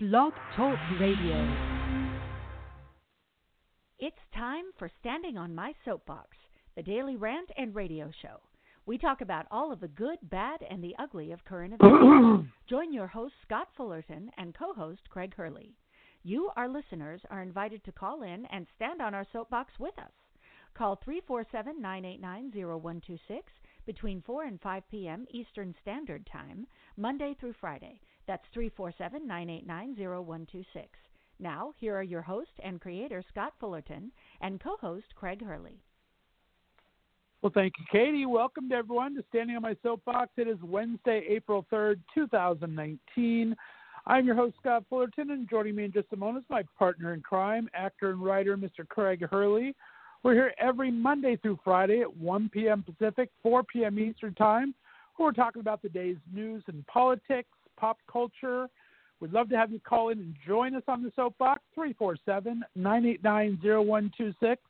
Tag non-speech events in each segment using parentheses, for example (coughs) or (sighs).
Blog Talk Radio. It's time for Standing on My Soapbox, the daily rant and radio show. We talk about all of the good, bad, and the ugly of current events. (clears throat) Join your host, Scott Fullerton, and co host, Craig Hurley. You, our listeners, are invited to call in and stand on our soapbox with us. Call 347 989 0126 between 4 and 5 p.m. Eastern Standard Time, Monday through Friday. That's 347 989 0126. Now, here are your host and creator, Scott Fullerton, and co host, Craig Hurley. Well, thank you, Katie. Welcome to everyone to Standing on My Soapbox. It is Wednesday, April 3rd, 2019. I'm your host, Scott Fullerton, and joining me in just a moment is my partner in crime, actor and writer, Mr. Craig Hurley. We're here every Monday through Friday at 1 p.m. Pacific, 4 p.m. Eastern Time. We're talking about the day's news and politics, pop culture. We'd love to have you call in and join us on the soapbox, 347 989 0126.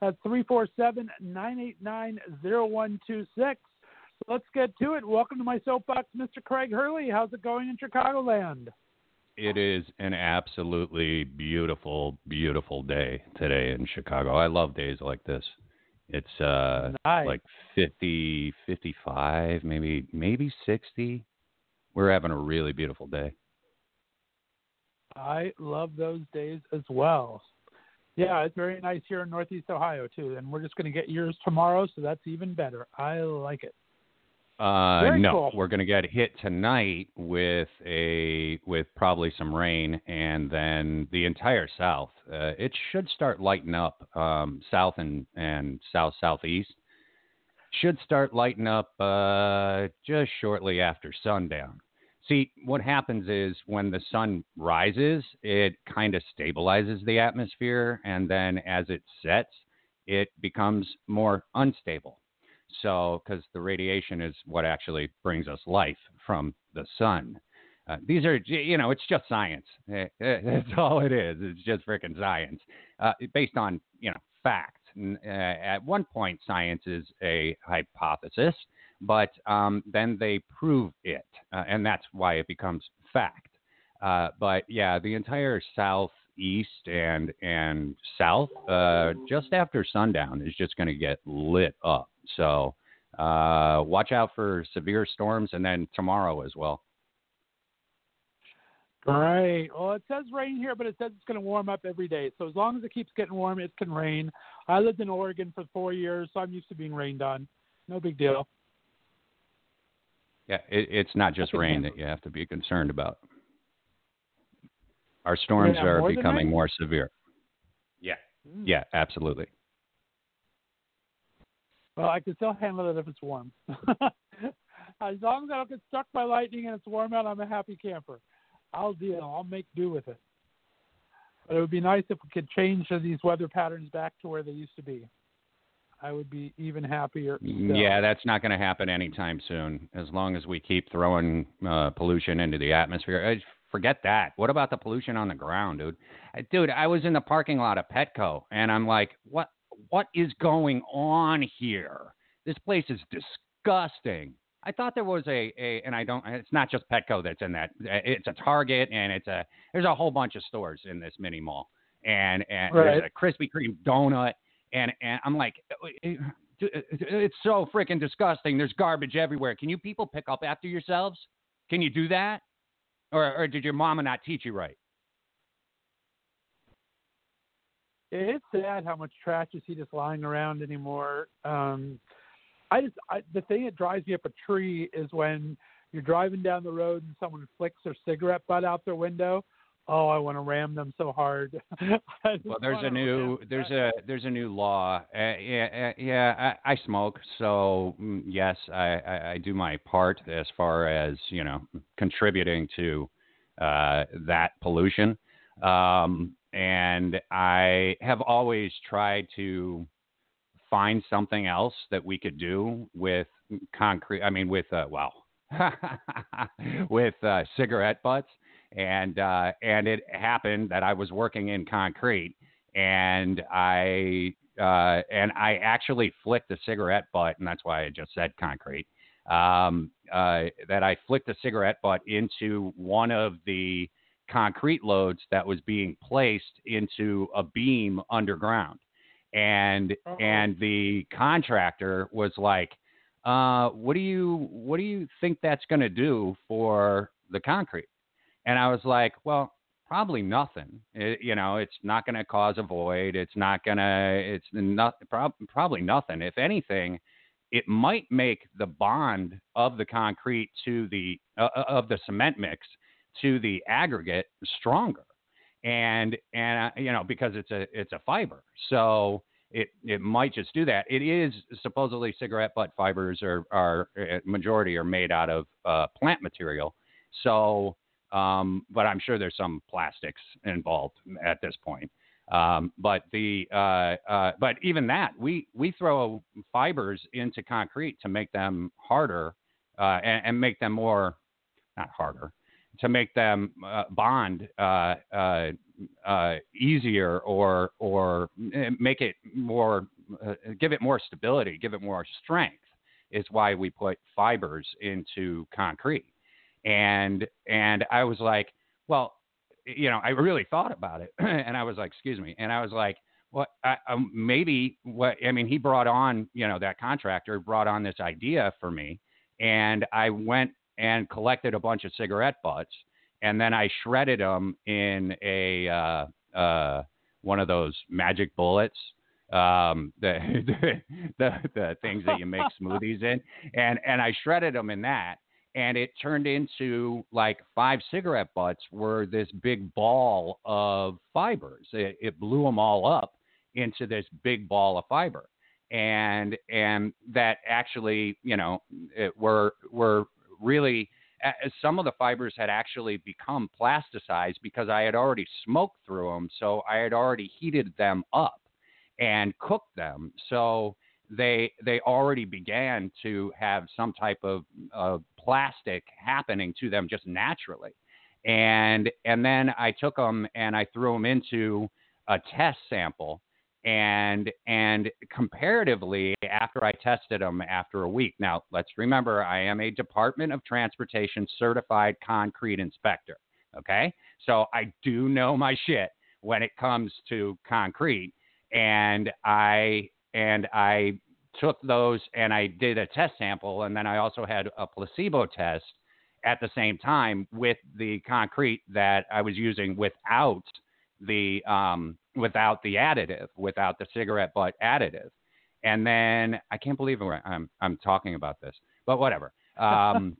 That's 347 989 0126. Let's get to it. Welcome to my soapbox, Mr. Craig Hurley. How's it going in Chicagoland? It is an absolutely beautiful, beautiful day today in Chicago. I love days like this. It's uh nice. like 50, 55, maybe maybe 60. We're having a really beautiful day. I love those days as well. Yeah, it's very nice here in Northeast Ohio too, and we're just going to get yours tomorrow, so that's even better. I like it. Uh, Very no, cool. we're going to get hit tonight with a with probably some rain, and then the entire South. Uh, it should start lighting up. Um, south and and south southeast should start lighting up uh, just shortly after sundown. See, what happens is when the sun rises, it kind of stabilizes the atmosphere, and then as it sets, it becomes more unstable. So, because the radiation is what actually brings us life from the sun. Uh, these are, you know, it's just science. (laughs) That's all it is. It's just freaking science, uh, based on, you know, facts. Uh, at one point, science is a hypothesis, but um, then they prove it, uh, and that's why it becomes fact. Uh, but yeah, the entire southeast and and south, uh, just after sundown, is just going to get lit up. So uh, watch out for severe storms, and then tomorrow as well. Great. Well, it says rain here, but it says it's going to warm up every day. So as long as it keeps getting warm, it can rain. I lived in Oregon for four years, so I'm used to being rained on. No big deal. Yeah, it, it's not just rain handle that you have to be concerned about. Our storms are more becoming more severe. Yeah, Mm. yeah, absolutely. Well, I can still handle it if it's warm. (laughs) as long as I don't get struck by lightning and it's warm out, I'm a happy camper. I'll deal. I'll make do with it. But it would be nice if we could change these weather patterns back to where they used to be. I would be even happier. still. Yeah, that's not going to happen anytime soon. As long as we keep throwing uh, pollution into the atmosphere, Uh, forget that. What about the pollution on the ground, dude? Uh, Dude, I was in the parking lot of Petco, and I'm like, what? What is going on here? This place is disgusting. I thought there was a, a and I don't. It's not just Petco that's in that. Uh, It's a Target, and it's a. There's a whole bunch of stores in this mini mall, and and there's a Krispy Kreme donut, and and I'm like, uh, it's so freaking disgusting. There's garbage everywhere. Can you people pick up after yourselves? Can you do that? Or, or did your mama not teach you right? It's sad how much trash you see just lying around anymore. Um, I just I, the thing that drives me up a tree is when you're driving down the road and someone flicks their cigarette butt out their window. Oh, I want to ram them so hard. (laughs) Well, there's a new there's a there's a new law. Uh, yeah, uh, yeah. I, I smoke, so mm, yes, I, I, I do my part as far as you know contributing to uh, that pollution. Um, and I have always tried to find something else that we could do with concrete. I mean, with uh, well, (laughs) with uh, cigarette butts, and uh, and it happened that I was working in concrete, and I uh, and I actually flicked a cigarette butt, and that's why I just said concrete. Um, uh, that I flicked a cigarette butt into one of the concrete loads that was being placed into a beam underground. And Uh-oh. and the contractor was like, uh, what do you what do you think that's going to do for the concrete? And I was like, well, probably nothing. It, you know, it's not going to cause a void. It's not going to. It's not prob- probably nothing. If anything, it might make the bond of the concrete to the uh, of the cement mix to the aggregate stronger, and and uh, you know because it's a it's a fiber, so it it might just do that. It is supposedly cigarette butt fibers are are uh, majority are made out of uh, plant material, so um, but I'm sure there's some plastics involved at this point. Um, but the uh, uh, but even that we we throw fibers into concrete to make them harder uh, and, and make them more not harder to make them uh, bond uh, uh, easier or or make it more give it more stability, give it more strength is why we put fibers into concrete. And and I was like, well, you know, I really thought about it, (clears throat) and I was like, excuse me, and I was like, well, I, um, maybe what I mean, he brought on, you know, that contractor brought on this idea for me, and I went and collected a bunch of cigarette butts, and then I shredded them in a uh, uh, one of those magic bullets, um, (laughs) the, the the the things that you make smoothies in, and and I shredded them in that, and it turned into like five cigarette butts were this big ball of fibers. It, it blew them all up into this big ball of fiber, and and that actually, you know, it were were really some of the fibers had actually become plasticized because I had already smoked through them, so I had already heated them up and cooked them. So they they already began to have some type of uh, plastic happening to them just naturally. And and then I took them and I threw them into a test sample and and comparatively after I tested them after a week. Now, let's remember I am a Department of Transportation certified concrete inspector, okay? So I do know my shit when it comes to concrete and I and I took those and I did a test sample and then I also had a placebo test at the same time with the concrete that I was using without the um, without the additive, without the cigarette butt additive. And then I can't believe I'm I'm talking about this, but whatever. (laughs) Um,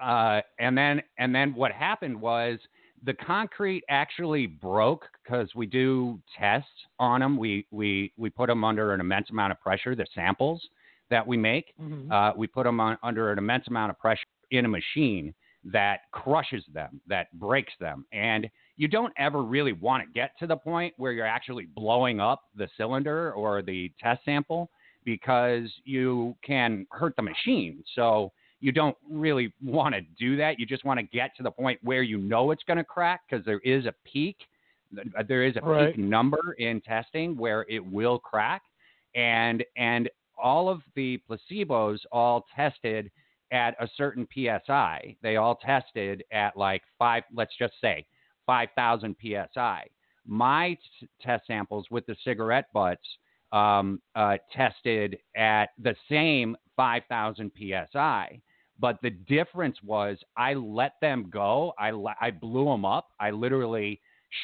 uh, and then and then what happened was the concrete actually broke because we do tests on them. We we we put them under an immense amount of pressure. The samples that we make, Mhm. uh, we put them on, under an immense amount of pressure in a machine that crushes them, that breaks them, and you don't ever really want to get to the point where you're actually blowing up the cylinder or the test sample because you can hurt the machine. So you don't really want to do that. You just want to get to the point where you know it's going to crack because there is a peak. There is a Right. peak number in testing where it will crack, and and all of the placebos all tested at a certain psi. They all tested at like five. Let's just say five thousand psi. My t- test samples with the cigarette butts um, uh, tested at the same 5,000 psi. But the difference was I let them go. I, I blew them up. I literally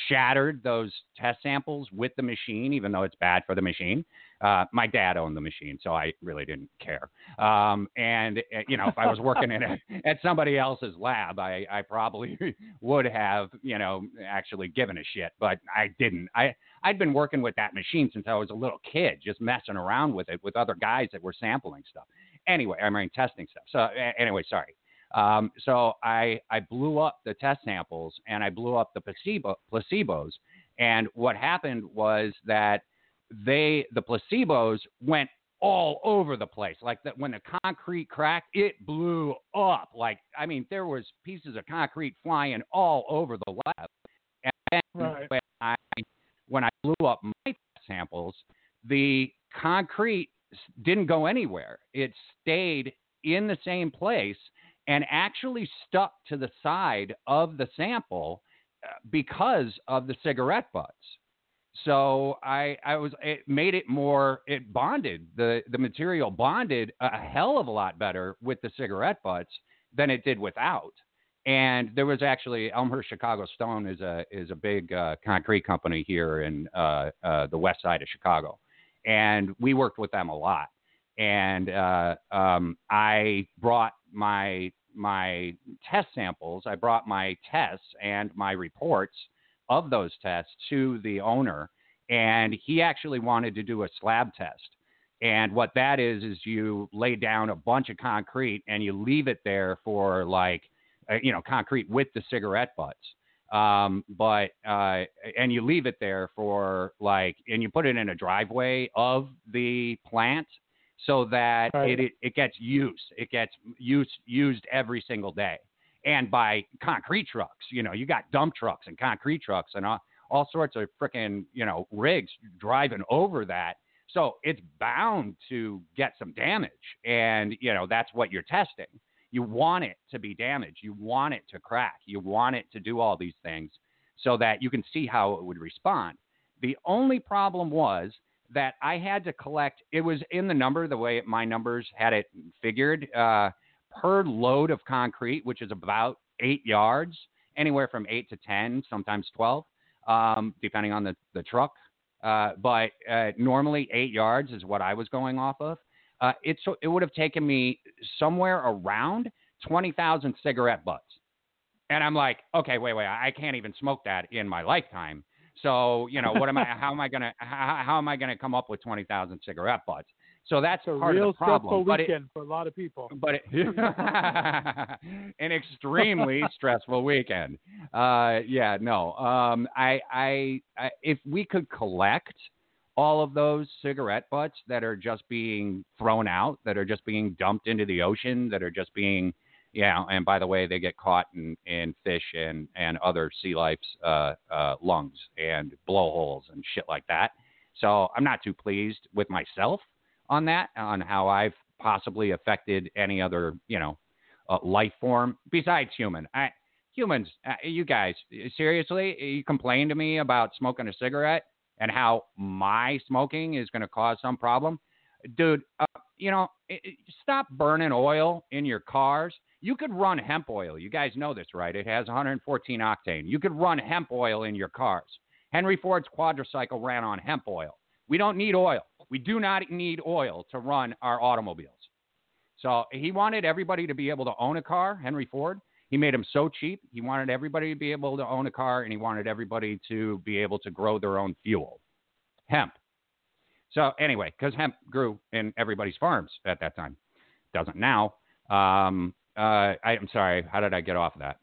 shattered those test samples with the machine, even though it's bad for the machine. Uh, my dad owned the machine, so I really didn't care. Um, and uh, you know, if I was working in a, (laughs) at somebody else's lab, I, I probably (laughs) would have, you know, actually given a shit, but I didn't. I I'd been working with that machine since I was a little kid, just messing around with it with other guys that were sampling stuff. Anyway, I'm mean testing stuff. So anyway, sorry. Um, so I I blew up the test samples and I blew up the placebo placebos. And what happened was that they the placebos went all over the place. Like that when the concrete cracked, it blew up. Like I mean, there was pieces of concrete flying all over the lab. And then Right. when I when I blew up my samples, the concrete didn't go anywhere. It stayed in the same place and actually stuck to the side of the sample because of the cigarette butts. So I I was it made it more it bonded the the material bonded a hell of a lot better with the cigarette butts than it did without. And there was actually Elmhurst Chicago Stone is a is a big uh, concrete company here in uh, uh, the west side of Chicago, and we worked with them a lot. And uh, um, I brought my my test samples. I brought my tests and my reports of those tests to the owner, and he actually wanted to do a slab test. And what that is is you lay down a bunch of concrete and you leave it there for like, uh, you know, concrete with the cigarette butts. Um, but uh, and you leave it there for like, and you put it in a driveway of the plant so that right. it, it, it gets used. It gets used used every single day, and by concrete trucks. You know, you got dump trucks and concrete trucks and all, all sorts of freaking you know rigs driving over that. So it's bound to get some damage, and you know that's what you're testing. You want it to be damaged. You want it to crack. You want it to do all these things so that you can see how it would respond. The only problem was that I had to collect. It was in the number, the way my numbers had it figured, uh, per load of concrete, which is about eight yards, anywhere from eight to 10, sometimes 12, um, depending on the, the truck. Uh, but uh, normally eight yards is what I was going off of. Uh, it, it would have taken me somewhere around 20,000 cigarette butts. And I'm like, okay, wait, wait, I can't even smoke that in my lifetime. So you know, what am I? (laughs) How am I gonna? How, how am I gonna come up with twenty thousand cigarette butts? So that's a part real of the problem. stressful but weekend it, for a lot of people. But it, (laughs) an extremely (laughs) stressful weekend. Uh, yeah, no. Um, I, I, I, if we could collect all of those cigarette butts that are just being thrown out, that are just being dumped into the ocean, that are just being yeah, and by the way, they get caught in, in fish and, and other sea life's uh, uh, lungs and blowholes and shit like that. So I'm not too pleased with myself on that, on how I've possibly affected any other, you know, uh, life form besides human. I, humans, uh, you guys, seriously, you complain to me about smoking a cigarette and how my smoking is going to cause some problem, dude. Uh, you know, it, it, stop burning oil in your cars you could run hemp oil. You guys know this, right? It has 114 octane. You could run hemp oil in your cars. Henry Ford's quadricycle ran on hemp oil. We don't need oil. We do not need oil to run our automobiles. So he wanted everybody to be able to own a car, Henry Ford. He made them so cheap. He wanted everybody to be able to own a car, and he wanted everybody to be able to grow their own fuel, hemp. So anyway, because hemp grew in everybody's farms at that time, doesn't now. Um, uh, I, am sorry. How did I get off of that?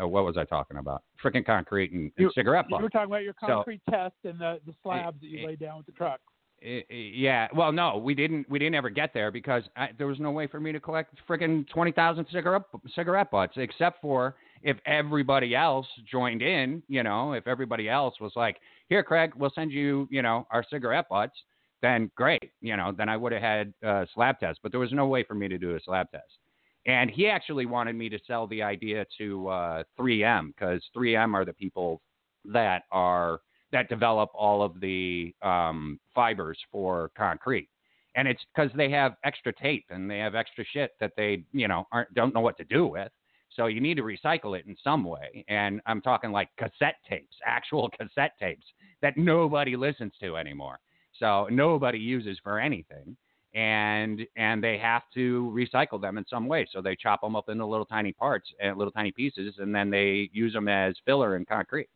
Uh, what was I talking about? Freaking concrete and, and you, cigarette butts. You were talking about your concrete so, test and the, the slabs that you laid down with the truck. Yeah. Well, no, we didn't. We didn't ever get there because I, there was no way for me to collect freaking twenty thousand cigarette cigarette butts, except for if everybody else joined in. You know, if everybody else was like, "Here, Craig, we'll send you, you know, our cigarette butts," then great. You know, then I would have had a slab test. But there was no way for me to do a slab test. And he actually wanted me to sell the idea to uh, 3M because 3M are the people that are that develop all of the um, fibers for concrete. And it's because they have extra tape and they have extra shit that they, you know, aren't don't know what to do with. So you need to recycle it in some way. And I'm talking like cassette tapes, (laughs) actual cassette tapes that nobody listens to anymore. So nobody uses for anything and and they have to recycle them in some way. So they chop them up into little tiny parts and little tiny pieces, and then they use them as filler in concrete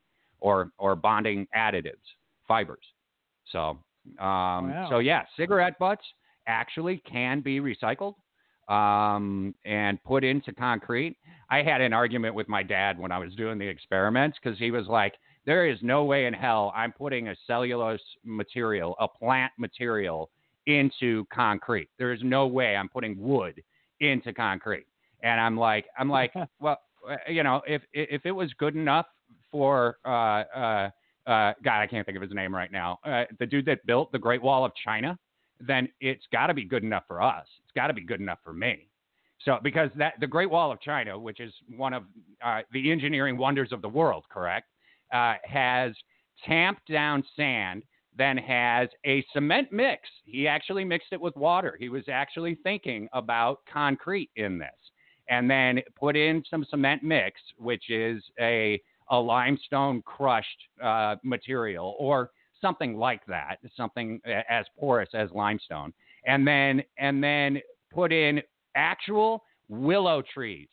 or or bonding additives, fibers. So um, wow. so yeah, cigarette butts actually can be recycled um, and put into concrete. I had an argument with my dad when I was doing the experiments because he was like, "There is no way in hell I'm putting a cellulose material, a plant material." into concrete. There is no way I'm putting wood into concrete. And I'm like, I'm like, (laughs) well, uh, you know, if if it was good enough for uh, uh, uh, God, I can't think of his name right now, uh, the dude that built the Great Wall of China, then it's got to be good enough for us. It's got to be good enough for me. So because that the Great Wall of China, which is one of uh, the engineering wonders of the world, correct? uh, has tamped down sand, then has a cement mix. He actually mixed it with water. He was actually thinking about concrete in this, and then put in some cement mix, which is a a limestone crushed uh, material or something like that, something as porous as limestone, and then and then put in actual willow trees,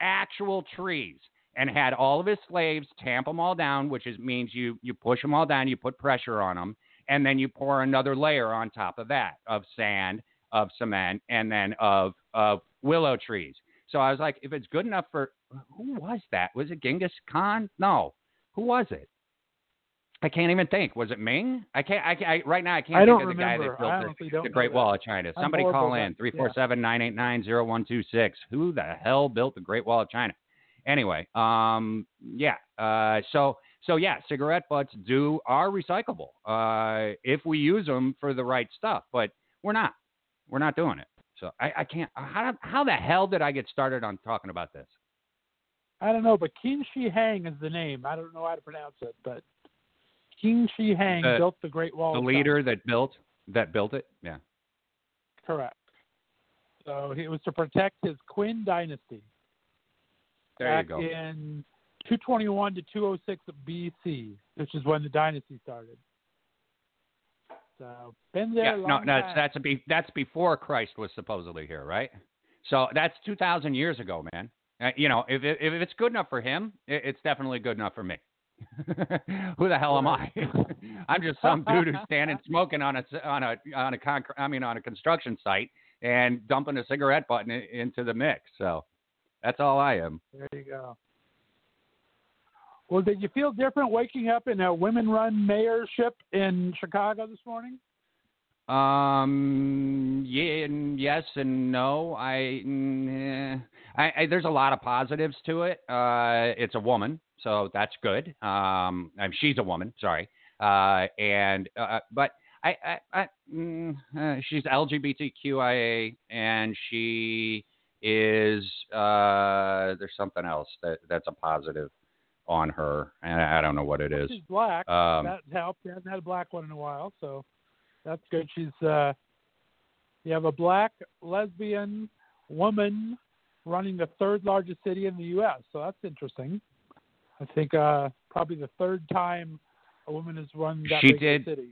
actual trees, and had all of his slaves tamp them all down, which is, means you you push them all down, you put pressure on them, and then you pour another layer on top of that of sand, of cement, and then of of willow trees. So I was like, if it's good enough for who was that? Was it Genghis Khan? No, who was it? I can't even think. Was it Ming? I can't. I, I right now I can't I think of the guy that built the, the Great. Wall of China. I'm Somebody call in three four seven nine eight nine zero one two six. Who the hell built the Great Wall of China? Anyway, um, yeah. Uh, so so yeah, cigarette butts do are recyclable uh, if we use them for the right stuff, but we're not. We're not doing it. So I, I can't. How how the hell did I get started on talking about this? I don't know, but Qin Shi Hang is the name. I don't know how to pronounce it, but Qin Shi Hang Uh, built the Great Wall. The leader that built that built it. Yeah. Correct. So it was to protect his Qin dynasty There back you go. in 221 to 206 BC, which is when the dynasty started. So been there. Yeah, no, long that's that's be, that's before Christ was supposedly here, right? So that's two thousand years ago, man. Uh, you know, if, if it's good enough for him, it, it's definitely good enough for me. (laughs) Who the hell am I? (laughs) (laughs) I'm just some dude who's standing smoking on a on a on a concrete. I mean, on a construction site and dumping a cigarette button i- into the mix. So that's all I am. There you go. Well, did you feel different waking up in a women-run mayorship in Chicago this morning? Um. Yeah. and Yes and no. I, mm, eh. I, I. There's a lot of positives to it. Uh. It's a woman, so that's good. Um. I she's a woman. Sorry. Uh. And. Uh. But. I. I. I mm, uh, she's LGBTQIA, and she is. Uh. There's something else that that's a positive on her, and I don't know what it is. She's black. Um. that helped. You haven't had a black one in a while, so that's good. She's uh, you have a black lesbian woman running the third largest city in the U.S. So that's interesting. I think uh, probably the third time a woman has run that She big did- city.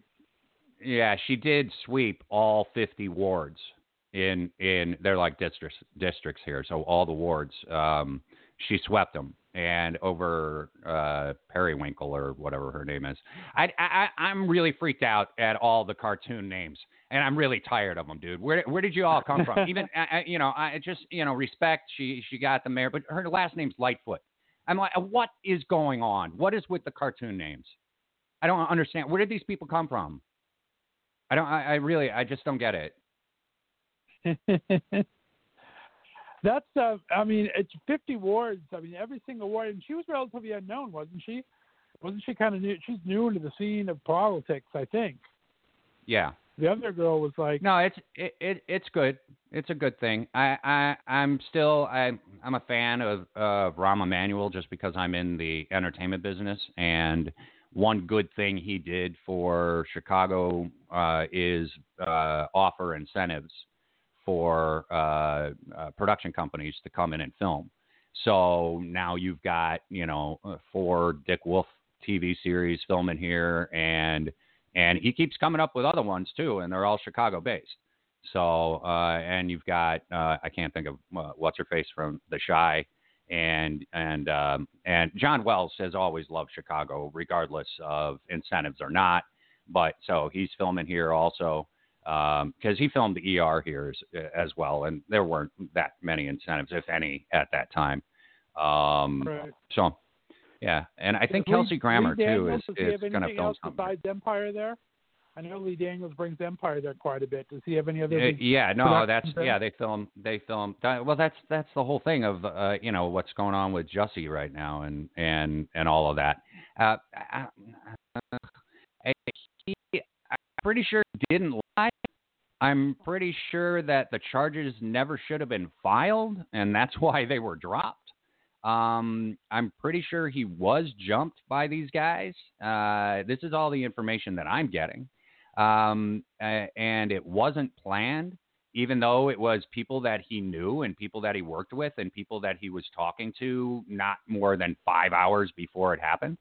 Yeah, she did sweep all 50 wards in in they're like districts districts here. So all the wards, um, she swept them and over uh, Periwinkle or whatever her name is. I, I I'm really freaked out at all the cartoon names, and I'm really tired of them, dude. Where where did you all come from? Even (laughs) I, I- you know, I just you know respect. She she got the mayor, but her last name's Lightfoot. I'm like, what is going on? What is with the cartoon names? I don't understand. Where did these people come from? I don't. I, I really. I just don't get it. (laughs) That's uh, I mean, it's 50 wards. I mean, every single ward, and she was relatively unknown, wasn't she? Wasn't she kind of new? She's new into the scene of politics, I think. Yeah. The other girl was like, No, it's it, it it's good. It's a good thing. I I I'm still I I'm a fan of of Rahm Emanuel just because I'm in the entertainment business and one good thing he did for Chicago uh, is uh, offer incentives for uh, uh, production companies to come in and film. So now you've got you know uh, four Dick Wolf TV series filming here, and and he keeps coming up with other ones too, and they're all Chicago based. So uh, and you've got uh, I can't think of uh, what's her face from The Chi, and and um, and John Wells has always loved Chicago, regardless of incentives or not. But so he's filming here also because he filmed the ER here as, as well, and there weren't that many incentives, if any, at that time. Um, Right. So, yeah, and I think Lee- Kelsey Grammer too is is going to film something. besides Empire there? I know Lee Daniels brings Empire there quite a bit. Does he have any other? Uh, yeah, no, that's thing? yeah. They film, they film. Well, that's that's the whole thing of uh, you know what's going on with Jussie right now and and and all of that. Uh, I, I, he, I'm pretty sure he didn't lie. I'm pretty sure that the charges never should have been filed, and that's (laughs) why they were dropped. Um, I'm pretty sure he was jumped by these guys. Uh, this is all the information that I'm getting. Um, and it wasn't planned, even though it was people that he knew and people that he worked with and people that he was talking to not more than five hours before it happened.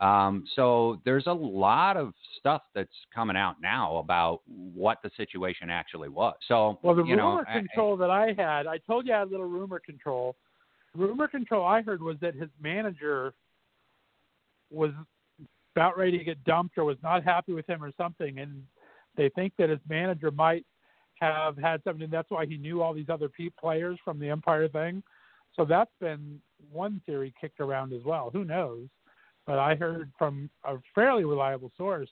Um, so there's a lot of stuff that's coming out now about what the situation actually was. So well, the you know, rumor control that I had, I told you I had a little rumor control. Rumor control I heard was that his manager was about ready to get dumped or was not happy with him or something, and they think that his manager might have had something. and That's why he knew all these other players from the Empire thing. So that's been one theory kicked around as well. Who knows? But I heard from a fairly reliable source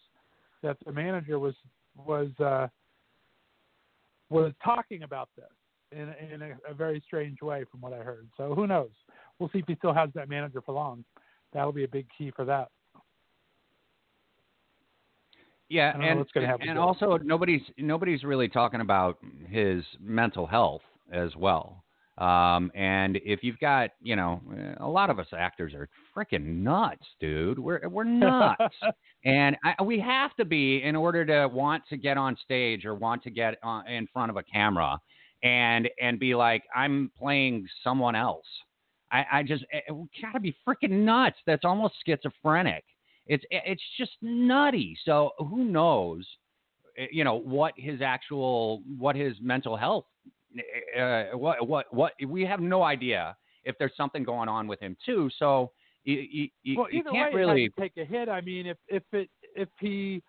that the manager was was uh, was talking about this in in a, a very strange way, from what I heard. So who knows? We'll see if he still has that manager for long. That'll be a big key for that. Yeah, and and also nobody's nobody's really talking about his mental health as well. Um, and if you've got, you know, a lot of us actors are freaking nuts, dude. We're we're nuts, (laughs) and I, we have to be in order to want to get on stage or want to get on, in front of a camera, and and be like, I'm playing someone else. I, I just it, eh, we gotta be freaking nuts. That's almost schizophrenic. It's it's just nutty. So who knows, eh, you know, what his actual what his mental health uh, what what what we have no idea if there's something going on with him too. So you, you, well, you can't way, really take a hit. I mean, if if it if he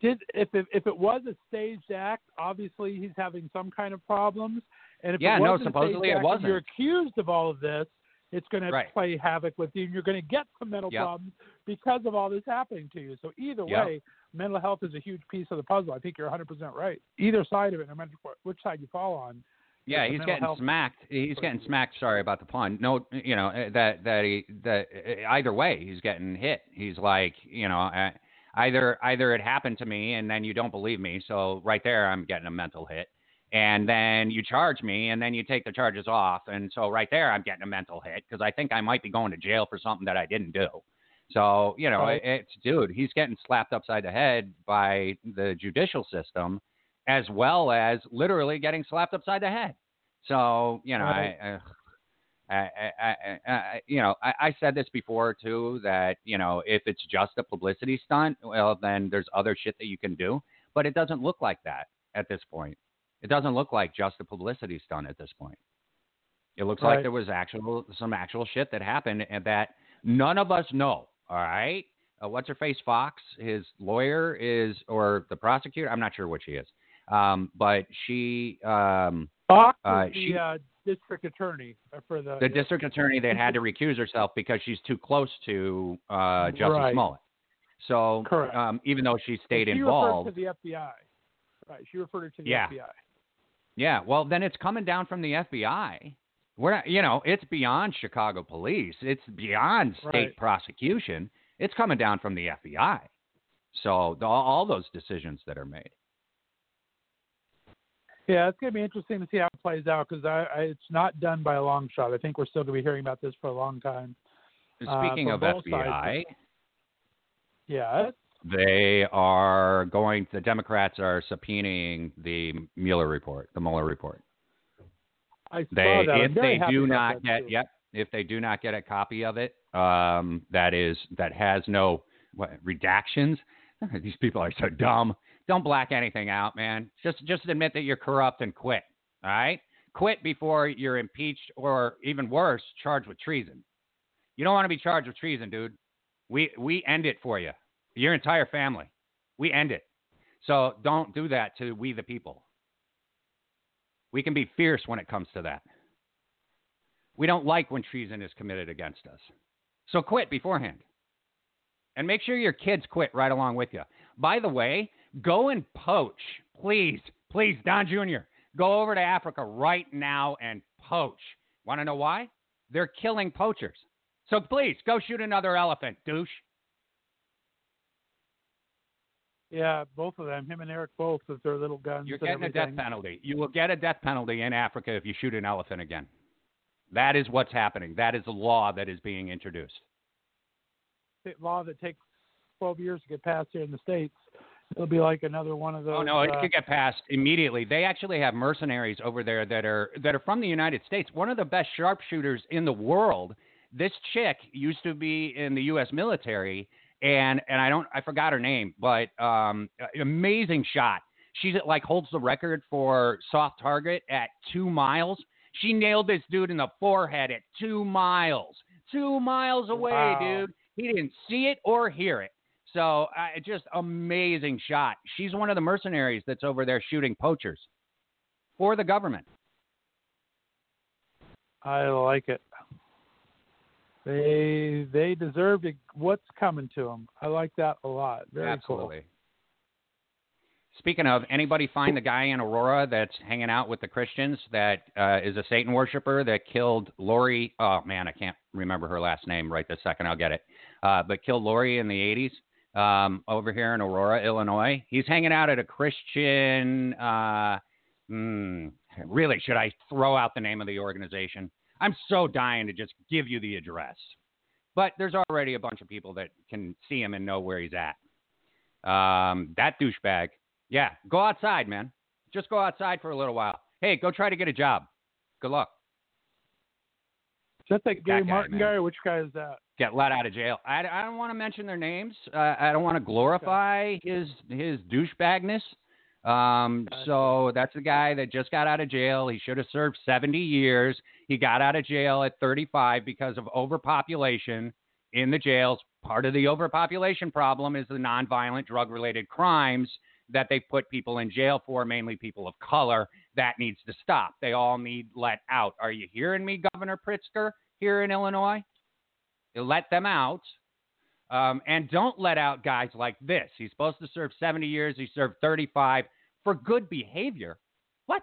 did if it, if it was a staged act, obviously he's having some kind of problems. And if yeah, it no, supposedly it wasn't. You're accused of all of this. It's going right. to play havoc with you, and you're going to get some mental yep. problems because of all this happening to you. So either yep. way, mental health is a huge piece of the puzzle. I think you're 100% right. Either side of it, no matter which side you fall on, yeah, he's getting health. smacked. He's getting smacked. Sorry about the pun. No, you know eh, that that he that eh, either way he's getting hit. He's like, you know, eh, either either it happened to me and then you don't believe me, so right there I'm getting a mental hit, and then you charge me and then you take the charges off, and so right there I'm getting a mental hit because I think I might be going to jail for something that I didn't do. So you know, right. it's dude, he's getting slapped upside the head by the judicial system as well as literally getting slapped upside the head. So you know, right. I, I, I, I, you know, I, I said this before too that you know if it's just a publicity stunt, well then there's other shit that you can do, but it doesn't look like that at this point. It doesn't look like just a publicity stunt at this point. It looks right. like there was actual some actual shit that happened and that none of us know. All right. Uh, what's her face? Foxx, his lawyer is, or the prosecutor. I'm not sure what she is. Um, but she, um, Foxx uh, the she, uh, district attorney for the the district attorney that had to recuse herself because she's too close to uh, Jussie right. Smollett. So, Correct. Um, even though she stayed she involved, referred to the FBI. Right, she referred to the Yeah. FBI. yeah. Well, then it's coming down from the FBI. We're not, you know, it's beyond Chicago police. It's beyond state Right. prosecution. It's coming down from the FBI. So the, all those decisions that are made. Yeah, it's going to be interesting to see how it plays out because I, I, it's not done by a long shot. I think we're still going to be hearing about this for a long time. Uh, Speaking from of FBI, sides. Yeah. they are going. The Democrats are subpoenaing the Mueller report, the Mueller report. I They, saw that. If they do not get, too. yep, if they do not get a copy of it, um, that is that has no what, redactions. (laughs) These people are so dumb. Don't black anything out, man. Just just admit that you're corrupt and quit. All right, quit before you're impeached or even worse, charged with treason. You don't want to be charged with treason, dude. We we end it for you, your entire family. We end it. So don't do that to we the people. We can be fierce when it comes to that. We don't like when treason is committed against us. So quit beforehand. And make sure your kids quit right along with you. By the way, go and poach. Please, please, Don Jr., go over to Africa right now and poach. Want to know why? They're killing poachers. So please, go shoot another elephant, douche. Yeah, both of them, him and Eric both, with their little guns. You're getting a death penalty. You will get a death penalty in Africa if you shoot an elephant again. That is what's happening. That is the law that is being introduced. State law that takes 12 years to get passed here in the states. It'll be like another one of those. Oh no, it uh, could get passed immediately. They actually have mercenaries over there that are that are from the United States. One of the best sharpshooters in the world. This chick used to be in the U.S. military, and and I don't I forgot her name, but um, amazing shot. She's like holds the record for soft target at two miles. She nailed this dude in the forehead at two miles. Two miles away, Wow. dude. He didn't see it or hear it. So uh, just amazing shot. She's one of the mercenaries that's over there shooting poachers for the government. I like it. They they deserve to, what's coming to them. I like that a lot. Very Absolutely. Speaking of, anybody find the guy in Aurora that's hanging out with the Christians that uh, is a Satan worshiper that killed Lori? Oh man, I can't remember her last name right this second. I'll get it. Uh, but killed Lori in the 80s um, over here in Aurora, Illinois. He's hanging out at a Christian. Uh, hmm, really, should I throw out the name of the organization? I'm so dying to just give you the address. But there's already a bunch of people that can see him and know where he's at. Um, that douchebag. Yeah, go outside, man. Just go outside for a little while. Hey, go try to get a job. Good luck. Is that that Gary That guy, Martin man. guy, which guy is that? Get let out of jail. I, I don't want to mention their names. Uh, I don't want to glorify his his douchebagness. Um, so that's the guy that just got out of jail. He should have served 70 years. He got out of jail at 35 because of overpopulation in the jails. Part of the overpopulation problem is the nonviolent drug related crimes that they put people in jail for, mainly people of color. That needs to stop. They all need let out. Are you hearing me, Governor Pritzker, here in Illinois? Let them out. Um, and don't let out guys like this. He's supposed to serve 70 years. He served 35 for good behavior. What?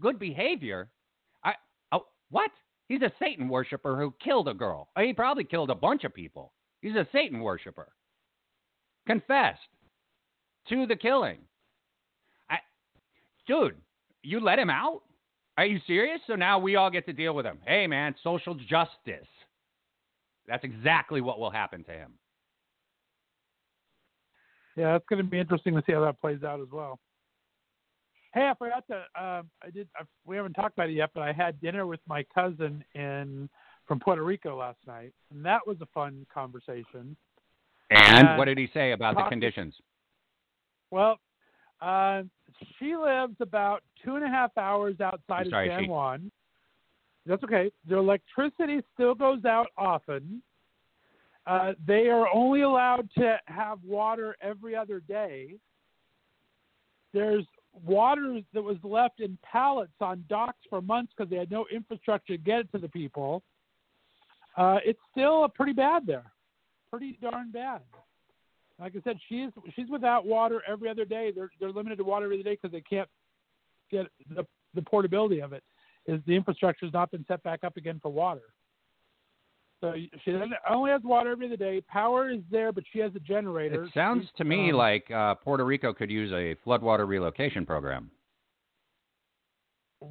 Good behavior? I, oh, what? He's a Satan worshiper who killed a girl. Uh, He probably killed a bunch of people. He's a Satan worshiper. Confessed to the killing. I, dude, you let him out? Are you serious? So now we all get to deal with him. Hey, man, social justice. That's exactly what will happen to him. Yeah, it's going to be interesting to see how that plays out as well. Hey, I forgot to. Um, I did. I, we haven't talked about it yet, but I had dinner with my cousin in from Puerto Rico last night, and that was a fun conversation. And Uh, what did he say about the conditions? Well, uh, she lives about two and a half hours outside sorry, of San Juan. That's okay. Their electricity still goes out often. Uh, they are only allowed to have water every other day. There's water that was left in pallets on docks for months because they had no infrastructure to get it to the people. Uh, it's still pretty bad there, pretty darn bad. Like I said, she's she's without water every other day. They're they're limited to water every day because they can't get the the portability of it. Is the infrastructure has not been set back up again for water. So she only has water every other day. Power is there, but she has a generator. It sounds to me um, like uh, Puerto Rico could use a floodwater relocation program.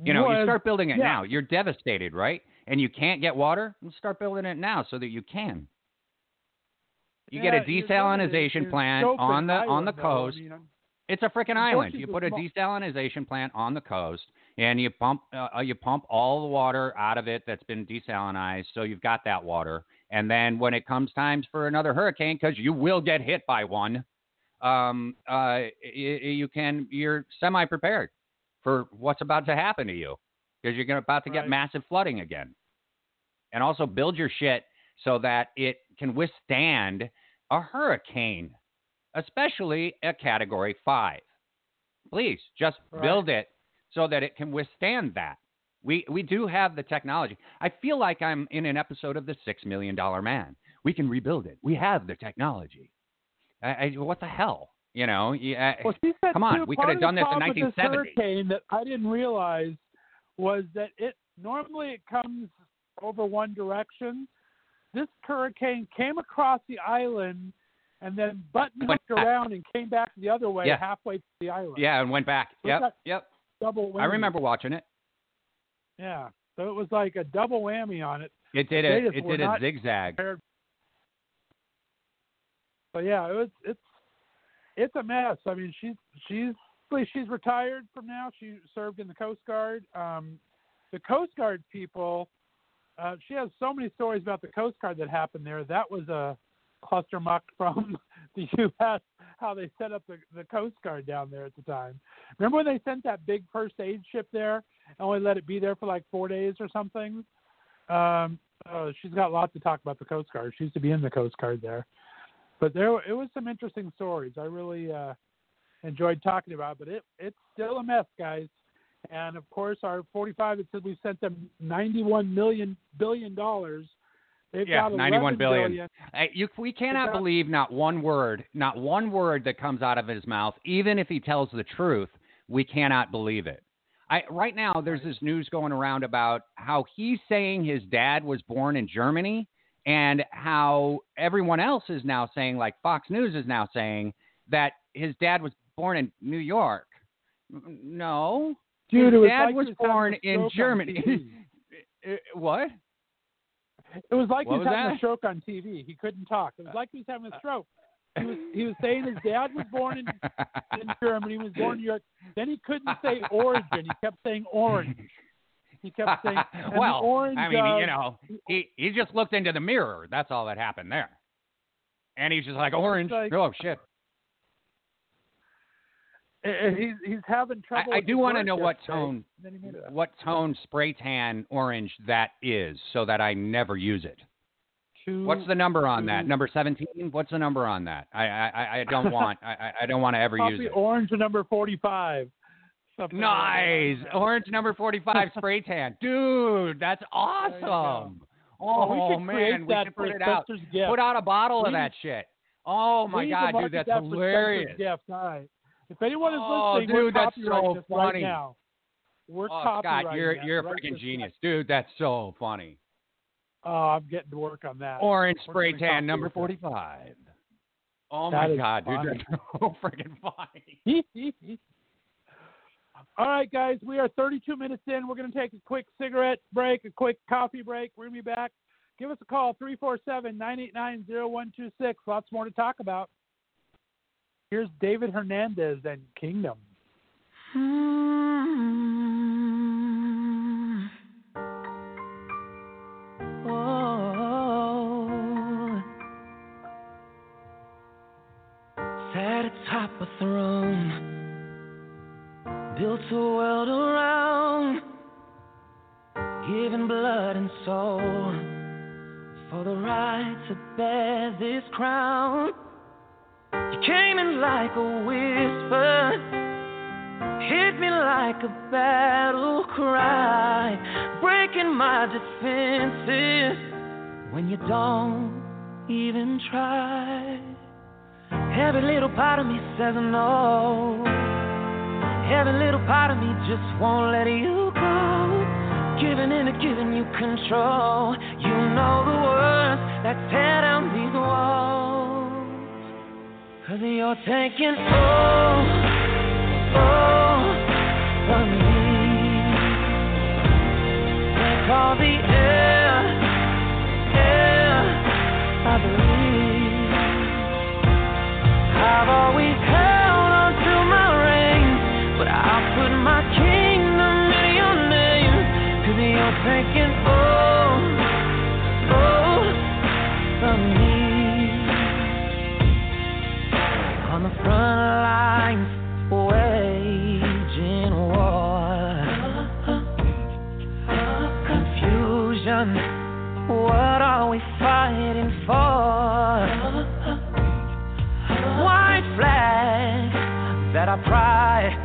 You know, you start building it yeah. now. You're devastated, right? And you can't get water. Start building it now so that you can. You Yeah, get a you're desalinization You're plant on the island, on the though. coast. I mean, It's a freaking island. You put a small- desalinization plant on the coast, and you pump uh, you pump all the water out of it that's been desalinized, so you've got that water. And then when it comes times for another hurricane, because you will get hit by one, um, uh, y- y- you can you're semi prepared for what's about to happen to you, because you're gonna, about to get massive flooding again. And also build your shit so that it can withstand a hurricane especially a category five. Please just Right. build it so that it can withstand that. We we do have the technology. I feel like I'm in an episode of the Six Million Dollar Man. We can rebuild it. We have the technology. I, I, what the hell? You know? Yeah, Well, Come on, we could have the done this in problem with 1970. hurricane that I didn't realize was that it normally it comes over one direction. This hurricane came across the island and then button hooked around and came back the other way Yeah. halfway to the island. yeah, and went back. Look Yep, at- yep. Double. I remember watching it. Yeah. So it was like a double whammy on it. It did a it did a zigzag. prepared. But yeah, it was it's it's a mess. I mean, she's she's she's retired from now. She served in the Coast Guard. Um, the Coast Guard people, uh, she has so many stories about the Coast Guard that happened there. That was a cluster muck (laughs) from (laughs) the U.S. How they set up the, the Coast Guard down there at the time. Remember when they sent that big first aid ship there and only let it be there for like four days or something? Um, oh, she's got lots to talk about the Coast Guard. She used to be in the Coast Guard there. But there, it was some interesting stories. I really uh, enjoyed talking about, it, but it it's still a mess, guys. And of course, our 45 that said we sent them 91 million billion dollars. They've Yeah, got 91 11 billion. billion. Hey, you, we cannot got- believe not one word, not one word that comes out of his mouth, even if he tells the truth. We cannot believe it. I, right now, there's this news going around about how he's saying his dad was born in Germany, and how everyone else is now saying, like Fox News is now saying, that his dad was born in New York. No, Dude, his dad like was born in Germany. (laughs) Uh, what? It was like What he was was having that? a stroke on TV. He couldn't talk. It was like he was having a stroke. He was he was saying his dad was born in, in (laughs) Germany. He was born in New York. Then he couldn't say origin. He kept saying orange. He kept saying (laughs) well, orange. I mean, uh, you know, he he just looked into the mirror. That's all that happened there. And he's just like orange. like- oh shit! And he's he's having trouble. I, I do want to know what tone, Then he made it up. what tone spray tan orange that is, so that I never use it. Two- What's the number on that? Number seventeen. What's the number on that? I I, I- don't (laughs) want. I I- don't want to ever use it. orange number forty-five. Nice. Orange number 45 (laughs) spray tan. Dude, that's There you go. awesome. Oh, we Oh, man, we that should put it out. gift. Put out a bottle of that shit. Oh my We god, dude, that's that for Spencer's hilarious. Gift. All right. If anyone is Oh, listening, we're dude, that's so this funny. right now. We're Oh, Scott, you're that you're a right freaking genius, dude. That's so funny. Oh, I'm getting to work on that. Orange We're spray tan number that. 45. Oh That my is god, dude, funny. that's (laughs) so freaking funny. (laughs) All right, guys, we are 32 minutes in. We're going to take a quick cigarette break, a quick coffee break. We're going to be back. Give us a call, 347 989 0126. Lots more to talk about. Here's David Hernandez and Kingdom. Hmm. My defenses when you don't even try. Every little part of me says no. Every little part of me just won't let you go. Giving in and giving you control. You know the words that tear down these walls. Cause you're taking all, all from me. Take all the air, air I breathe. I've always held on to my reins, but I'll put my kingdom in your name. Cause you're taking all, all oh, oh, from me. On the front lines, that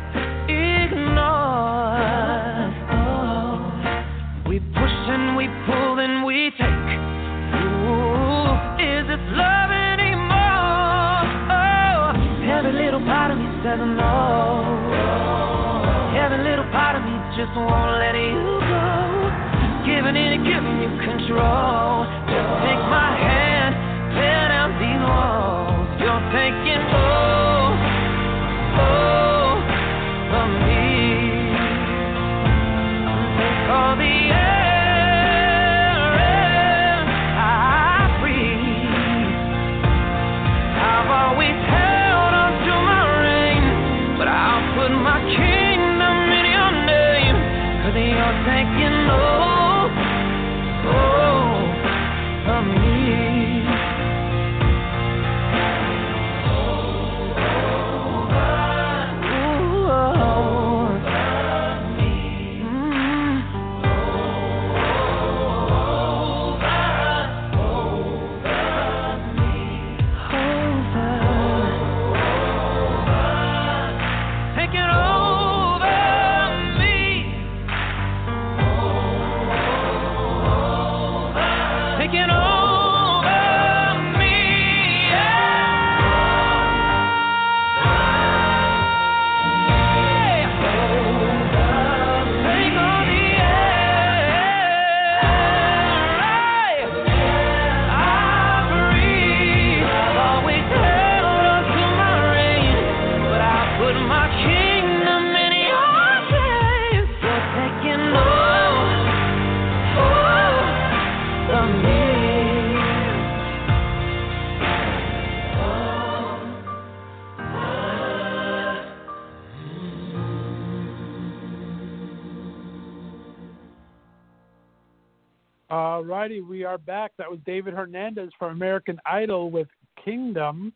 back. That was David Hernandez from American Idol with Kingdom.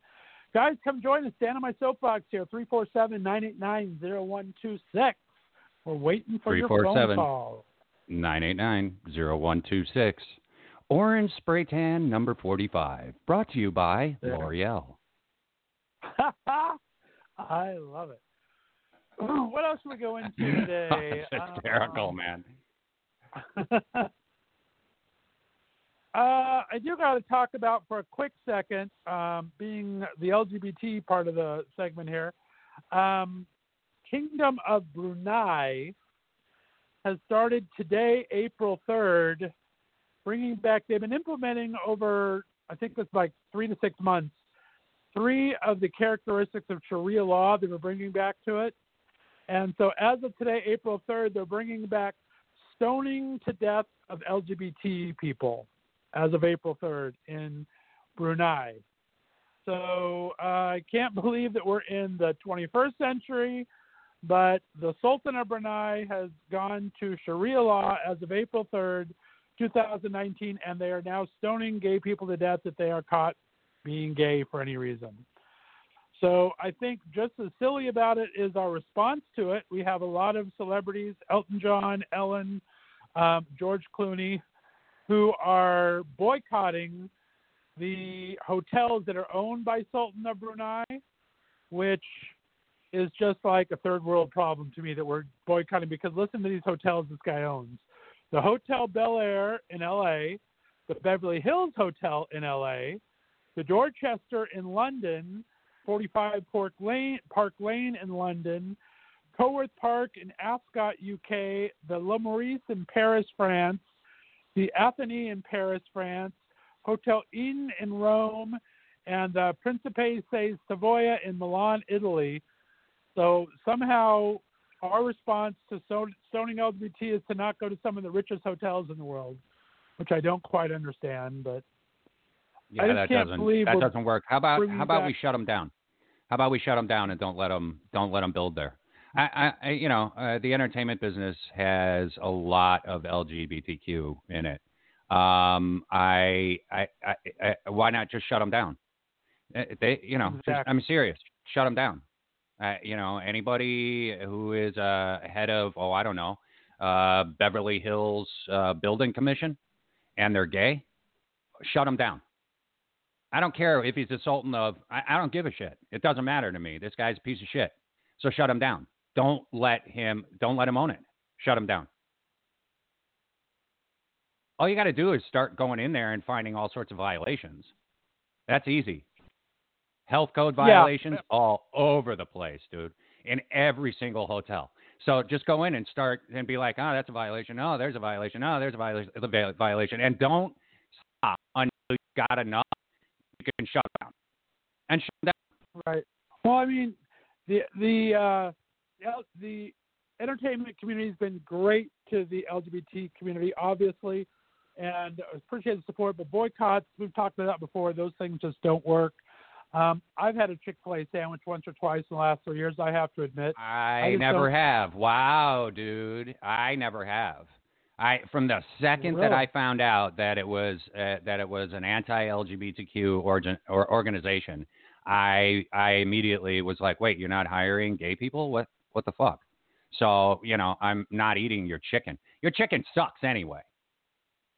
Guys, come join us. Stand on my soapbox here, 347 989 0126. We're waiting for your phone 347. call. 989-0126. Orange Spray Tan number 45. Brought to you by Yeah. L'Oreal. (laughs) I love it. What else should we go into (laughs) today? That's hysterical, Um, man. (laughs) Uh, I do got to talk about for a quick second, um, being the LGBT part of the segment here. Um, Kingdom of Brunei has started today, April 3rd, bringing back, they've been implementing over, I think it's like three to six months, three of the characteristics of Sharia law they were bringing back to it. And so as of today, April 3rd, they're bringing back stoning to death of LGBT people as of April 3rd in Brunei. So uh, I can't (laughs) believe that we're in the 21st century, but the Sultan of Brunei has gone to Sharia law as of April 3rd, 2019, and they are now stoning gay people to death if they are caught being gay for any reason. So I think just as silly about it is our response to it. We have a lot of celebrities, Elton John, Ellen, um, George Clooney, who are boycotting the hotels that are owned by Sultan of Brunei, which is just like a third world problem to me that we're boycotting because listen to these hotels this guy owns. The Hotel Bel Air in LA, the Beverly Hills Hotel in LA, the Dorchester in London, 45 Park Lane, Park Lane in London, Coworth Park in Ascot, UK, the Le Meurice in Paris, France, the Athénée in Paris, France, Hotel Eden in Rome, and the Principe di Savoia in Milan, Italy. So somehow our response to stoning LGBT is to not go to some of the richest hotels in the world, which I don't quite understand, but Yeah, I just that can't doesn't believe that doesn't work. How about how about we shut them down? How about we shut them down and don't let them don't let them build there? I, I, you know, uh, the entertainment business has a lot of LGBTQ in it. Um, I, I, I, I why not just shut them down? Uh, They, you know, just- I'm serious. Shut them down. Uh, you know, anybody who is uh, head of, oh, I don't know, uh, Beverly Hills uh, Building Commission, and they're gay, shut them down. I don't care if he's a sultan of. I, I don't give a shit. It doesn't matter to me. This guy's a piece of shit. So shut him down. Don't let him. Don't let him own it. Shut him down. All you got to do is start going in there and finding all sorts of violations. That's easy. Health code Yeah. violations all over the place, dude. In every single hotel. So just go in and start and be like, oh, that's a violation. Oh, there's a violation. Oh, there's a violation. a violation. And don't stop until you got enough. You can shut down and shut down. Right. Well, I mean, the the uh, the- the entertainment community has been great to the LGBT community, obviously, and I appreciate the support. But boycotts, we've talked about that before. Those things just don't work. Um, I've had a Chick Fil A sandwich once or twice in the last three years. I have to admit. I, just never don't- have. Wow, dude. I never have. I from the second that I found out that it was uh, that it was an anti-LGBTQ origin, or organization, I I immediately was like, wait, you're not hiring gay people? What what the fuck? So you know, I'm not eating your chicken. Your chicken sucks anyway.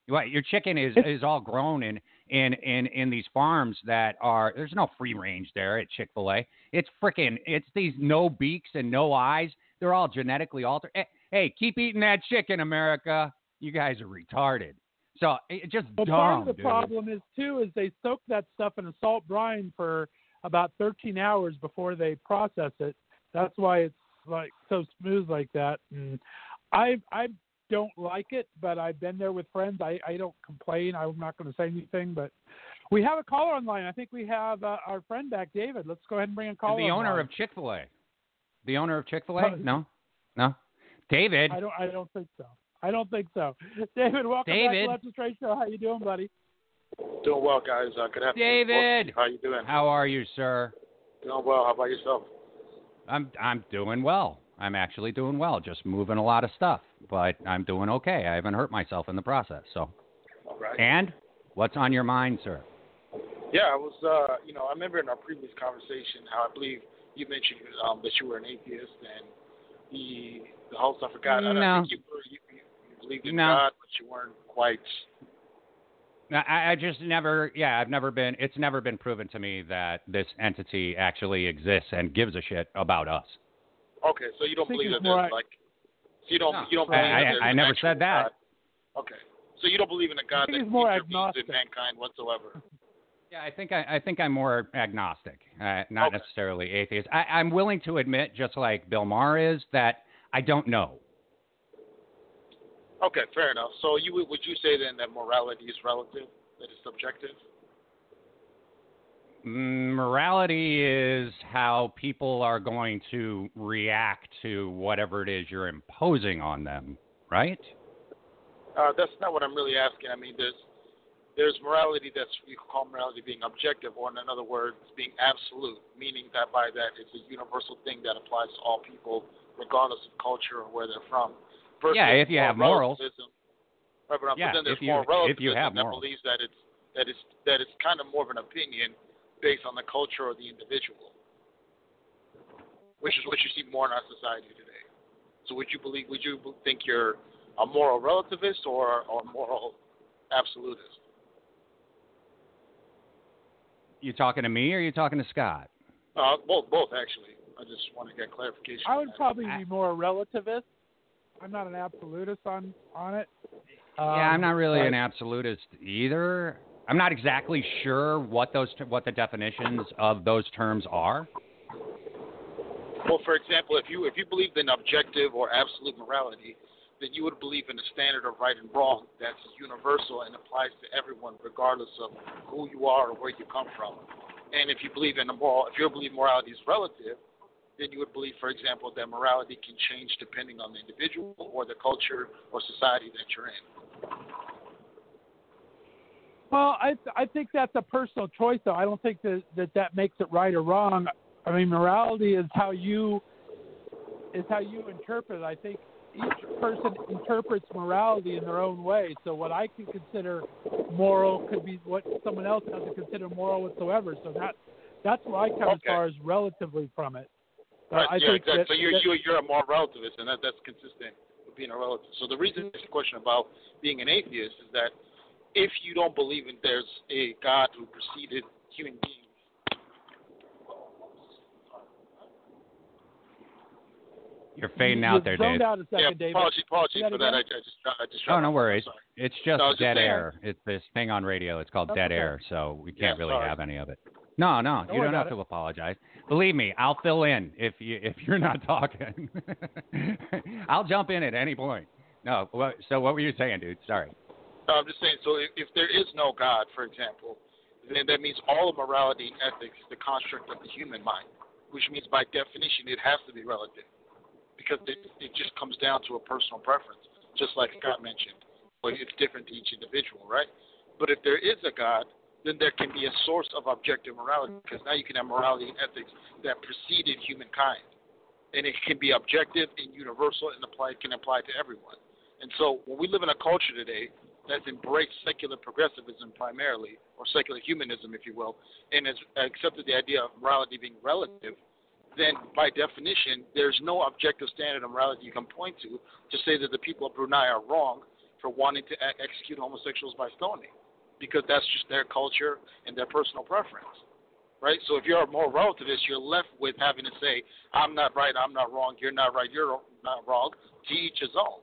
What your chicken is is all grown in in in in these farms that are there's no free range there at Chick Fil A. It's freaking it's these no beaks and no eyes. They're all genetically altered. Hey, hey, keep eating that chicken, America. You guys are retarded. So it just Well, dumb, part of the dude. problem is too is they soak that stuff in a salt brine for about 13 hours before they process it. That's why it's like so smooth like that. And I I don't like it, but I've been there with friends. I I don't complain. I'm not going to say anything, but we have a caller online. I think we have uh, our friend back, David. Let's go ahead and bring a caller. the owner of Chick Fil A. The owner of Chick Fil A? Uh, No, no. David. I don't I don't think so. I don't think so. (laughs) David, welcome back David. to Left of Str8 Show. How you doing, buddy? Doing well, guys. Uh, good afternoon. David. How you doing? How are you, sir? Doing well. How about yourself? I'm I'm doing well. I'm actually doing well. Just moving a lot of stuff, but I'm doing okay. I haven't hurt myself in the process. So Right. And what's on your mind, sir? Yeah, I was. Uh, you know, I remember in our previous conversation how I believe you mentioned um, that you were an atheist and the the whole stuff. I forgot. I No. don't think you, were, you you believed in No. God, but you weren't quite. No, I, I just never, yeah, I've never been, it's never been proven to me that this entity actually exists and gives a shit about us. Okay, so you don't I believe it's that there's like- like. So you don't. No. You don't I- believe I- that there's I never said that. God. Okay, so you don't believe in a God think that it's more intervenes in mankind whatsoever. Yeah, I think I, I think I'm more agnostic, uh, not Okay. necessarily atheist. I, I'm willing to admit, just like Bill Maher is, that I don't know. Okay, fair enough. So you would would you say then that morality is relative, that it's subjective? Mm, Morality is how people are going to react to whatever it is you're imposing on them, right? Uh, that's not what I'm really asking. I mean, there's there's morality that's we could call morality being objective, or in other words, being absolute, meaning that by that it's a universal thing that applies to all people, regardless of culture or where they're from. Versus Yeah, if you have morals. Right, but, Yeah, but then there's if you- moral if you have that morals. believes that it's that it's that it's kind of more of an opinion based on the culture or the individual, which is what you see more in our society today. So would you believe? Would you think you're a moral relativist or or moral absolutist? You talking to me or you talking to Scott? Uh, both, both actually. I just want to get clarification. I on would that. probably be more a relativist. I'm not an absolutist on on it. yeah, I'm Um, not really an absolutist either. I'm not exactly sure what those what the definitions of those terms are. Well, for example, if you if you believed in objective or absolute morality, then you would believe in a standard of right and wrong that's universal and applies to everyone, regardless of who you are or where you come from. And if you believe in a moral, if you believe morality is relative, then you would believe, for example, that morality can change depending on the individual or the culture or society that you're in. Well, I I think that's a personal choice, though. I don't think that that, that makes it right or wrong. I mean, morality is how you is how you interpret it. I think each person interprets morality in their own way. So what I can consider moral could be what someone else doesn't consider moral whatsoever. So that that's where I come as far as relatively from it. Uh, Right, I yeah, think exactly. that- so you're, that- you're you're a moral relativist, and that that's consistent with being a relative. So the reason this question about being an atheist is that if you don't believe in there's a God who preceded human beings, You're fading out there, zoned Dave. out a second, yeah, David. apologies, apologies Say for that that. I, I just I just Oh, no worries. It's just No, I was just dead air. It's this thing on radio. It's called That's dead okay. air, so we can't really sorry. have any of it. No, no, Don't you don't have about to apologize. Believe me, I'll fill in if you if you're not (laughs) talking. I'll jump in at any point. No, so what were you saying, dude? Sorry. No, I'm just saying. So if, if there is no God, for example, then that means all of morality and ethics is the construct of the human mind, which means by definition it has to be relative, because it, it just comes down to a personal preference, just like Scott mentioned. But it's different to each individual, right? But if there is a God, then there can be a source of objective morality, because now you can have morality and ethics that preceded humankind, and it can be objective and universal and apply can apply to everyone. And so when we live in a culture today that's embraced secular progressivism primarily, or secular humanism, if you will, and has accepted the idea of morality being relative, then by definition, there's no objective standard of morality you can point to to say that the people of Brunei are wrong for wanting to execute homosexuals by stoning, because that's just their culture and their personal preference. Right? So if you're a moral relativist, you're left with having to say, I'm not right, I'm not wrong, you're not right, you're not wrong, to each his own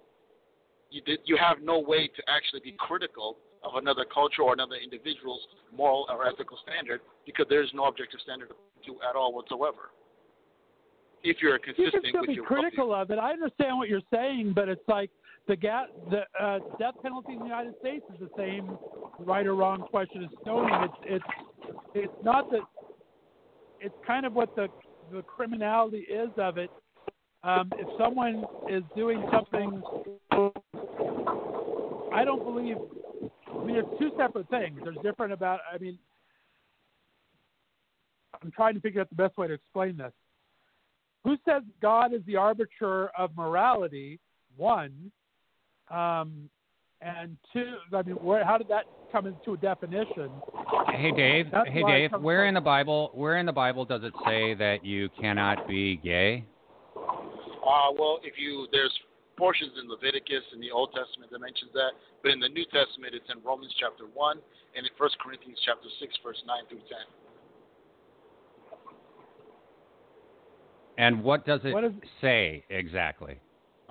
you did, you have no way to actually be critical of another culture or another individual's moral or ethical standard because there's no objective standard to at all whatsoever. If you're consistent you can still with be critical of it. I understand what you're saying, but it's like the ga- the uh, death penalty in the United States is the same right or wrong question as stoning. It's it's it's not that it's kind of what the the criminality is of it. Um, if someone is doing something, I don't believe. I mean, it's two separate things. There's different about. I mean, I'm trying to figure out the best way to explain this who says God is the arbiter of morality? One, um, And two, I mean, where, how did that come into a definition? Hey Dave, That's hey where Dave, where from. in the Bible, where in the Bible does it say that you cannot be gay? Uh, well, if you there's portions in Leviticus in the Old Testament that mentions that, but in the New Testament it's in Romans chapter one and in First Corinthians chapter six, verse nine through ten. And what does it What is- say exactly?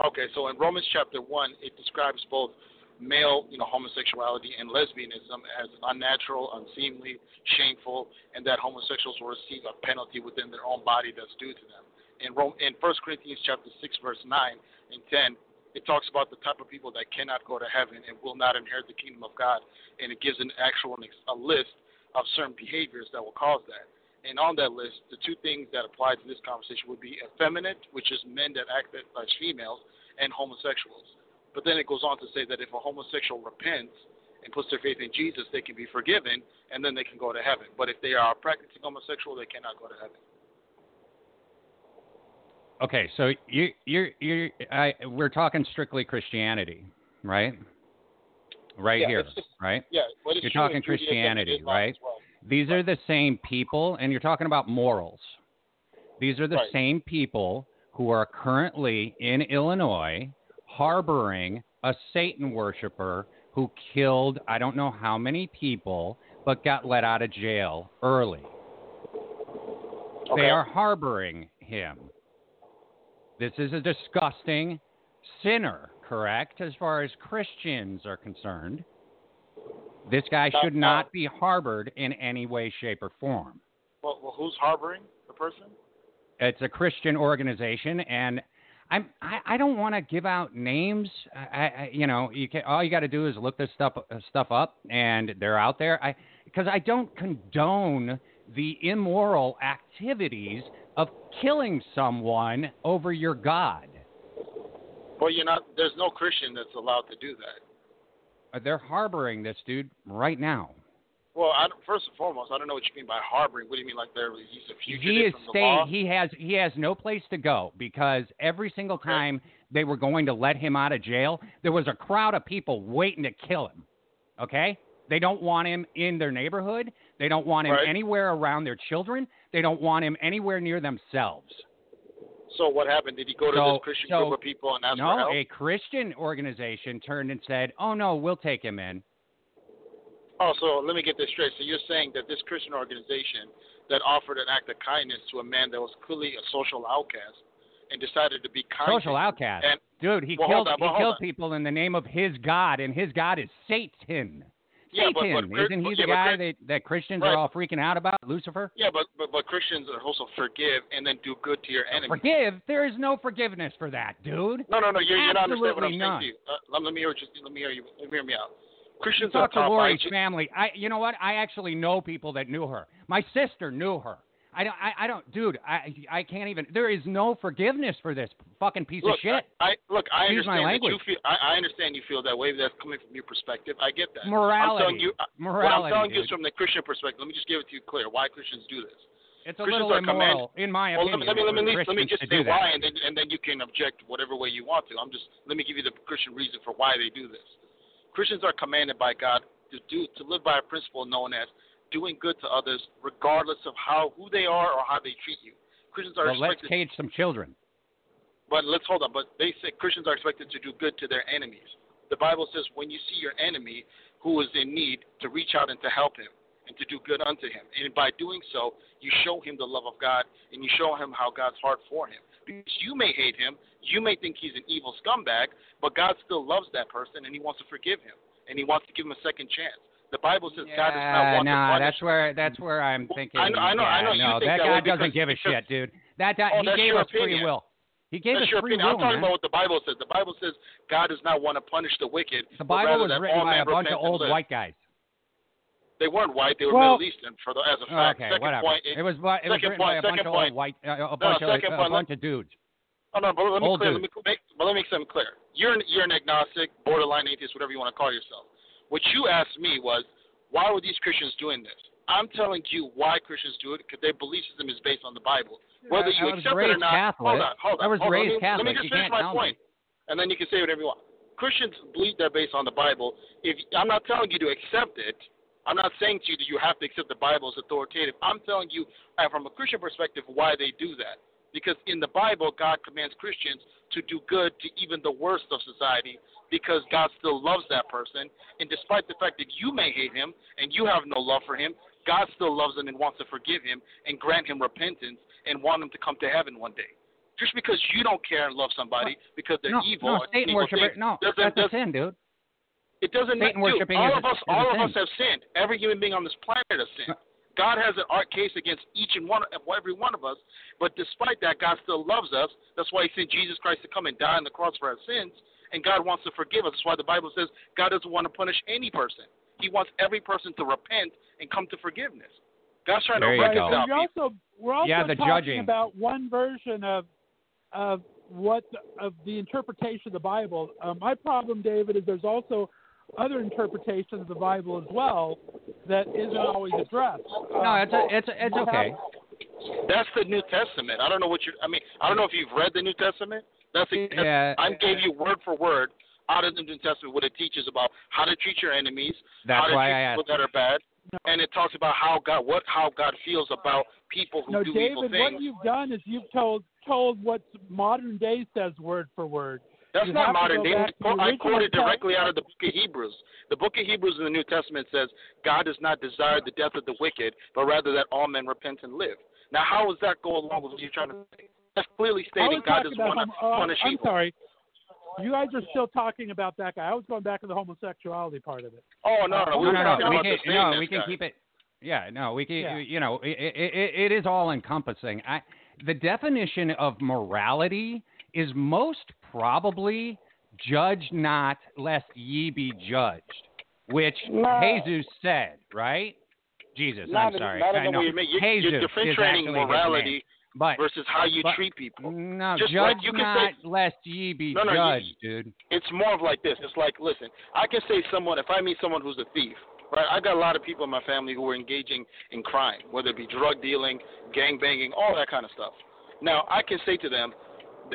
Okay, so in Romans chapter one, it describes both male, you know, homosexuality and lesbianism as unnatural, unseemly, shameful, and that homosexuals will receive a penalty within their own body that's due to them. In Rome, in 1 Corinthians chapter six, verse nine and ten, it talks about the type of people that cannot go to heaven and will not inherit the kingdom of God, and it gives an actual a list of certain behaviors that will cause that. And on that list, the two things that apply to this conversation would be effeminate, which is men that act as females, and homosexuals. But then it goes on to say that if a homosexual repents and puts their faith in Jesus, they can be forgiven and then they can go to heaven. But if they are practicing homosexual, they cannot go to heaven. Okay, so you you you I we're talking strictly Christianity, right? Right Yeah, here, just- right? Yeah, but it's You're talking Christianity, right? well. These are the same people, and you're talking about morals. These are the Right. same people who are currently in Illinois harboring a Satan worshiper who killed I don't know how many people, but got let out of jail early. Okay. They are harboring him. This is a disgusting sinner, correct, as far as Christians are concerned. This guy should not be harbored in any way, shape, or form. Well, well, who's harboring the person? It's a Christian organization, and I'm I, I don't want to give out names. I, I you know you can all you got to do is look this stuff uh, stuff up, and they're out there. I because I don't condone the immoral activities of killing someone over your God. Well, you're not. There's no Christian that's allowed to do that. Uh, They're harboring this dude right now. Well, I, first and foremost, I don't know what you mean by harboring. What do you mean, like they're he's a fugitive He is from the staying. law? He has he has no place to go because every single Okay. time they were going to let him out of jail, there was a crowd of people waiting to kill him. Okay, they don't want him in their neighborhood. They don't want him Right. anywhere around their children. They don't want him anywhere near themselves. So what happened? Did he go to So- this Christian so- group of people and ask for help? No, a Christian organization turned and said, "Oh no, we'll take him in." Oh, so let me get this straight. So you're saying that this Christian organization that offered an act of kindness to a man that was clearly a social outcast and decided to be kind. Social outcast, And dude. He Well, killed on, he well, killed on. people in the name of his God, and his God is Satan. Yeah, but, Satan, but, isn't he yeah, the but guy that, that Christians Right. are all freaking out about? Lucifer? Yeah, but, but but Christians are also forgive and then do good to your enemies. Forgive? There is no forgiveness for that, dude. No, no, no. You're, you're not understanding what I'm Absolutely saying to you. Uh, let, me hear. Just let me hear you. Let me hear me out. Christians Talk to are by Lori's Je- family. I, you know what? I actually know people that knew her. My sister knew her. I don't. I, I don't, dude. I, I can't even. There is no forgiveness for this fucking piece Look, of shit. I, I look. I Excuse understand you language. feel. I, I understand you feel that way. That's coming from your perspective. I get that. I'm Morality. telling you. Morality. what I'm telling you is from the Christian perspective. Let me just give it to you clear. Why Christians do this? It's a Christians little are command- immoral, in my opinion. Well, let me let me let me, let me just say why, and then and then you can object whatever way you want to. I'm just let me give you the Christian reason for why they do this. Christians are commanded by God to do to live by a principle known as doing good to others, regardless of how who they are or how they treat you. Christians are Well, let's cage some children. but let's hold on. But they say Christians are expected to do good to their enemies. The Bible says when you see your enemy who is in need, to reach out and to help him and to do good unto him. And by doing so, you show him the love of God and you show him how God's heart for him. Because you may hate him, you may think he's an evil scumbag, but God still loves that person and he wants to forgive him and he wants to give him a second chance. The Bible says God does not Yeah, want to nah, that's where that's where I'm thinking. I know- I know- I know no, that that guy doesn't because- give a because- shit, dude. That guy, Oh, he gave us free will. He gave That's us free opinion. I'm talking man. about what the Bible says. The Bible says God does not want to punish the wicked. the Bible was written by a bunch of old white guys. They weren't white. They were Well- Middle Eastern. For the, as a fact. Okay, second whatever. point. it was it was second written by point- a bunch second of point. old white, uh, a bunch of a bunch of dudes. Oh no, but let me clear. Let me make. But let me make something clear. You're an, you're an agnostic, borderline atheist, whatever you want to call yourself. What you asked me was, why were these Christians doing this? I'm telling you why Christians do it because their belief system is based on the Bible. Whether you accept it or not, Catholic. hold on, hold on. I was hold on. raised let me, Catholic. Let me just You finish my point, me. and then you can say whatever you want. Christians believe they're based on the Bible. If I'm not telling you to accept it, I'm not saying to you that you have to accept the Bible as authoritative. I'm telling you, uh, from a Christian perspective, why they do that. Because in the Bible, God commands Christians to do good to even the worst of society because God still loves that person. And despite the fact that you may hate him and you have no love for him, God still loves him and wants to forgive him and grant him repentance and want him to come to heaven one day. Just because you don't care and love somebody because they're no, evil, no, Satan worshiper. things, No, that's a sin, dude. it doesn't Satan dude, worshiping all of us, a all of sin. us have sinned. Every human being on this planet has sinned. God has an art case against each and one, every one of us. But despite that, God still loves us. That's why He sent Jesus Christ to come and die on the cross for our sins. And God wants to forgive us. That's why the Bible says God doesn't want to punish any person. He wants every person to repent and come to forgiveness. God's trying There to you Right. go. So reconcile you're people. also we're also Yeah, the talking judging. about one version of of what of the interpretation of the Bible. Uh, my problem, David, is there's also other interpretations of the Bible as well that isn't always addressed. No, Um, it's a, it's a, it's you have- okay. That's the New Testament. I don't know what you. I mean, I don't know if you've read the New Testament. That's a, Yeah. I gave you word for word out of the New Testament what it teaches about how to treat your enemies, how to why treat I people asked. that are bad, and it talks about how God what how God feels about people who No, do David, evil things. David, what you've done is you've told told what modern day says word for word. That's you not modern day. back to the I quoted directly out of the book of Hebrews. The book of Hebrews in the New Testament says God does not desire the death of the wicked, but rather that all men repent and live. Now, how does that go along with what you're trying to say? That's (laughs) clearly I stating was God talking doesn't about want to homo- uh, punish I'm evil. sorry. You guys are still talking about that guy. I was going back to the homosexuality part of it. Oh no, no, No, we No, no, no. We can no, we can guy. keep it. Yeah, no, we can. Yeah. You know, it, it, it is all encompassing. I, the definition of morality is most probably judge not, lest ye be judged, which No. Jesus said, right? Jesus, Not I'm sorry. not in I know. way you mean. You're, Jesus you're is differentiating actually morality name. But versus how you but- treat people. no, Just judge like you can not, say- lest ye be No, no, you- judged, dude. It's more of like this. It's like, listen, I can say someone if I meet someone who's a thief, right? I got a lot of people in my family who are engaging in crime, whether it be drug dealing, gang banging, all that kind of stuff. Now, I can say to them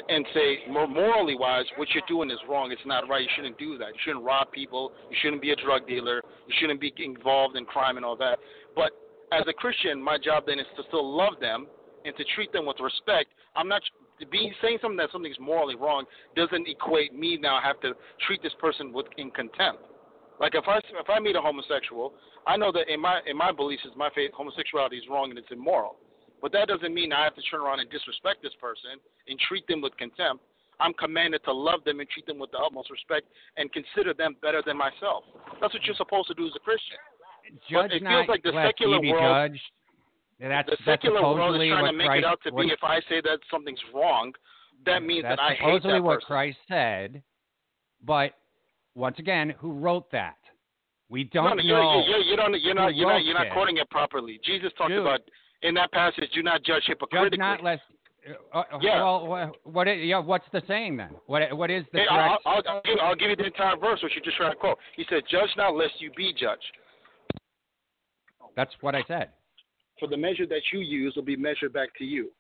and say, more morally wise, what you're doing is wrong. It's not right. You shouldn't do that. You shouldn't rob people. You shouldn't be a drug dealer. You shouldn't be involved in crime and all that. But as a Christian, my job then is to still love them and to treat them with respect. I'm not being saying something that something's morally wrong doesn't equate me now have to treat this person with in contempt. Like if I if I meet a homosexual, I know that in my in my beliefs is my faith homosexuality is wrong and it's immoral. But that doesn't mean I have to turn around and disrespect this person and treat them with contempt. I'm commanded to love them and treat them with the utmost respect and consider them better than myself. That's what you're supposed to do as a Christian. Judge it feels like the secular world- judged. That's, the that's secular world is trying to make Christ, it out to what- be if I say that something's wrong, that means that's that I hate supposedly that what. Christ said. But once again, who wrote that? We don't no, you're, know. you're, you don't, you're not, you're not, you're not it. quoting it properly. Jesus talked Dude. about in that passage, do not judge Judge hypocritically. not lest. Uh, uh, Yeah. Well, wha- what? yeah. What's the saying then? What? What is the Hey, I'll, correct? I'll, I'll, give, I'll give you the entire verse, which you just trying to quote. He said, "Judge not, lest you be judged. That's what I said. For the measure that you use will be measured back to you."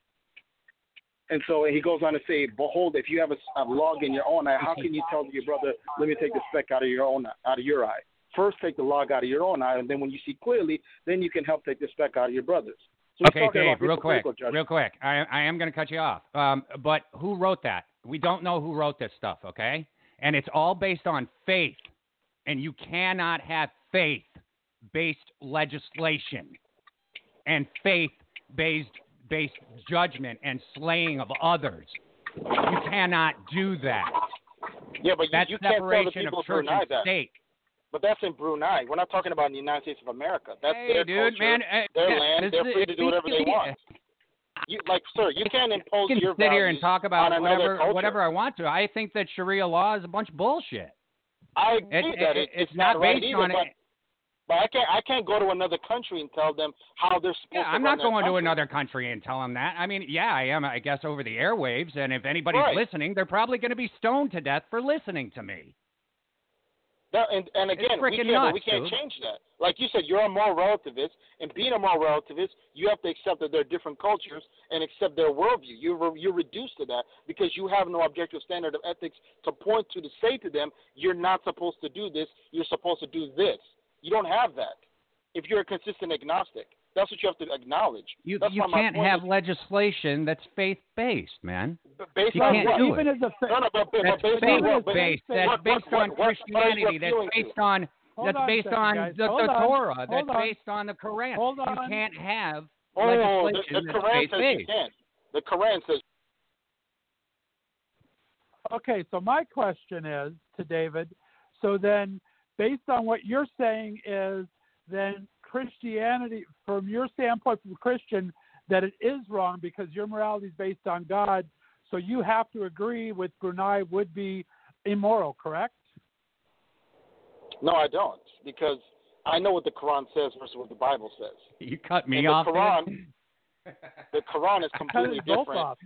And so he goes on to say, "Behold, if you have a, a log in your own eye, how can you tell your brother, let me take the speck out of your own out of your eye? First, take the log out of your own eye, and then when you see clearly, then you can help take the speck out of your brother's." So Okay, Dave. Real quick. judgment. Real quick. I, I am going to cut you off. Um, but who wrote that? We don't know who wrote this stuff. Okay, and it's all based on faith, and you cannot have faith-based legislation and faith-based based judgment and slaying of others. You cannot do that. Yeah, but you, That's you can't tell the people of church Brunei and that. state. But that's in Brunei. We're not talking about in the United States of America. That's hey, their dude, culture, man. uh, their yeah, land. They're free to do whatever they want. You, like, sir, you can't impose I can your sit here and talk about whatever culture. whatever I want to. I think that Sharia law is a bunch of bullshit. I agree It- that it- it, it's not right based either, on it. But I can't I can't go to another country and tell them how they're supposed Yeah, I'm not going to another country and tell them that. I mean, yeah, I am, I guess, over the airwaves, and if anybody's Right. listening, they're probably going to be stoned to death for listening to me. That, and and again, we can't nuts, we can't dude. change that. Like you said, you're a moral relativist, and being a moral relativist, you have to accept that there are different cultures and accept their worldview. You're re- you're reduced to that because you have no objective standard of ethics to point to to say to them, you're not supposed to do this. You're supposed to do this. You don't have that. If you're a consistent agnostic, that's what you have to acknowledge. You that's you can't have is, legislation that's faith based, man. b- based you on can't what? do even it. as a fa- No, no, but, but, That's based faith on based. That's what- based what- on what- what Christianity. That's based on that's based second, on the, the. Torah. Hold That's on. based on the Quran. Hold You can't have Oh, legislation the that's Quran faith says based. can't. The Quran says Okay, so my question is to David. So then, based on what you're saying, is then Christianity, from your standpoint, from a Christian, that it is wrong because your morality is based on God. So you have to agree with Brunei would be immoral, correct? no, I don't, because I know what the Quran says versus what the Bible says. You cut me And the off. Quran- dude. The Quran is (laughs) completely different. (laughs)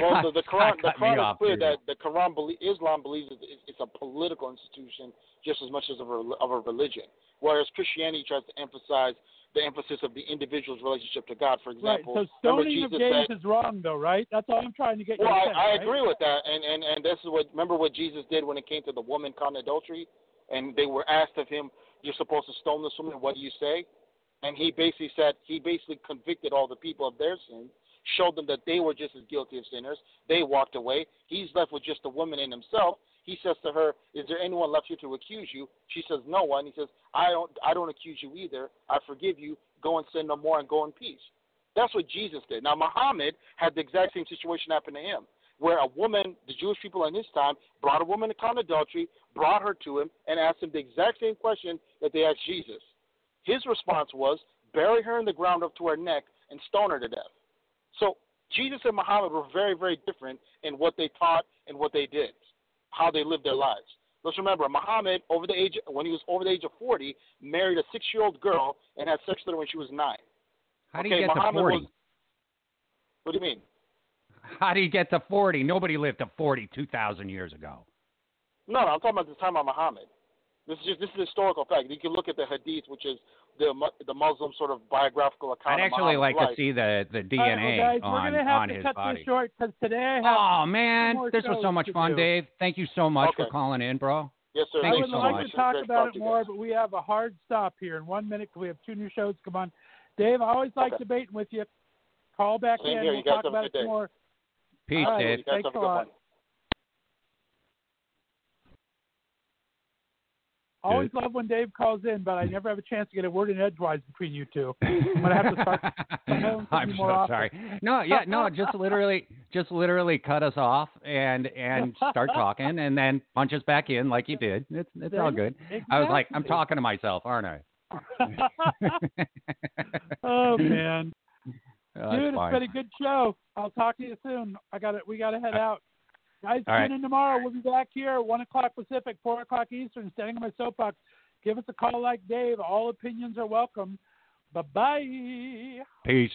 Well, the, the Quran, the Quran is clear that the Quran, Islam believes it- it's, it's a political institution just as much as of a, of a religion, whereas Christianity tries to emphasize the emphasis of the individual's relationship to God. For Right. example, So remember stoning of Jesus gays said, is wrong, though, right? That's all I'm trying to get you Well, I, I right? agree with that, and and and this is what remember what Jesus did when it came to the woman caught in adultery, and they were asked of him, "You're supposed to stone this woman. What do you say?" And he basically said he basically convicted all the people of their sins, showed them that they were just as guilty of sinners. They walked away. He's left with just the woman and himself. He says to her, "Is there anyone left here to accuse you?" She says, "No one." He says, "I don't. I don't accuse you either. I forgive you. Go and sin no more and go in peace." That's what Jesus did. Now Muhammad had the exact same situation happen to him, where a woman, the Jewish people in his time, brought a woman to commit adultery, brought her to him, and asked him the exact same question that they asked Jesus. His response was, bury her in the ground up to her neck and stone her to death. So Jesus and Muhammad were very, very different in what they taught and what they did, how they lived their lives. Let's remember, Muhammad, over the age when he was over the age of 40, married a six-year-old girl and had sex with her when she was nine. How do you okay, get Muhammad to 40? was- What do you mean? How do you get to 40? Nobody lived to 40 2,000 years ago. No, no, I'm talking about the time of Muhammad. This is just this is historical fact. You can look at the Hadith, which is the the Muslim sort of biographical account. I'd of actually like Muhammad's to see the, the All right, DNA well, guys, on, we're gonna have on to his cut body. this short because today I have Oh, man. This was so much fun, do. Dave. Thank you so much for calling in, bro. Yes, sir. Thank I you would Thanks so so like much. to talk about talk it more, but we have a hard stop here in one minute because we have two new shows come on. Dave, I always like Okay. debating with you. Call back Same in. here. We'll You talk about it day. more. Peace, All right. Dave. You guys Thanks a a lot. one. Always love when Dave calls in, but I never have a chance to get a word in edgewise between you two. I'm gonna have to start. (laughs) I'm so often. sorry. No, yeah, no, (laughs) just literally, just literally cut us off and and start talking, and then punch us back in like you did. It's it's all good. I was like, I'm talking to myself, aren't I? (laughs) oh man, Oh, dude, it's fine. been a good show. I'll talk to you soon. I got it. We got to head uh, out. Guys, All tune right. in tomorrow. We'll be back here, one o'clock Pacific, four o'clock Eastern. Standing on my soapbox. Give us a call like Dave. All opinions are welcome. Bye bye. Peace.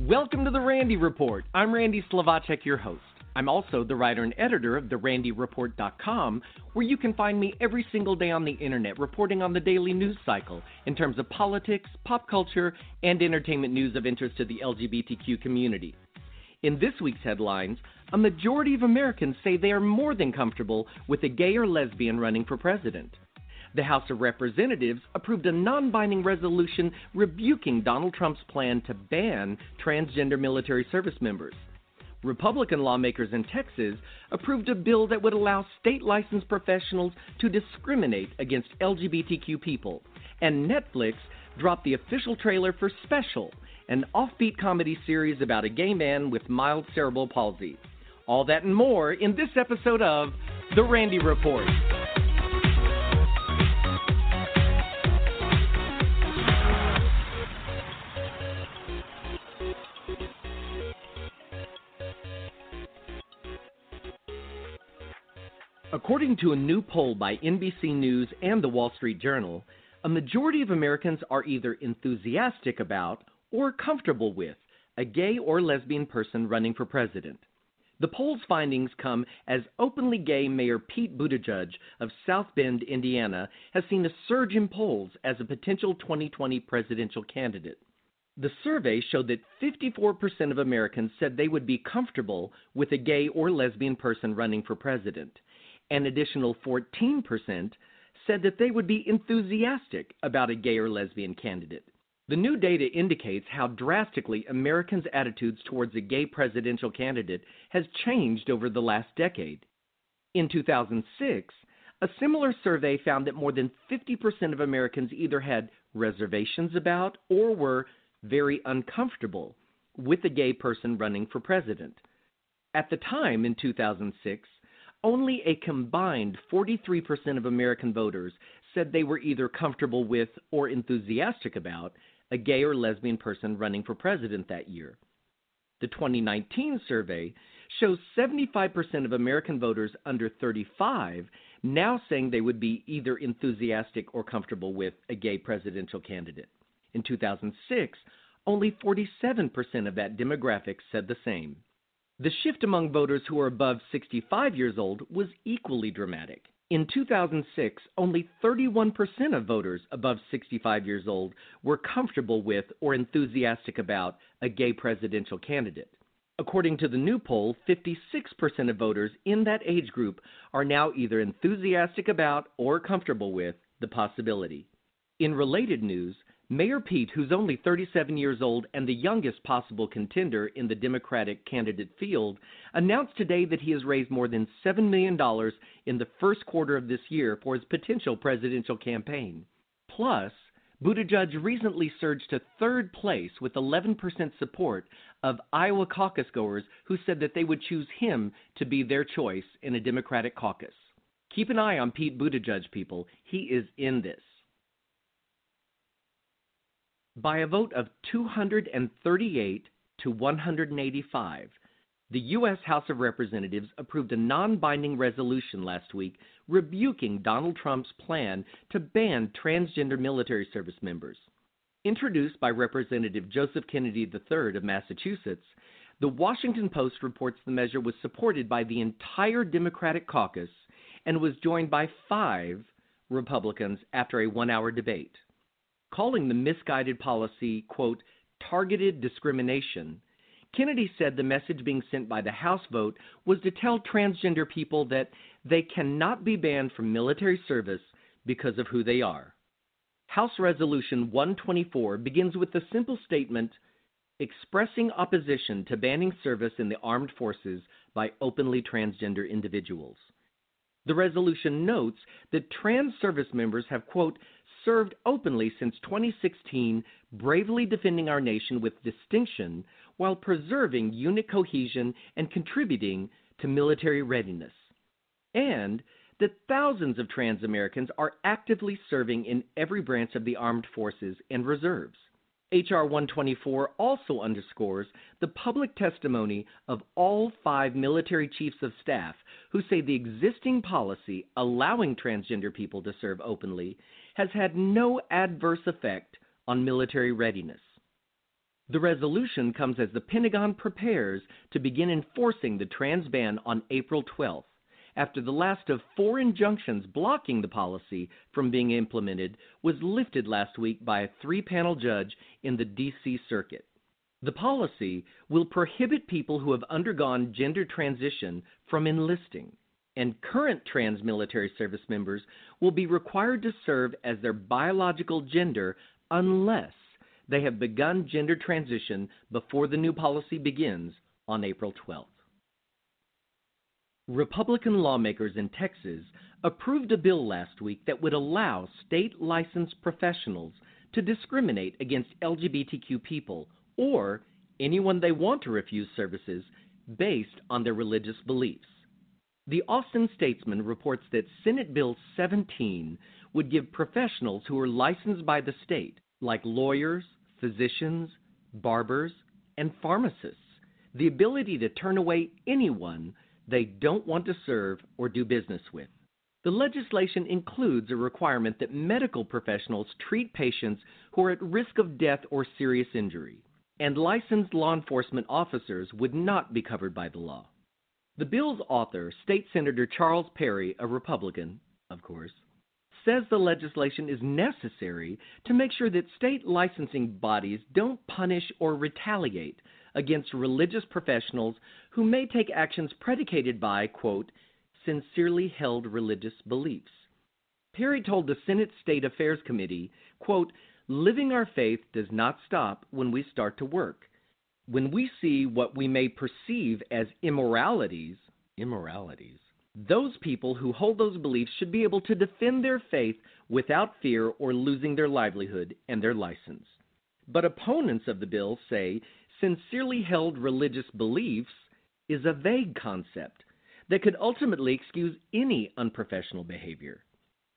Welcome to the Randy Report. I'm Randy Slovacek, your host. I'm also the writer and editor of therandyreport.com, where you can find me every single day on the internet reporting on the daily news cycle in terms of politics, pop culture, and entertainment news of interest to the LGBTQ community. In this week's headlines, a majority of Americans say they are more than comfortable with a gay or lesbian running for president. The House of Representatives approved a non binding resolution rebuking Donald Trump's plan to ban transgender military service members. Republican lawmakers in Texas approved a bill that would allow state licensed professionals to discriminate against LGBTQ people. And Netflix dropped the official trailer for Special, an offbeat comedy series about a gay man with mild cerebral palsy. All that and more in this episode of The Randy Report. According to a new poll by NBC News and the Wall Street Journal, a majority of Americans are either enthusiastic about or comfortable with a gay or lesbian person running for president. The poll's findings come as openly gay Mayor Pete Buttigieg of South Bend, Indiana, has seen a surge in polls as a potential 2020 presidential candidate. The survey showed that 54% of Americans said they would be comfortable with a gay or lesbian person running for president an additional 14% said that they would be enthusiastic about a gay or lesbian candidate. The new data indicates how drastically Americans' attitudes towards a gay presidential candidate has changed over the last decade. In 2006, a similar survey found that more than 50% of Americans either had reservations about or were very uncomfortable with a gay person running for president. At the time in 2006, only a combined 43% of American voters said they were either comfortable with or enthusiastic about a gay or lesbian person running for president that year. The 2019 survey shows 75% of American voters under 35 now saying they would be either enthusiastic or comfortable with a gay presidential candidate. In 2006, only 47% of that demographic said the same. The shift among voters who are above 65 years old was equally dramatic. In 2006, only 31% of voters above 65 years old were comfortable with or enthusiastic about a gay presidential candidate. According to the new poll, 56% of voters in that age group are now either enthusiastic about or comfortable with the possibility. In related news, Mayor Pete, who's only 37 years old and the youngest possible contender in the Democratic candidate field, announced today that he has raised more than $7 million in the first quarter of this year for his potential presidential campaign. Plus, Buttigieg recently surged to third place with 11% support of Iowa caucus goers who said that they would choose him to be their choice in a Democratic caucus. Keep an eye on Pete Buttigieg, people. He is in this. By a vote of 238 to 185, the U.S. House of Representatives approved a non binding resolution last week rebuking Donald Trump's plan to ban transgender military service members. Introduced by Representative Joseph Kennedy III of Massachusetts, the Washington Post reports the measure was supported by the entire Democratic caucus and was joined by five Republicans after a one hour debate calling the misguided policy, quote, targeted discrimination, Kennedy said the message being sent by the House vote was to tell transgender people that they cannot be banned from military service because of who they are. House Resolution 124 begins with the simple statement expressing opposition to banning service in the armed forces by openly transgender individuals. The resolution notes that trans service members have, quote, served openly since 2016, bravely defending our nation with distinction while preserving unit cohesion and contributing to military readiness. And that thousands of trans Americans are actively serving in every branch of the armed forces and reserves. H.R. 124 also underscores the public testimony of all five military chiefs of staff who say the existing policy allowing transgender people to serve openly has had no adverse effect on military readiness. The resolution comes as the Pentagon prepares to begin enforcing the trans ban on April 12th, after the last of four injunctions blocking the policy from being implemented was lifted last week by a three panel judge in the D.C. Circuit. The policy will prohibit people who have undergone gender transition from enlisting and current trans military service members will be required to serve as their biological gender unless they have begun gender transition before the new policy begins on April 12th. Republican lawmakers in Texas approved a bill last week that would allow state licensed professionals to discriminate against LGBTQ people or anyone they want to refuse services based on their religious beliefs. The Austin Statesman reports that Senate Bill 17 would give professionals who are licensed by the state, like lawyers, physicians, barbers, and pharmacists, the ability to turn away anyone they don't want to serve or do business with. The legislation includes a requirement that medical professionals treat patients who are at risk of death or serious injury, and licensed law enforcement officers would not be covered by the law. The bill's author, State Senator Charles Perry, a Republican, of course, says the legislation is necessary to make sure that state licensing bodies don't punish or retaliate against religious professionals who may take actions predicated by, quote, sincerely held religious beliefs. Perry told the Senate State Affairs Committee, quote, living our faith does not stop when we start to work. When we see what we may perceive as immoralities, immoralities, those people who hold those beliefs should be able to defend their faith without fear or losing their livelihood and their license. But opponents of the bill say sincerely held religious beliefs is a vague concept that could ultimately excuse any unprofessional behavior.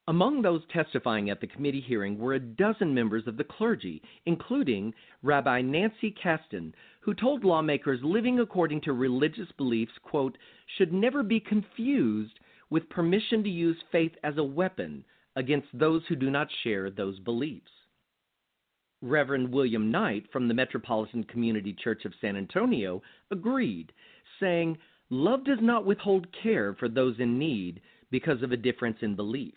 Among those testifying at the committee hearing were a dozen members of the clergy, including Rabbi Nancy Kasten, who told lawmakers living according to religious beliefs, quote, should never be confused with permission to use faith as a weapon against those who do not share those beliefs. Reverend William Knight from the Metropolitan Community Church of San Antonio agreed, saying, Love does not withhold care for those in need because of a difference in belief.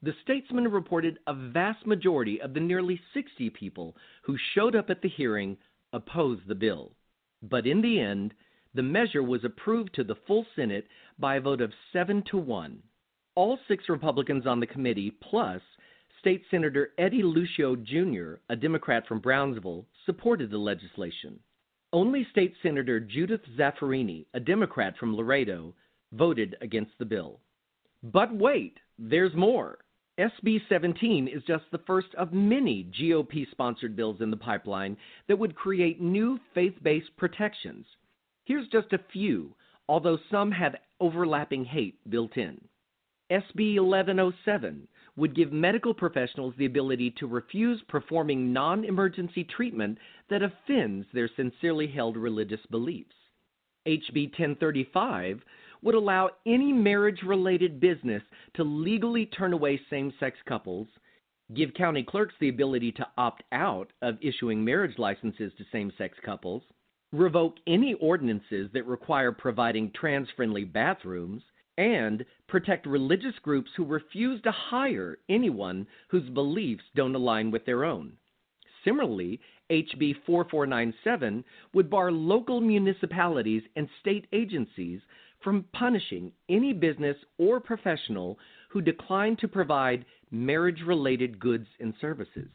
The statesman reported a vast majority of the nearly 60 people who showed up at the hearing opposed the bill. But in the end, the measure was approved to the full Senate by a vote of 7 to 1. All six Republicans on the committee, plus State Senator Eddie Lucio Jr., a Democrat from Brownsville, supported the legislation. Only State Senator Judith Zaffirini, a Democrat from Laredo, voted against the bill. But wait, there's more. SB 17 is just the first of many GOP sponsored bills in the pipeline that would create new faith based protections. Here's just a few, although some have overlapping hate built in. SB 1107 would give medical professionals the ability to refuse performing non emergency treatment that offends their sincerely held religious beliefs. HB 1035 would allow any marriage related business to legally turn away same sex couples, give county clerks the ability to opt out of issuing marriage licenses to same sex couples, revoke any ordinances that require providing trans friendly bathrooms, and protect religious groups who refuse to hire anyone whose beliefs don't align with their own. Similarly, HB 4497 would bar local municipalities and state agencies from punishing any business or professional who decline to provide marriage related goods and services.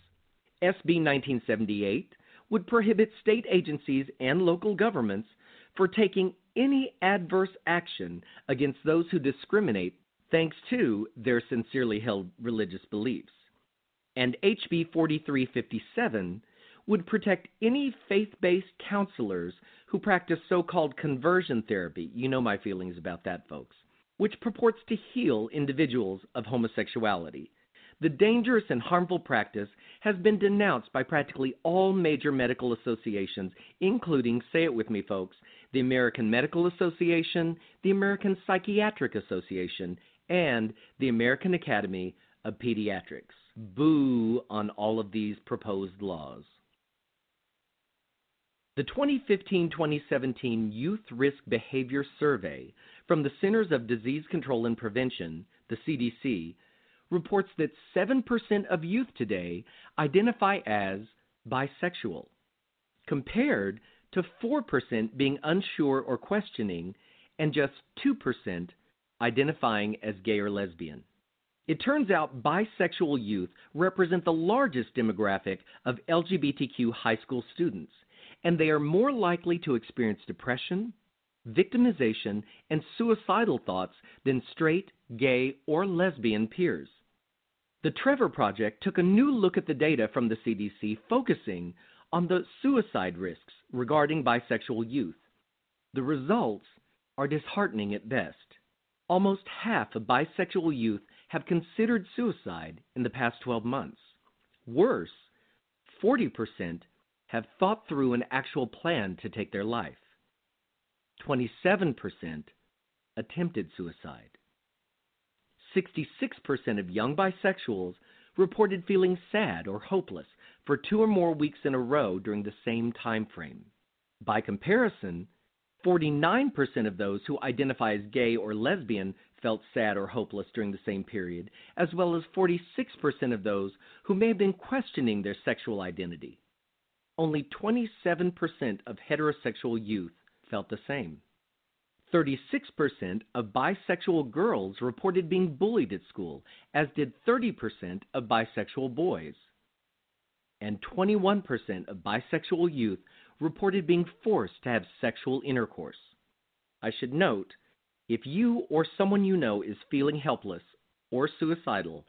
SB 1978 would prohibit state agencies and local governments for taking any adverse action against those who discriminate thanks to their sincerely held religious beliefs. And HB 4357 would protect any faith based counselors who practice so called conversion therapy. You know my feelings about that, folks, which purports to heal individuals of homosexuality. The dangerous and harmful practice has been denounced by practically all major medical associations, including, say it with me, folks, the American Medical Association, the American Psychiatric Association, and the American Academy of Pediatrics. Boo on all of these proposed laws. The 2015 2017 Youth Risk Behavior Survey from the Centers of Disease Control and Prevention, the CDC, reports that 7% of youth today identify as bisexual, compared to 4% being unsure or questioning, and just 2% identifying as gay or lesbian. It turns out bisexual youth represent the largest demographic of LGBTQ high school students and they are more likely to experience depression, victimization, and suicidal thoughts than straight, gay, or lesbian peers. The Trevor Project took a new look at the data from the CDC focusing on the suicide risks regarding bisexual youth. The results are disheartening at best. Almost half of bisexual youth have considered suicide in the past 12 months. Worse, 40% have thought through an actual plan to take their life. 27% attempted suicide. 66% of young bisexuals reported feeling sad or hopeless for two or more weeks in a row during the same time frame. By comparison, 49% of those who identify as gay or lesbian felt sad or hopeless during the same period, as well as 46% of those who may have been questioning their sexual identity. Only 27% of heterosexual youth felt the same. 36% of bisexual girls reported being bullied at school, as did 30% of bisexual boys. And 21% of bisexual youth reported being forced to have sexual intercourse. I should note if you or someone you know is feeling helpless or suicidal,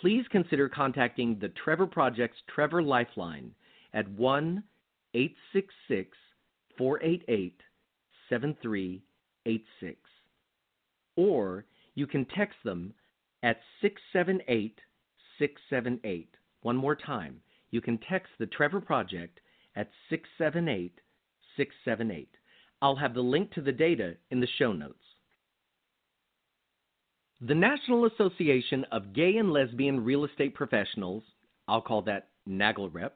please consider contacting the Trevor Project's Trevor Lifeline at 1 866 488 7386. Or you can text them at 678 678. One more time, you can text the Trevor Project at 678 678. I'll have the link to the data in the show notes. The National Association of Gay and Lesbian Real Estate Professionals, I'll call that NAGLREP,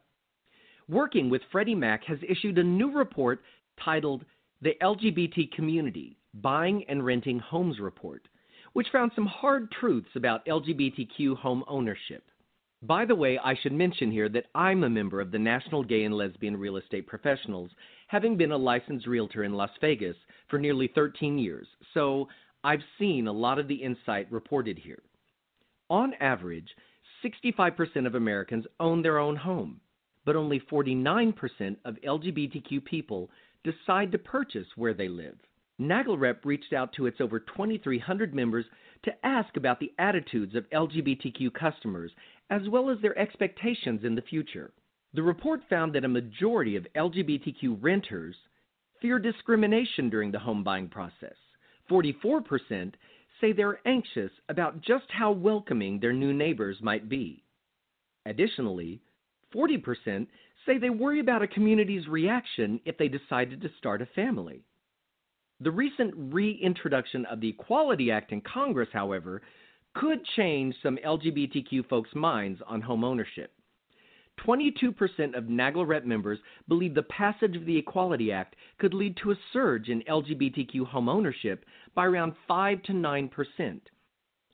working with Freddie Mac, has issued a new report titled The LGBT Community Buying and Renting Homes Report, which found some hard truths about LGBTQ home ownership. By the way, I should mention here that I'm a member of the National Gay and Lesbian Real Estate Professionals, having been a licensed realtor in Las Vegas for nearly 13 years, so I've seen a lot of the insight reported here. On average, 65% of Americans own their own home, but only 49% of LGBTQ people decide to purchase where they live. NAGLREP reached out to its over 2,300 members to ask about the attitudes of LGBTQ customers as well as their expectations in the future. The report found that a majority of LGBTQ renters fear discrimination during the home buying process. 44% say they're anxious about just how welcoming their new neighbors might be. Additionally, 40% say they worry about a community's reaction if they decided to start a family. The recent reintroduction of the Equality Act in Congress, however, could change some LGBTQ folks' minds on home ownership. 22% of NAGLREP members believe the passage of the Equality Act could lead to a surge in LGBTQ home ownership by around 5 to 9%.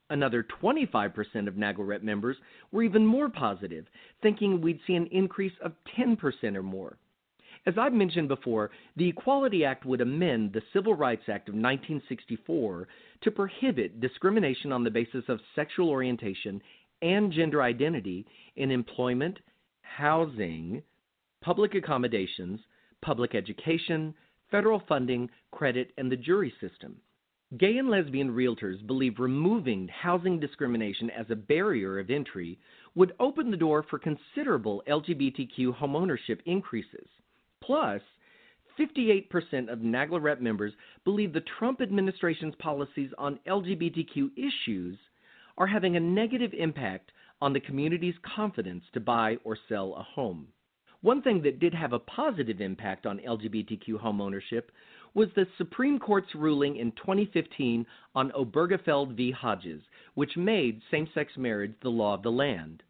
Another 25% of NAGLREP members were even more positive, thinking we'd see an increase of 10% or more. As I've mentioned before, the Equality Act would amend the Civil Rights Act of 1964 to prohibit discrimination on the basis of sexual orientation and gender identity in employment, housing, public accommodations, public education, federal funding, credit, and the jury system. Gay and lesbian realtors believe removing housing discrimination as a barrier of entry would open the door for considerable LGBTQ homeownership increases. Plus, 58% of NAGLREP members believe the Trump administration's policies on LGBTQ issues are having a negative impact on the community's confidence to buy or sell a home. One thing that did have a positive impact on LGBTQ homeownership was the Supreme Court's ruling in 2015 on Obergefell v. Hodges, which made same sex marriage the law of the land.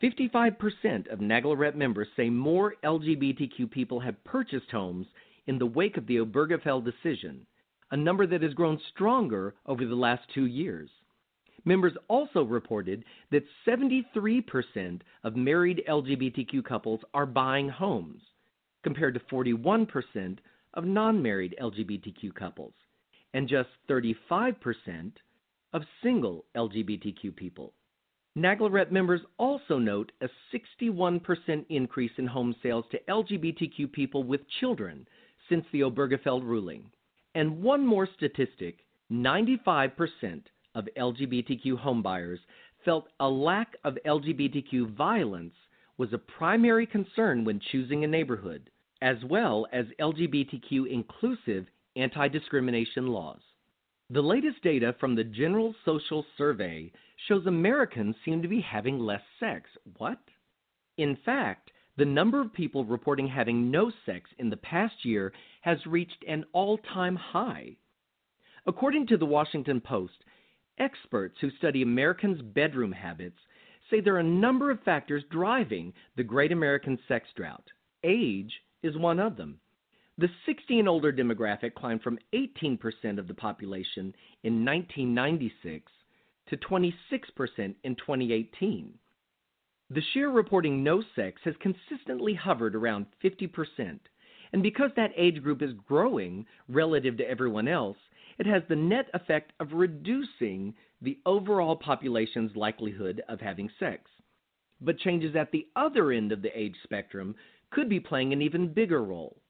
55% of NAGLREP members say more LGBTQ people have purchased homes in the wake of the Obergefell decision, a number that has grown stronger over the last two years. Members also reported that 73% of married LGBTQ couples are buying homes, compared to 41% of non married LGBTQ couples, and just 35% of single LGBTQ people. NAGLREP members also note a 61% increase in home sales to LGBTQ people with children since the Obergefell ruling. And one more statistic 95% of LGBTQ homebuyers felt a lack of LGBTQ violence was a primary concern when choosing a neighborhood, as well as LGBTQ inclusive anti discrimination laws. The latest data from the General Social Survey shows Americans seem to be having less sex. What? In fact, the number of people reporting having no sex in the past year has reached an all time high. According to the Washington Post, experts who study Americans' bedroom habits say there are a number of factors driving the great American sex drought. Age is one of them. The 60 and older demographic climbed from 18% of the population in 1996 to 26% in 2018. The share reporting no sex has consistently hovered around 50%, and because that age group is growing relative to everyone else, it has the net effect of reducing the overall population's likelihood of having sex. But changes at the other end of the age spectrum could be playing an even bigger role.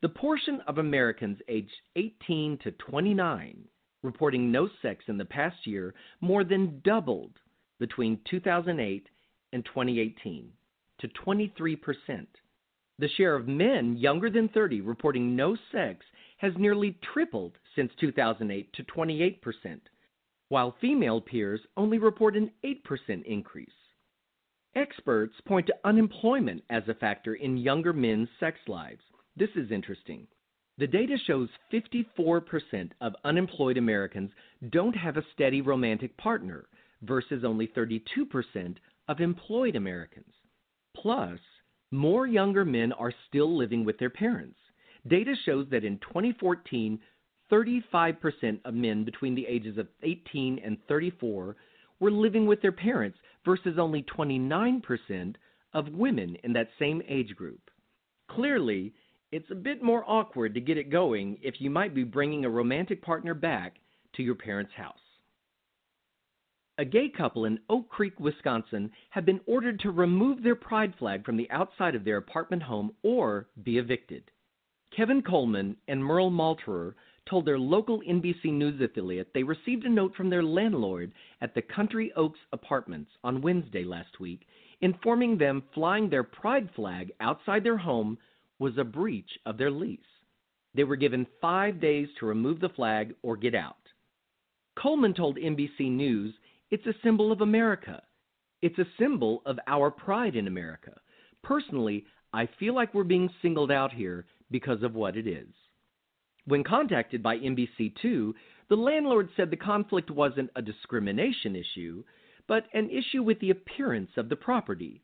The portion of Americans aged 18 to 29 reporting no sex in the past year more than doubled between 2008 and 2018 to 23%. The share of men younger than 30 reporting no sex has nearly tripled since 2008 to 28%, while female peers only report an 8% increase. Experts point to unemployment as a factor in younger men's sex lives. This is interesting. The data shows 54% of unemployed Americans don't have a steady romantic partner versus only 32% of employed Americans. Plus, more younger men are still living with their parents. Data shows that in 2014, 35% of men between the ages of 18 and 34 were living with their parents versus only 29% of women in that same age group. Clearly, it's a bit more awkward to get it going if you might be bringing a romantic partner back to your parents' house. A gay couple in Oak Creek, Wisconsin have been ordered to remove their pride flag from the outside of their apartment home or be evicted. Kevin Coleman and Merle Malterer told their local NBC News affiliate they received a note from their landlord at the Country Oaks Apartments on Wednesday last week informing them flying their pride flag outside their home was a breach of their lease. They were given five days to remove the flag or get out. Coleman told NBC News it's a symbol of America. It's a symbol of our pride in America. Personally, I feel like we're being singled out here because of what it is. When contacted by NBC2, the landlord said the conflict wasn't a discrimination issue, but an issue with the appearance of the property.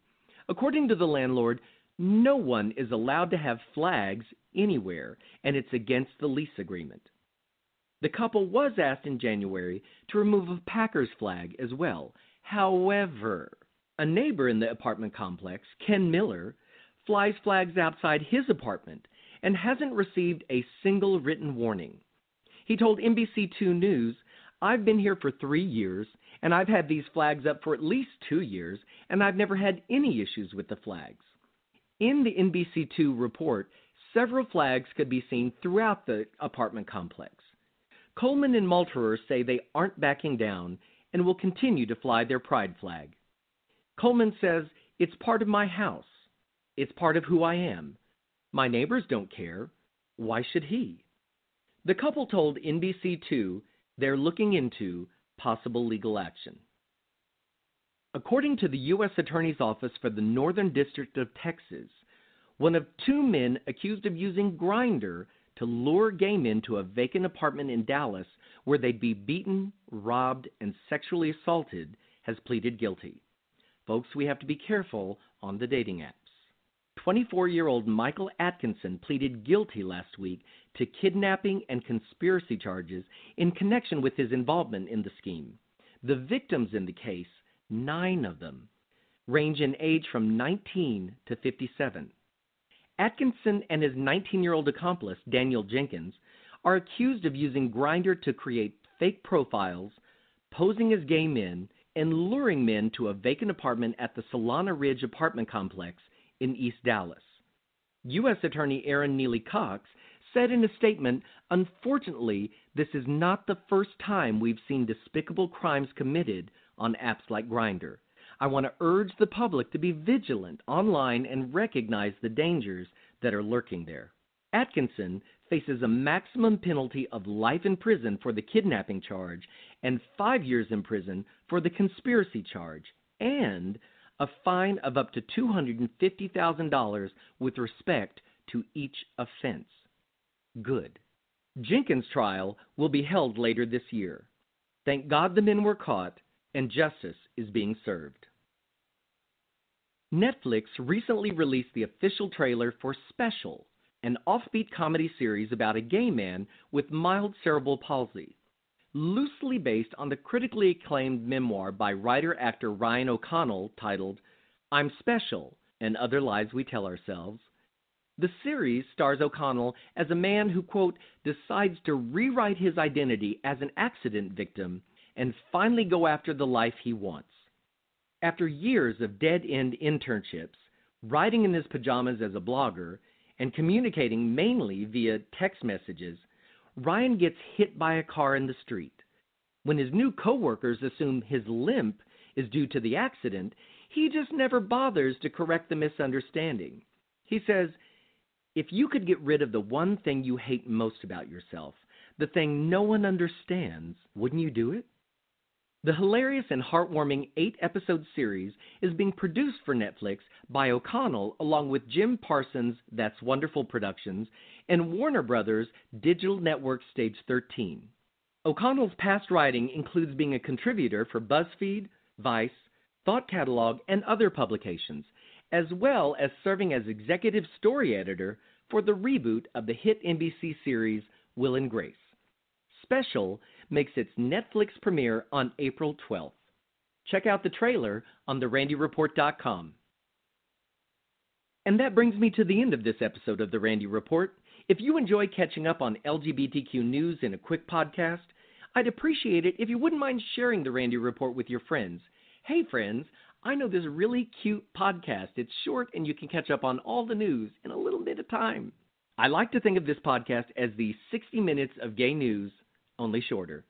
According to the landlord, no one is allowed to have flags anywhere, and it's against the lease agreement. The couple was asked in January to remove a Packers flag as well. However, a neighbor in the apartment complex, Ken Miller, flies flags outside his apartment and hasn't received a single written warning. He told NBC2 News, I've been here for three years, and I've had these flags up for at least two years, and I've never had any issues with the flags. In the NBC2 report, several flags could be seen throughout the apartment complex. Coleman and Malterer say they aren't backing down and will continue to fly their pride flag. Coleman says, It's part of my house. It's part of who I am. My neighbors don't care. Why should he? The couple told NBC2 they're looking into possible legal action. According to the U.S. Attorney's Office for the Northern District of Texas, one of two men accused of using Grindr to lure gay men to a vacant apartment in Dallas where they'd be beaten, robbed, and sexually assaulted has pleaded guilty. Folks, we have to be careful on the dating apps. 24 year old Michael Atkinson pleaded guilty last week to kidnapping and conspiracy charges in connection with his involvement in the scheme. The victims in the case, nine of them, range in age from 19 to 57. Atkinson and his 19 year old accomplice, Daniel Jenkins, are accused of using Grindr to create fake profiles, posing as gay men, and luring men to a vacant apartment at the Solana Ridge apartment complex in East Dallas. U.S. Attorney Erin Nealy Cox said in a statement Unfortunately, this is not the first time we've seen despicable crimes committed on apps like Grindr. I want to urge the public to be vigilant online and recognize the dangers that are lurking there. Atkinson faces a maximum penalty of life in prison for the kidnapping charge and five years in prison for the conspiracy charge, and a fine of up to $250,000 with respect to each offense. Good. Jenkins' trial will be held later this year. Thank God the men were caught and justice is being served. Netflix recently released the official trailer for Special, an offbeat comedy series about a gay man with mild cerebral palsy. Loosely based on the critically acclaimed memoir by writer actor Ryan O'Connell titled I'm Special and Other Lies We Tell Ourselves, the series stars O'Connell as a man who, quote, decides to rewrite his identity as an accident victim and finally go after the life he wants. After years of dead end internships, writing in his pajamas as a blogger, and communicating mainly via text messages, Ryan gets hit by a car in the street. When his new coworkers assume his limp is due to the accident, he just never bothers to correct the misunderstanding. He says, If you could get rid of the one thing you hate most about yourself, the thing no one understands, wouldn't you do it? The hilarious and heartwarming eight episode series is being produced for Netflix by O'Connell along with Jim Parsons' That's Wonderful Productions and Warner Brothers Digital Network Stage 13. O'Connell's past writing includes being a contributor for BuzzFeed, Vice, Thought Catalog, and other publications, as well as serving as executive story editor for the reboot of the hit NBC series Will and Grace. Special makes its Netflix premiere on April 12th. Check out the trailer on therandyreport.com. And that brings me to the end of this episode of The Randy Report. If you enjoy catching up on LGBTQ news in a quick podcast, I'd appreciate it if you wouldn't mind sharing The Randy Report with your friends. Hey, friends, I know this really cute podcast. It's short and you can catch up on all the news in a little bit of time. I like to think of this podcast as the 60 minutes of gay news only shorter.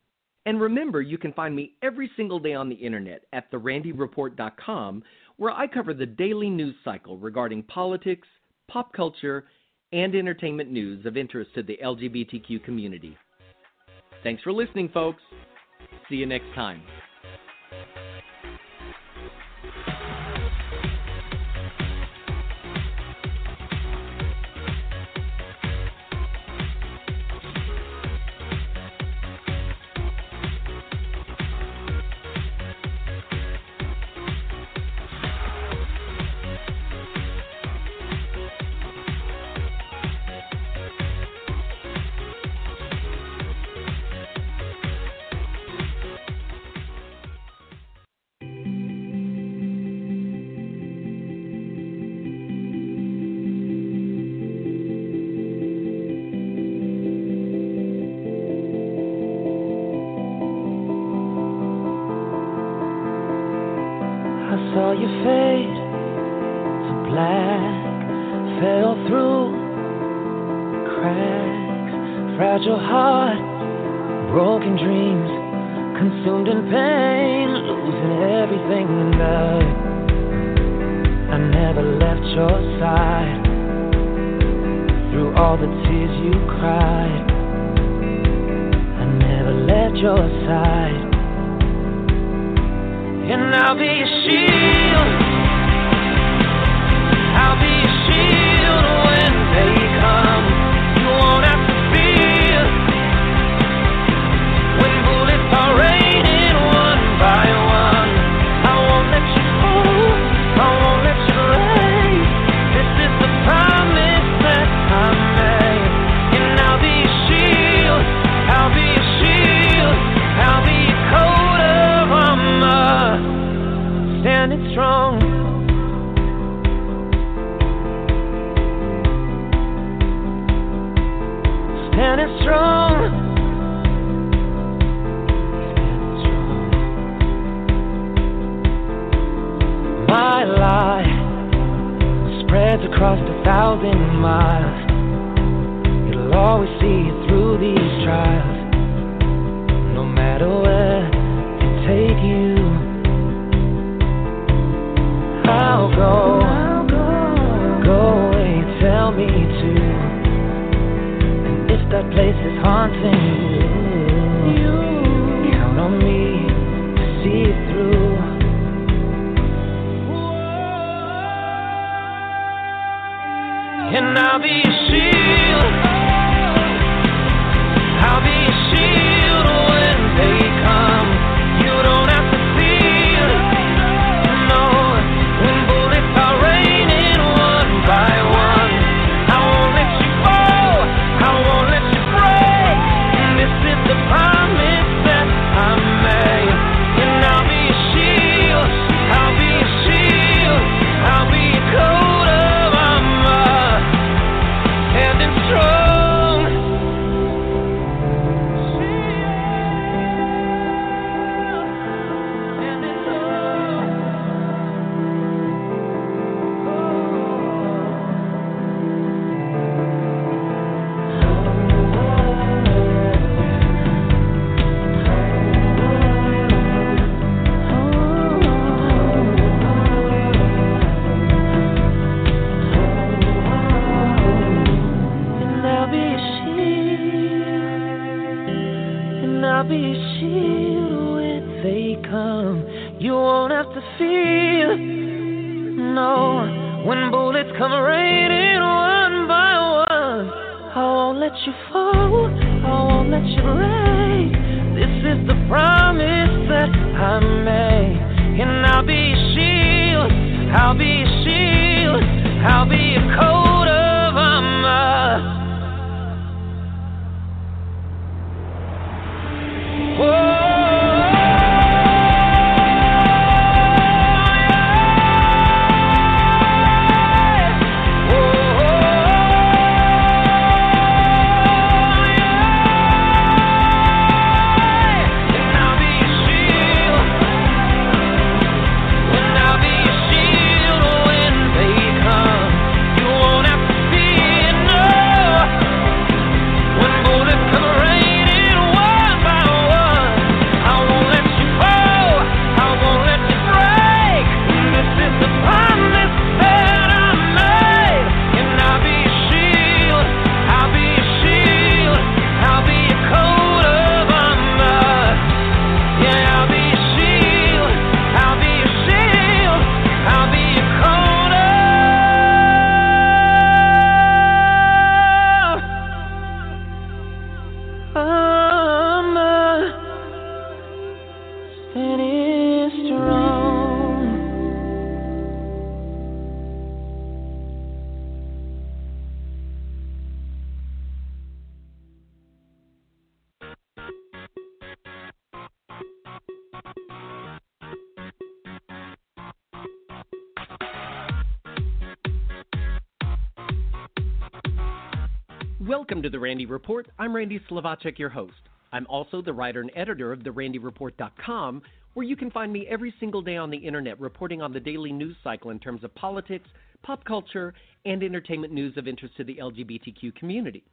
And remember, you can find me every single day on the internet at therandyreport.com, where I cover the daily news cycle regarding politics, pop culture, and entertainment news of interest to the LGBTQ community. Thanks for listening, folks. See you next time. Come. You won't have to fear, no, when bullets come raining one by one. I won't let you fall, I won't let you break. This is the promise that I made, and I'll be a shield, I'll be a shield, I'll be a coat of armor. When Welcome to the Randy Report. I'm Randy Slovacek, your host. I'm also the writer and editor of therandyreport.com, where you can find me every single day on the internet reporting on the daily news cycle in terms of politics, pop culture, and entertainment news of interest to the LGBTQ community.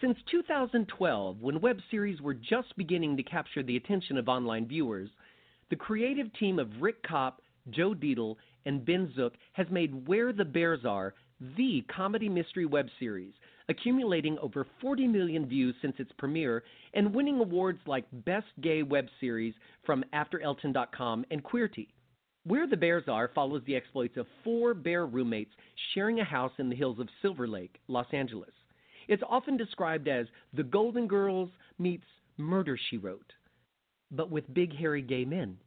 Since 2012, when web series were just beginning to capture the attention of online viewers, the creative team of Rick Copp, Joe Dietl, and Ben Zook has made Where the Bears Are the comedy mystery web series, accumulating over 40 million views since its premiere and winning awards like Best Gay Web Series from AfterElton.com and Queerty. Where the Bears Are follows the exploits of four bear roommates sharing a house in the hills of Silver Lake, Los Angeles. It's often described as the Golden Girls meets Murder She Wrote, but with big hairy gay men.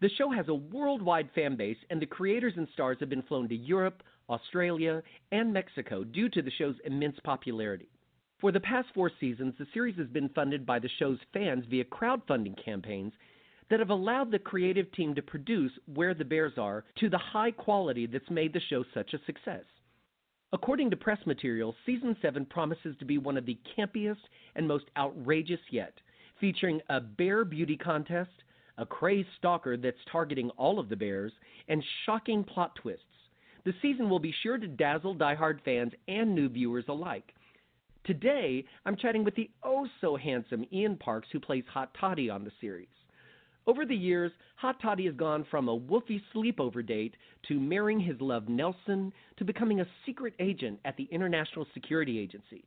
The show has a worldwide fan base, and the creators and stars have been flown to Europe, Australia, and Mexico due to the show's immense popularity. For the past four seasons, the series has been funded by the show's fans via crowdfunding campaigns that have allowed the creative team to produce Where the Bears Are to the high quality that's made the show such a success. According to press material, season 7 promises to be one of the campiest and most outrageous yet, featuring a bear beauty contest, a crazed stalker that's targeting all of the bears, and shocking plot twists. The season will be sure to dazzle diehard fans and new viewers alike. Today, I'm chatting with the oh so handsome Ian Parks, who plays Hot Toddy on the series. Over the years, Hot Toddy has gone from a woofy sleepover date to marrying his love Nelson to becoming a secret agent at the International Security Agency.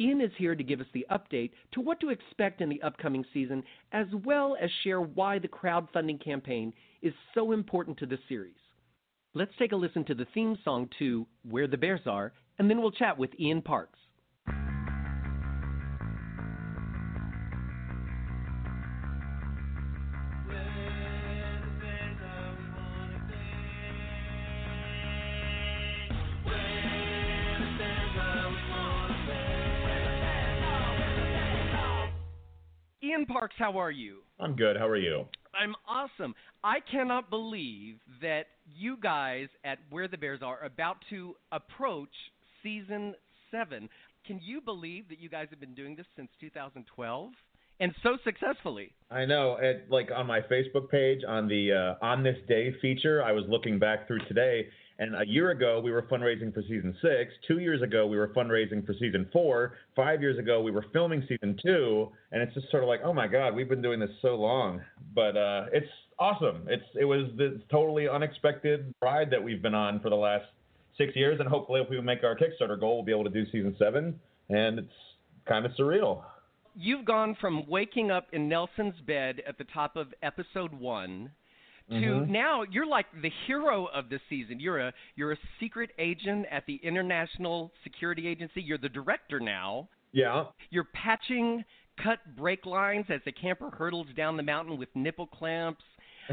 Ian is here to give us the update to what to expect in the upcoming season, as well as share why the crowdfunding campaign is so important to the series. Let's take a listen to the theme song to Where the Bears Are, and then we'll chat with Ian Parks. Ian Parks, how are you? I'm good. How are you? I'm awesome. I cannot believe that you guys at Where the Bears Are are about to approach season seven. Can you believe that you guys have been doing this since 2012 and so successfully? I know. It, like on my Facebook page on the uh, On This Day feature, I was looking back through today, and a year ago we were fundraising for season six. Two years ago we were fundraising for season four. Five years ago we were filming season two, and it's just sort of like, oh my God, we've been doing this so long. But uh, it's awesome. It's it was this totally unexpected ride that we've been on for the last six years, and hopefully, if we make our Kickstarter goal, we'll be able to do season seven. And it's kind of surreal. You've gone from waking up in Nelson's bed at the top of episode one to Mhm. now you're like the hero of the season. You're a you're a secret agent at the International Security Agency. You're the director now. Yeah. You're patching cut brake lines as the camper hurtles down the mountain with nipple clamps. (laughs)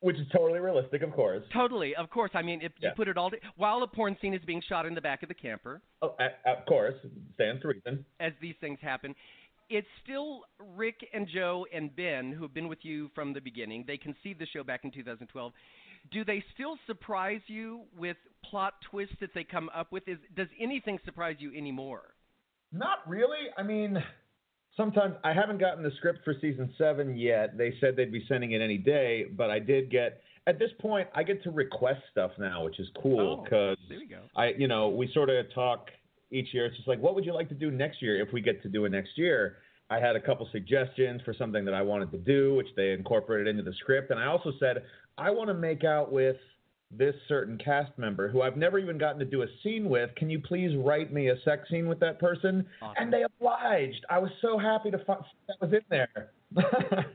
Which is totally realistic, of course. Totally, of course. I mean, if you put it all to, while a porn scene is being shot in the back of the camper, Oh, of course, stands to reason. as these things happen, it's still Rick and Joe and Ben who have been with you from the beginning. They conceived the show back in 2012. Do they still surprise you with plot twists that they come up with? Is does anything surprise you anymore? Not really. I mean, sometimes I haven't gotten the script for season seven yet. They said they'd be sending it any day, but I did get. At this point, I get to request stuff now, which is cool Oh, because go. I, you know, we sort of talk each year. It's just like, what would you like to do next year if we get to do it next year? I had a couple suggestions for something that I wanted to do, which they incorporated into the script. And I also said, I want to make out with this certain cast member who I've never even gotten to do a scene with. Can you please write me a sex scene with that person? Awesome. And they obliged. I was so happy to find that was in there. (laughs)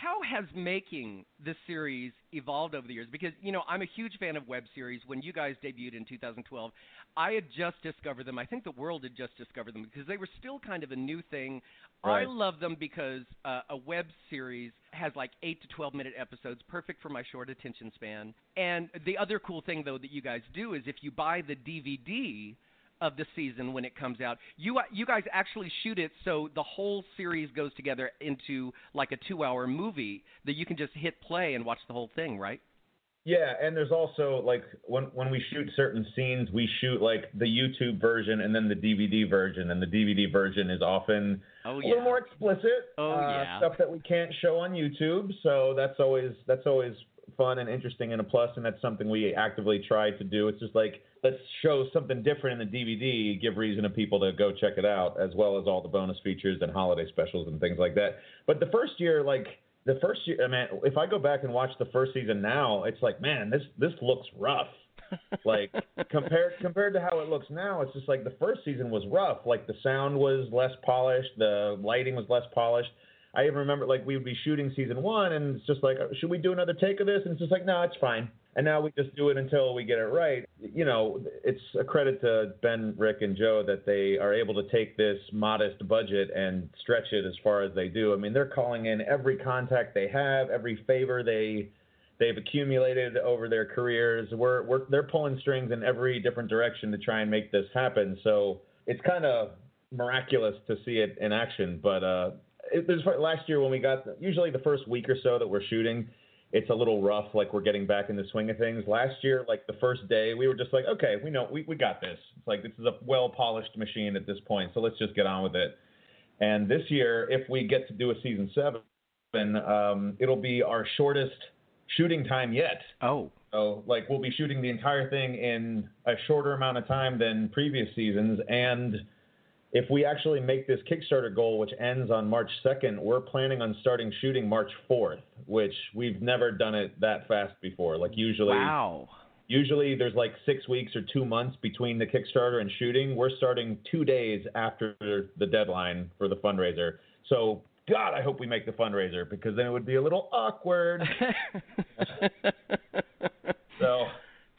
How has making this series evolved over the years? Because you know, I'm a huge fan of web series. When you guys debuted in 2012, I had just discovered them. I think the world had just discovered them because they were still kind of a new thing. I love them because uh, a web series has like eight to 12 minute episodes, perfect for my short attention span. And the other cool thing though that you guys do is if you buy the DVD of the season when it comes out. You you guys actually shoot it so the whole series goes together into like a 2-hour movie that you can just hit play and watch the whole thing, right? Yeah, and there's also like when when we shoot certain scenes, we shoot like the YouTube version and then the DVD version, and the DVD version is often Oh a little more explicit. Oh, uh, yeah. stuff that we can't show on YouTube. So that's always that's always fun and interesting and a plus, and that's something we actively try to do. It's just like let's show something different in the DVD, give reason to people to go check it out, as well as all the bonus features and holiday specials and things like that. But the first year, like the first year, I mean, if I go back and watch the first season now, it's like, man, this this looks rough. (laughs) like compared compared to how it looks now, it's just like the first season was rough. Like the sound was less polished, the lighting was less polished. I even remember like we would be shooting season one, and it's just like, should we do another take of this? And it's just like, no, it's fine. And now we just do it until we get it right. You know, it's a credit to Ben, Rick, and Joe that they are able to take this modest budget and stretch it as far as they do. I mean, they're calling in every contact they have, every favor they they've accumulated over their careers. We're, we're they're pulling strings in every different direction to try and make this happen. So it's kind of miraculous to see it in action. But uh, there's last year when we got usually the first week or so that we're shooting, it's a little rough. Like we're getting back in the swing of things. Last year, like the first day, we were just like, okay, we know we we got this. It's like this is a well polished machine at this point. So let's just get on with it. And this year, if we get to do a season seven, um, it'll be our shortest shooting time yet. Oh. So, like, we'll be shooting the entire thing in a shorter amount of time than previous seasons. And if we actually make this Kickstarter goal, which ends on March 2nd, we're planning on starting shooting March 4th, which we've never done it that fast before. Like, usually. Wow. Usually there's like six weeks or two months between the Kickstarter and shooting. We're starting two days after the deadline for the fundraiser. So, God, I hope we make the fundraiser because then it would be a little awkward. (laughs) (laughs)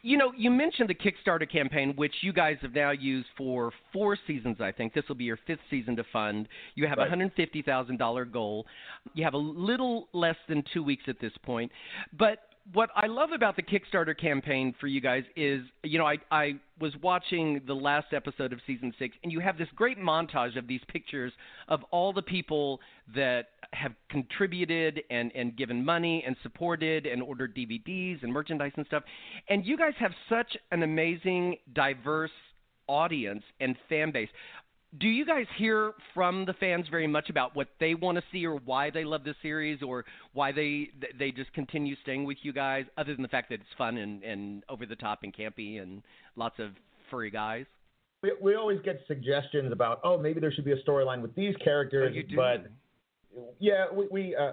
You know, you mentioned the Kickstarter campaign, which you guys have now used for four seasons, I think. This will be your fifth season to fund. You have a Right. $150,000 goal. You have a little less than two weeks at this point. But what I love about the Kickstarter campaign for you guys is, you know, I I was watching the last episode of season six, and you have this great montage of these pictures of all the people that have contributed and and given money and supported and ordered DVDs and merchandise and stuff, and you guys have such an amazing, diverse audience and fan base do you guys hear from the fans very much about what they want to see or why they love the series or why they they just continue staying with you guys other than the fact that it's fun and, and over the top and campy and lots of furry guys? We, we always get suggestions about oh maybe there should be a storyline with these characters oh, but yeah we, we uh,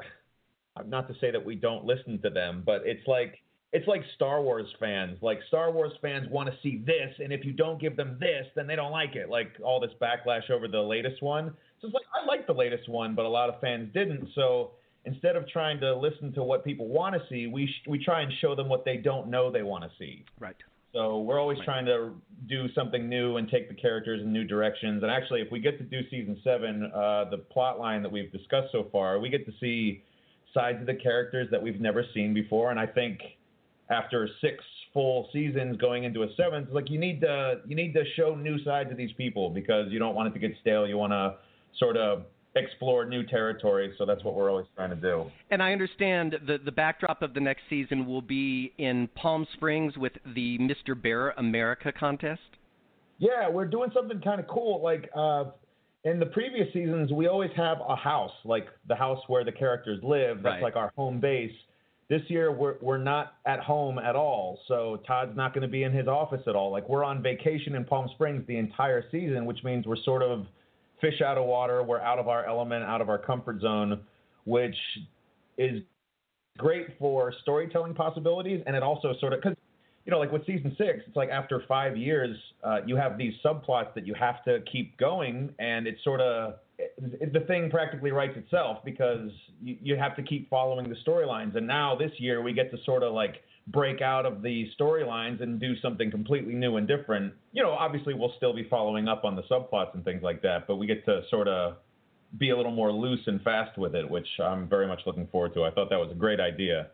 not to say that we don't listen to them but it's like it's like Star Wars fans. Like Star Wars fans want to see this, and if you don't give them this, then they don't like it. Like all this backlash over the latest one. So it's like I like the latest one, but a lot of fans didn't. So instead of trying to listen to what people want to see, we sh- we try and show them what they don't know they want to see. Right. So we're always right. trying to do something new and take the characters in new directions. And actually, if we get to do season seven, uh, the plot line that we've discussed so far, we get to see sides of the characters that we've never seen before. And I think after six full seasons going into a seventh, like you need to you need to show new sides of these people because you don't want it to get stale. You want to sort of explore new territory. So that's what we're always trying to do. And I understand the the backdrop of the next season will be in Palm Springs with the Mr. Bear America contest. Yeah, we're doing something kind of cool. Like uh, in the previous seasons, we always have a house, like the house where the characters live. That's right. like our home base. This year we're we're not at home at all, so Todd's not going to be in his office at all. Like we're on vacation in Palm Springs the entire season, which means we're sort of fish out of water. We're out of our element, out of our comfort zone, which is great for storytelling possibilities, and it also sort of because you know, like with season six, it's like after five years, uh, you have these subplots that you have to keep going, and it's sort of the thing practically writes itself because you, you have to keep following the storylines. And now this year, we get to sort of like break out of the storylines and do something completely new and different. You know, obviously, we'll still be following up on the subplots and things like that, but we get to sort of be a little more loose and fast with it, which I'm very much looking forward to. I thought that was a great idea.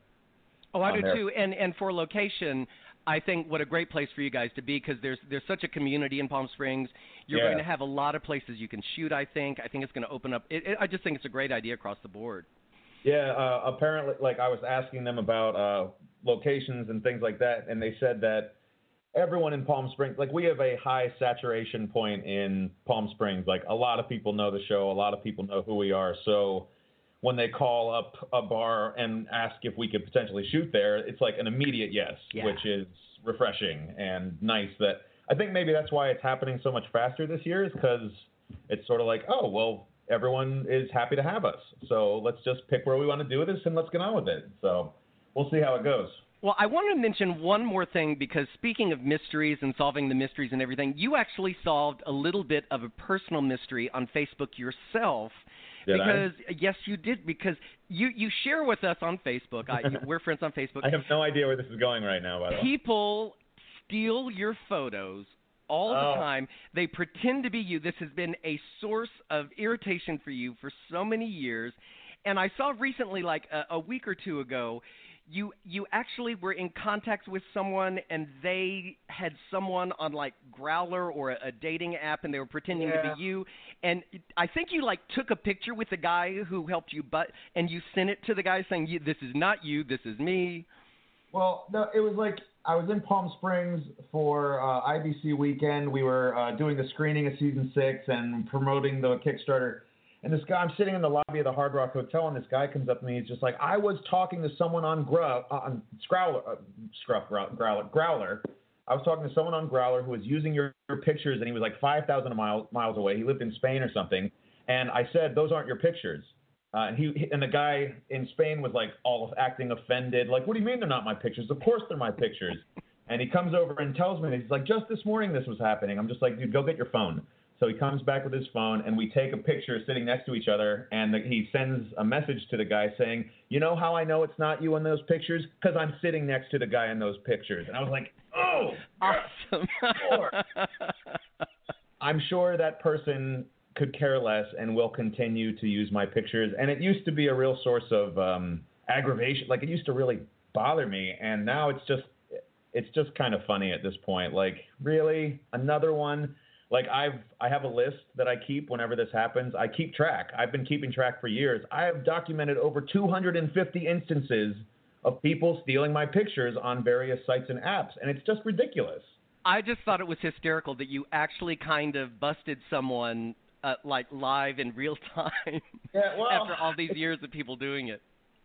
Oh, I do there. too. And and for location, I think what a great place for you guys to be because there's there's such a community in Palm Springs. You're Yeah. going to have a lot of places you can shoot. I think. I think it's going to open up. It, it, I just think it's a great idea across the board. Yeah, uh, apparently, like I was asking them about uh, locations and things like that, and they said that everyone in Palm Springs, like we have a high saturation point in Palm Springs. Like a lot of people know the show, a lot of people know who we are. So when they call up a bar and ask if we could potentially shoot there, it's like an immediate yes, Yeah. which is refreshing and nice. That I think maybe that's why it's happening so much faster this year, is because it's sort of like, oh well, everyone is happy to have us. So let's just pick where we want to do this and let's get on with it. So we'll see how it goes. Well, I want to mention one more thing because speaking of mysteries and solving the mysteries and everything, you actually solved a little bit of a personal mystery on Facebook yourself. Did I? because yes, you did. Because you you share with us on Facebook. I, we're friends on Facebook. (laughs) I have no idea where this is going right now, by the way. People steal your photos all the Oh. time. They pretend to be you. This has been a source of irritation for you for so many years. And I saw recently, like a, a week or two ago, you you actually were in contact with someone, and they had someone on like Growlr or a, a dating app, and they were pretending to be you. And I think you like took a picture with the guy who helped you, but and you sent it to the guy saying, "This is not you. This is me." Well, no, it was like I was in Palm Springs for uh, IBC weekend. We were uh, doing the screening of season six and promoting the Kickstarter. And this guy, I'm sitting in the lobby of the Hard Rock Hotel, and this guy comes up to me. He's just like, I was talking to someone on Grow, on Scrowler, uh, Scruff, Growlr, Growlr. I was talking to someone on Growlr who was using your, your pictures, and he was like 5,000 miles miles away. He lived in Spain or something. And I said, those aren't your pictures. Uh, and he and the guy in Spain was like all of acting offended, like, "What do you mean they're not my pictures? Of course they're my pictures." and he comes over and tells me, he's like, "Just this morning this was happening." I'm just like, "Dude, go get your phone." So he comes back with his phone, and we take a picture sitting next to each other, and the, he sends a message to the guy saying, "You know how I know it's not you in those pictures? Because I'm sitting next to the guy in those pictures." And I was like, "Oh, Awesome. (laughs) I'm sure that person could care less and will continue to use my pictures. And it used to be a real source of um, aggravation. Like it used to really bother me, and now it's just it's just kind of funny at this point. Like, really, another one. Like I've I have a list that I keep whenever this happens. I keep track. I've been keeping track for years. I have documented over 250 instances of people stealing my pictures on various sites and apps, and it's just ridiculous. I just thought it was hysterical that you actually kind of busted someone uh, like live in real time Yeah, well, (laughs) after all these years of people doing it.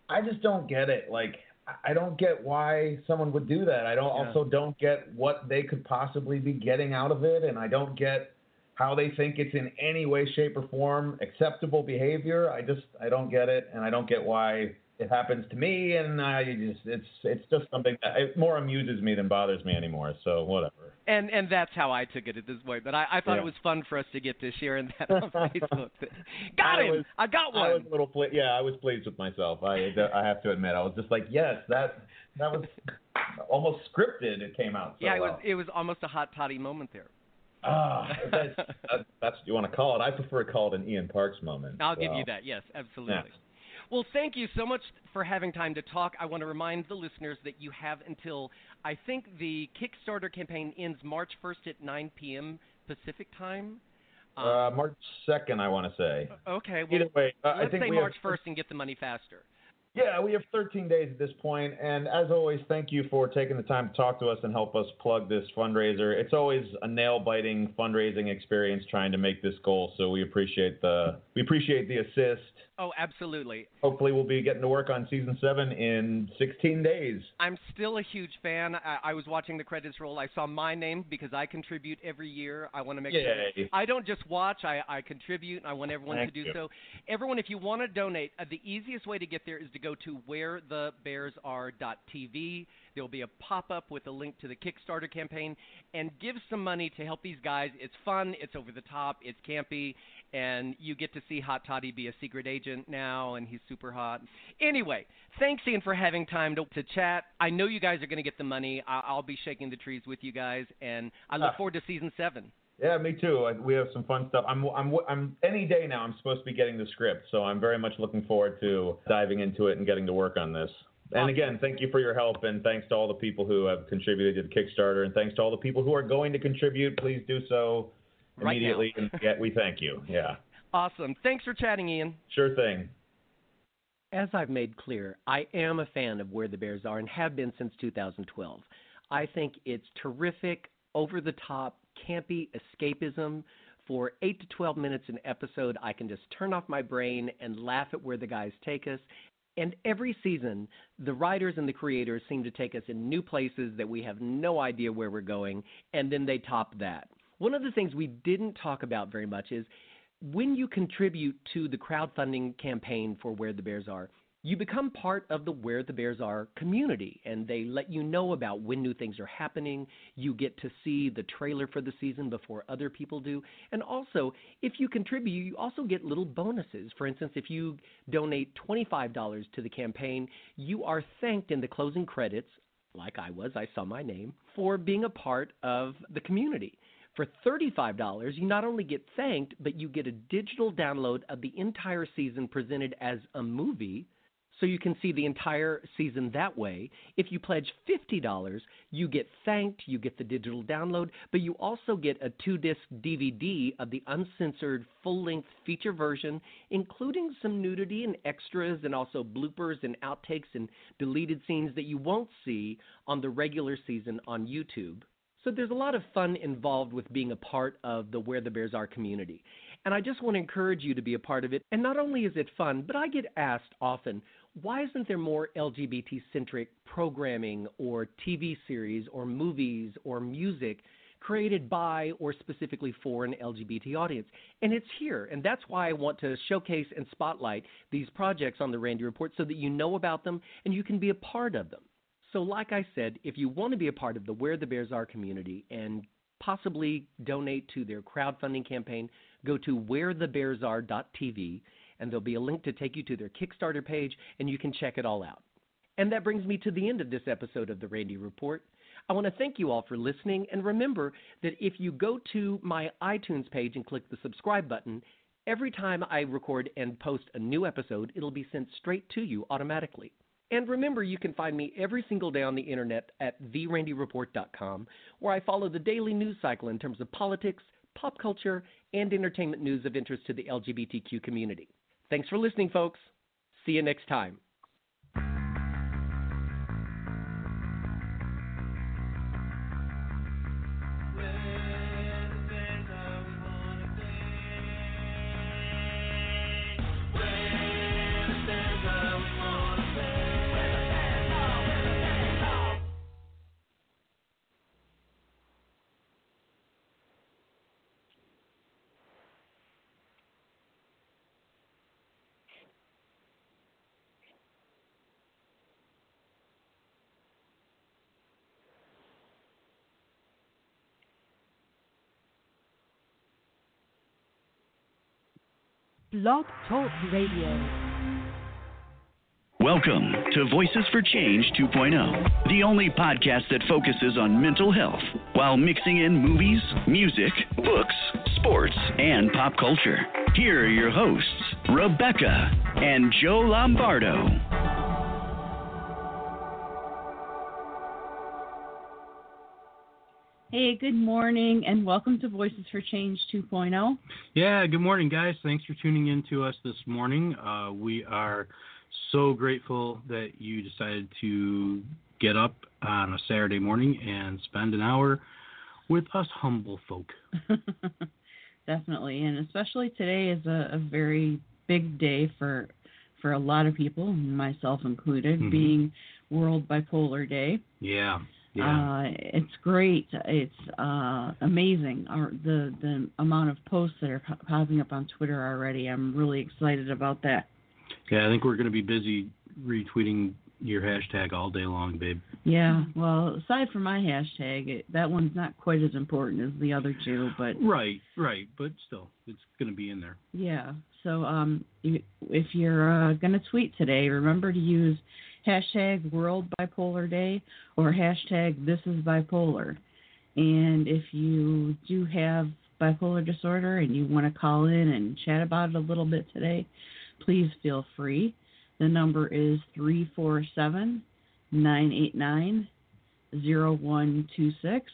I just don't get it. Like I don't get why someone would do that. I don't Yeah. also don't get what they could possibly be getting out of it, and I don't get how they think it's in any way, shape, or form acceptable behavior. I just I don't get it, and I don't get why it happens to me. And I just it's it's just something that it more amuses me than bothers me anymore. So whatever. And and that's how I took it at this point. But I, I thought Yeah. it was fun for us to get to sharing that (laughs) on Facebook. got I him! was- I got I was one. a little ple- yeah, I was pleased with myself. I I have to admit, I was just like, yes, that that was almost scripted. It came out. So yeah, it was well. it was almost a hot toddy moment there. Ah, that's, that, that's what you want to call it. I prefer to call it an Ian Parks moment. I'll give you that. Yes, absolutely. Yeah. Well, thank you so much for having time to talk. I want to remind the listeners that you have until I think the Kickstarter campaign ends March 1st at 9 p.m. Pacific time. Um, Uh, March second, I want to say. okay, well, Either way, uh, I let's think say we March have, 1st and get the money faster. Yeah, we have 13 days at this point, and as always, thank you for taking the time to talk to us and help us plug this fundraiser. It's always a nail-biting fundraising experience trying to make this goal, so we appreciate the we appreciate the assist. Oh, absolutely. Hopefully, we'll be getting to work on season seven in 16 days. I'm still a huge fan. I, I was watching the credits roll. I saw my name because I contribute every year. I want to make sure. I don't just watch, I, I contribute, and I want everyone Thank to do you. so. Everyone, if you want to donate, uh, the easiest way to get there is to go to wherethebearsare.tv. There will be a pop up with a link to the Kickstarter campaign and give some money to help these guys. It's fun, it's over the top, it's campy, and you get to see Hot Toddy be a secret agent now, and he's super hot. Anyway, thanks, Ian, for having time to, to chat. I know you guys are going to get the money. I, I'll be shaking the trees with you guys, and I look Ah. forward to season seven. Yeah, me too. We have some fun stuff. I'm, I'm, I'm any day now. I'm supposed to be getting the script, so I'm very much looking forward to diving into it and getting to work on this. And again, thank you for your help, and thanks to all the people who have contributed to the Kickstarter, and thanks to all the people who are going to contribute. Please do so Right immediately. and yeah, we thank you. Yeah, Awesome. Thanks for chatting, Ian. sure thing. As I've made clear, I am a fan of Where the Bears Are and have been since 2012. I think it's terrific, over the top, campy escapism. For 8 to 12 minutes an episode, I can just turn off my brain and laugh at where the guys take us. And every season, the writers and the creators seem to take us in new places that we have no idea where we're going, and then they top that. One of the things we didn't talk about very much is when you contribute to the crowdfunding campaign for Where the Bears Are, you become part of the Where the Bears Are community, and they let you know about when new things are happening. You get to see the trailer for the season before other people do. And also, if you contribute, you also get little bonuses. For instance, if you donate $25 to the campaign, you are thanked in the closing credits, like I was, I saw my name, for being a part of the community. For $35, you not only get thanked, but you get a digital download of the entire season presented as a movie, so you can see the entire season that way. If you pledge $50, you get thanked, you get the digital download, but you also get a two disc DVD of the uncensored full length feature version, including some nudity and extras, and also bloopers and outtakes and deleted scenes that you won't see on the regular season on YouTube. So there's a lot of fun involved with being a part of the Where the Bears Are community. And I just want to encourage you to be a part of it. And not only is it fun, but I get asked often, why isn't there more LGBT centric programming or TV series or movies or music created by or specifically for an LGBT audience? And it's here. And that's why I want to showcase and spotlight these projects on the Randy Report so that you know about them and you can be a part of them. So, like I said, if you want to be a part of the Where the Bears Are community and possibly donate to their crowdfunding campaign, go to wherethebearsare.tv and there'll be a link to take you to their Kickstarter page and you can check it all out. And that brings me to the end of this episode of the Randy Report. I want to thank you all for listening and remember that if you go to my iTunes page and click the subscribe button, every time I record and post a new episode, it'll be sent straight to you automatically. And remember, you can find me every single day on the internet at therandyreport.com, where I follow the daily news cycle in terms of politics, pop culture, and entertainment news of interest to the LGBTQ community. Thanks for listening, folks. See you next time. Blog Talk Radio. Welcome to Voices for Change 2.0, the only podcast that focuses on mental health while mixing in movies, music, books, sports, and pop culture. Here are your hosts, Rebecca and Joe Lombardo. Hey, good morning, and welcome to Voices for Change 2.0. Yeah, good morning, guys. Thanks for tuning in to us this morning. Uh, we are so grateful that you decided to get up on a Saturday morning and spend an hour with us humble folk. (laughs) Definitely, and especially today is a, a, very big day for for a lot of people, myself included, Mhm. being World Bipolar Day. Yeah, yeah. Uh, it's great. It's uh, amazing. Our, the the amount of posts that are po- popping up on Twitter already. I'm really excited about that. yeah, I think we're going to be busy retweeting your hashtag all day long, babe. Yeah. Well, aside from my hashtag, it, that one's not quite as important as the other two, but Right, right, but still, it's going to be in there. yeah. So um, if you're uh, gonna tweet today, remember to use hashtag World Bipolar Day or hashtag This is Bipolar. And if you do have bipolar disorder and you want to call in and chat about it a little bit today, please feel free. The number is 347 989 0126.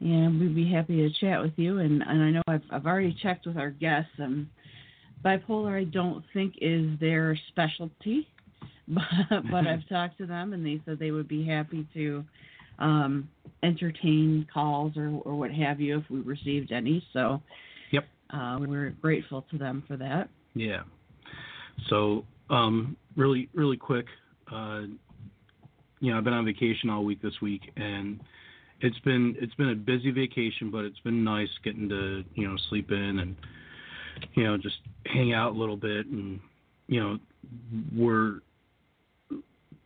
And we'd be happy to chat with you. And, and I know I've, I've already checked with our guests. And bipolar, I don't think, is their specialty. But, but I've (laughs) talked to them and they said they would be happy to um, entertain calls or, or what have you if we received any. So Yep. uh, we're grateful to them for that. Yeah. So, um, really, really quick, uh, you know, I've been on vacation all week this week, and it's been it's been a busy vacation, but it's been nice getting to you know sleep in and you know just hang out a little bit, and you know we're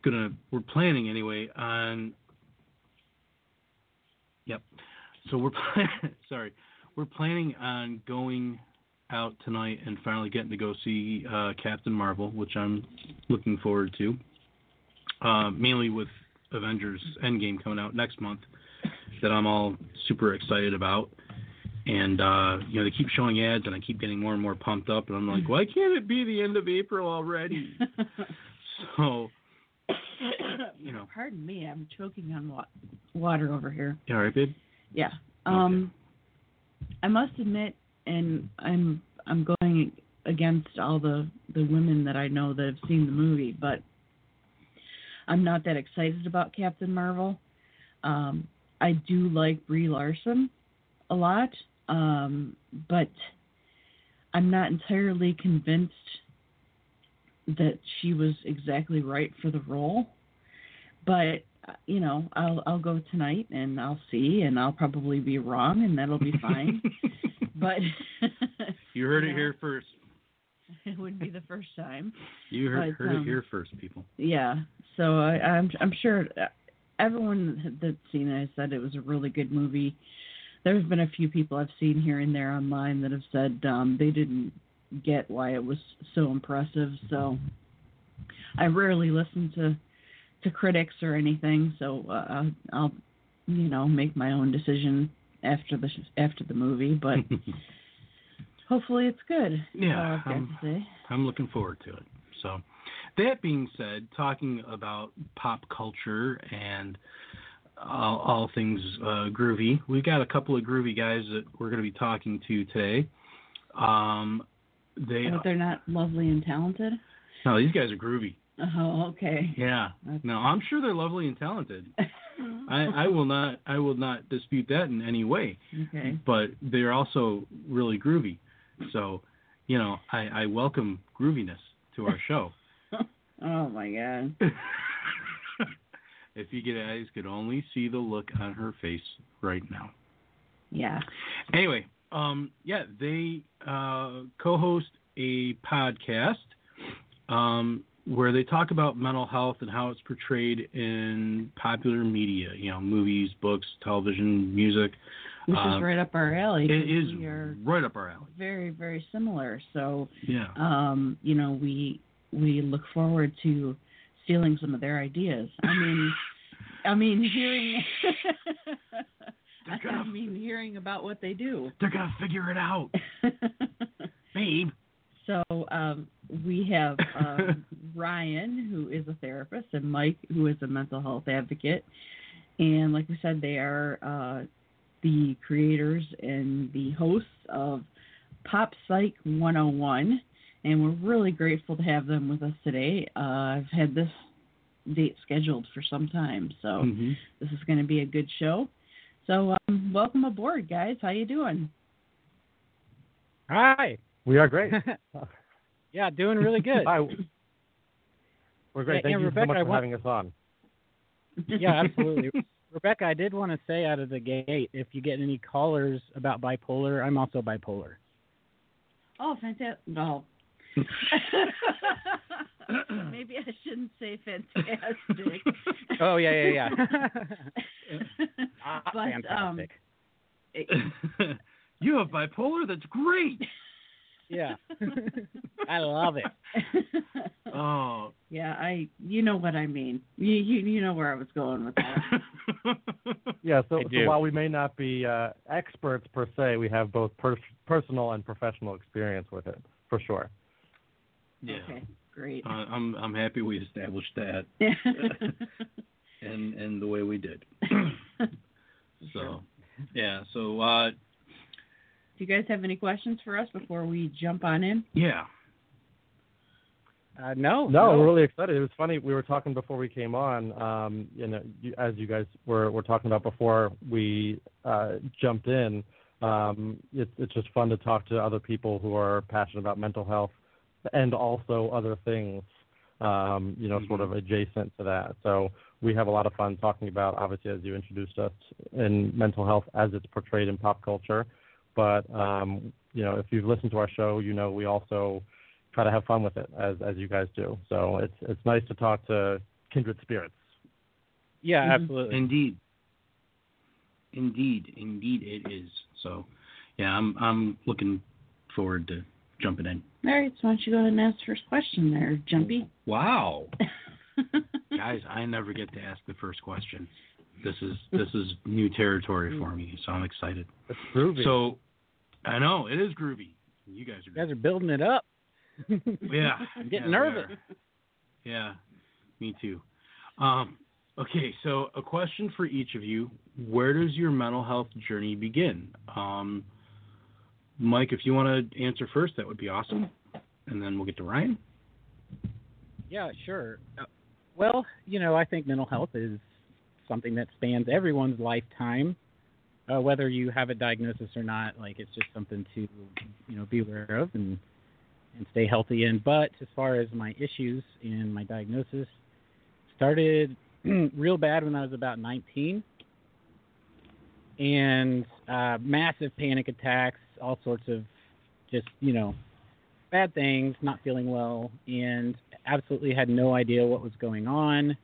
gonna we're planning anyway on. Yep. So we're (laughs) sorry, we're planning on going out tonight and finally getting to go see uh, Captain Marvel, which I'm looking forward to. Uh, mainly with Avengers Endgame coming out next month, that I'm all super excited about. And uh, you know they keep showing ads, and I keep getting more and more pumped up, and I'm like, why can't it be the end of April already? (laughs) so, you know, Pardon me, I'm choking on wa- water over here. you all right, babe? Yeah. Um I must admit and I'm I'm going against all the the women that I know that have seen the movie, but I'm not that excited about Captain Marvel. Um I do like Brie Larson a lot, um but I'm not entirely convinced that she was exactly right for the role. But uh, you know, I'll I'll go tonight and I'll see, and I'll probably be wrong, and that'll be fine. (laughs) but You heard it here first. (laughs) it wouldn't be the first time. You heard, But, heard um, it here first, people. Yeah. So I, I'm I'm sure everyone that's seen it has said it was a really good movie. There's been a few people I've seen here and there online that have said um, they didn't get why it was so impressive. So I rarely listen to to critics or anything. So uh, I'll, I'll you know make my own decision after the after the movie. But (laughs) hopefully it's good. Yeah, I've got to say. I'm looking forward to it. So, that being said, talking about pop culture and all, all things uh, groovy, we've got a couple of groovy guys that we're going to be talking to today. Um, they But they're not lovely and talented. no, these guys are groovy. Oh, okay. Yeah, no, I'm sure they're lovely and talented. (laughs) I, I will not I will not dispute that in any way. Okay. But they're also really groovy. So, you know, I, I welcome grooviness to our (laughs) show. Oh my god. (laughs) if you guys could only see the look on her face right now. Yeah. Anyway, um, yeah, they uh, co-host a podcast um, where they talk about mental health and how it's portrayed in popular media. You know, movies, books, television, music. Which Uh, is right up our alley. It is right up our alley. very, very similar. So Yeah. um, you know, we we look forward to stealing some of their ideas. I mean I mean hearing (laughs) (laughs) I mean hearing about what they do. They're gonna figure it out, (laughs) babe. So um, we have um, (laughs) Ryan, who is a therapist, and Mike, who is a mental health advocate. And like we said, they are uh, the creators and the hosts of Pop Psych 101. And we're really grateful to have them with us today. Uh, I've had this date scheduled for some time, so Mhm. this is going to be a good show. So um, welcome aboard, guys. How you doing? Hi. We are great. (laughs) yeah, doing really good. Hi. We're great. Yeah, Thank you Rebecca, so much for want- having us on. yeah, absolutely. (laughs) Rebecca, I did want to say out of the gate, if you get any callers about bipolar, I'm also bipolar. Oh, fantastic. (laughs) No. (coughs) Maybe I shouldn't say fantastic. (laughs) Oh yeah, yeah, yeah. (laughs) Ah, but um, fantastic. it- (laughs) you have bipolar. That's great. yeah, I love it. Oh, yeah, I. You know what I mean. You you you know where I was going with that. Yeah, so, so while we may not be uh, experts per se, we have both per- personal and professional experience with it, for sure. yeah. Okay, great. Uh, I'm I'm happy we established that (laughs) (laughs) and and the way we did. (laughs) so, yeah. So, uh, Do you guys have any questions for us before we jump on in? yeah. Uh, no, No, we're really excited. It was funny. We were talking before we came on. Um, you know, you, as you guys were, were talking about before we uh, jumped in. Um, it's it's just fun to talk to other people who are passionate about mental health and also other things. Um, you know, sort of adjacent to that. So we have a lot of fun talking about, obviously, as you introduced us, in mental health as it's portrayed in pop culture. But um, you know, if you've listened to our show, you know we also try to have fun with it as as you guys do. So it's it's nice to talk to kindred spirits. Yeah, Mhm. absolutely. Indeed. Indeed, indeed it is. So, yeah, I'm I'm looking forward to jumping in. All right, so why don't you go ahead and ask the first question there, Jumpy? Wow, (laughs) guys, I never get to ask the first question. This is this is new territory for me, so I'm excited. It's groovy. So, I know it is groovy. You guys are You guys are building it up. Yeah, (laughs) I'm getting we nervous. Yeah, me too. Um, okay, so a question for each of you: Where does your mental health journey begin? Um, Mike, if you want to answer first, that would be awesome, and then we'll get to Ryan. Yeah, sure. Uh, well, you know, I think mental health is something that spans everyone's lifetime, uh, whether you have a diagnosis or not. Like, it's just something to, you know, be aware of and and stay healthy in. But as far as my issues and my diagnosis, started (clears throat) real bad when I was about 19, and uh, massive panic attacks, all sorts of just, you know, bad things, not feeling well, and absolutely had no idea what was going on.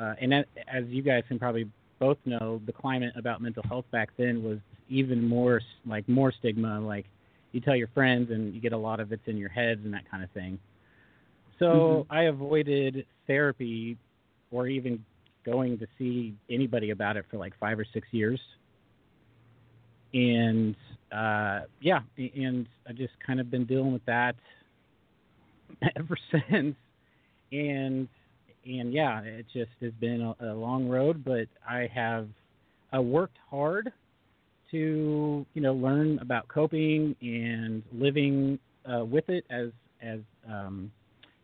Uh, and as you guys can probably both know, the climate about mental health back then was even more like more stigma. Like you tell your friends, and you get a lot of it's in your heads and that kind of thing. So I avoided therapy or even going to see anybody about it for like five or six years. And uh, yeah, and I've just kind of been dealing with that (laughs) ever since. and and yeah, it just has been a, a long road, but I have uh, worked hard to you know learn about coping and living uh, with it as as um,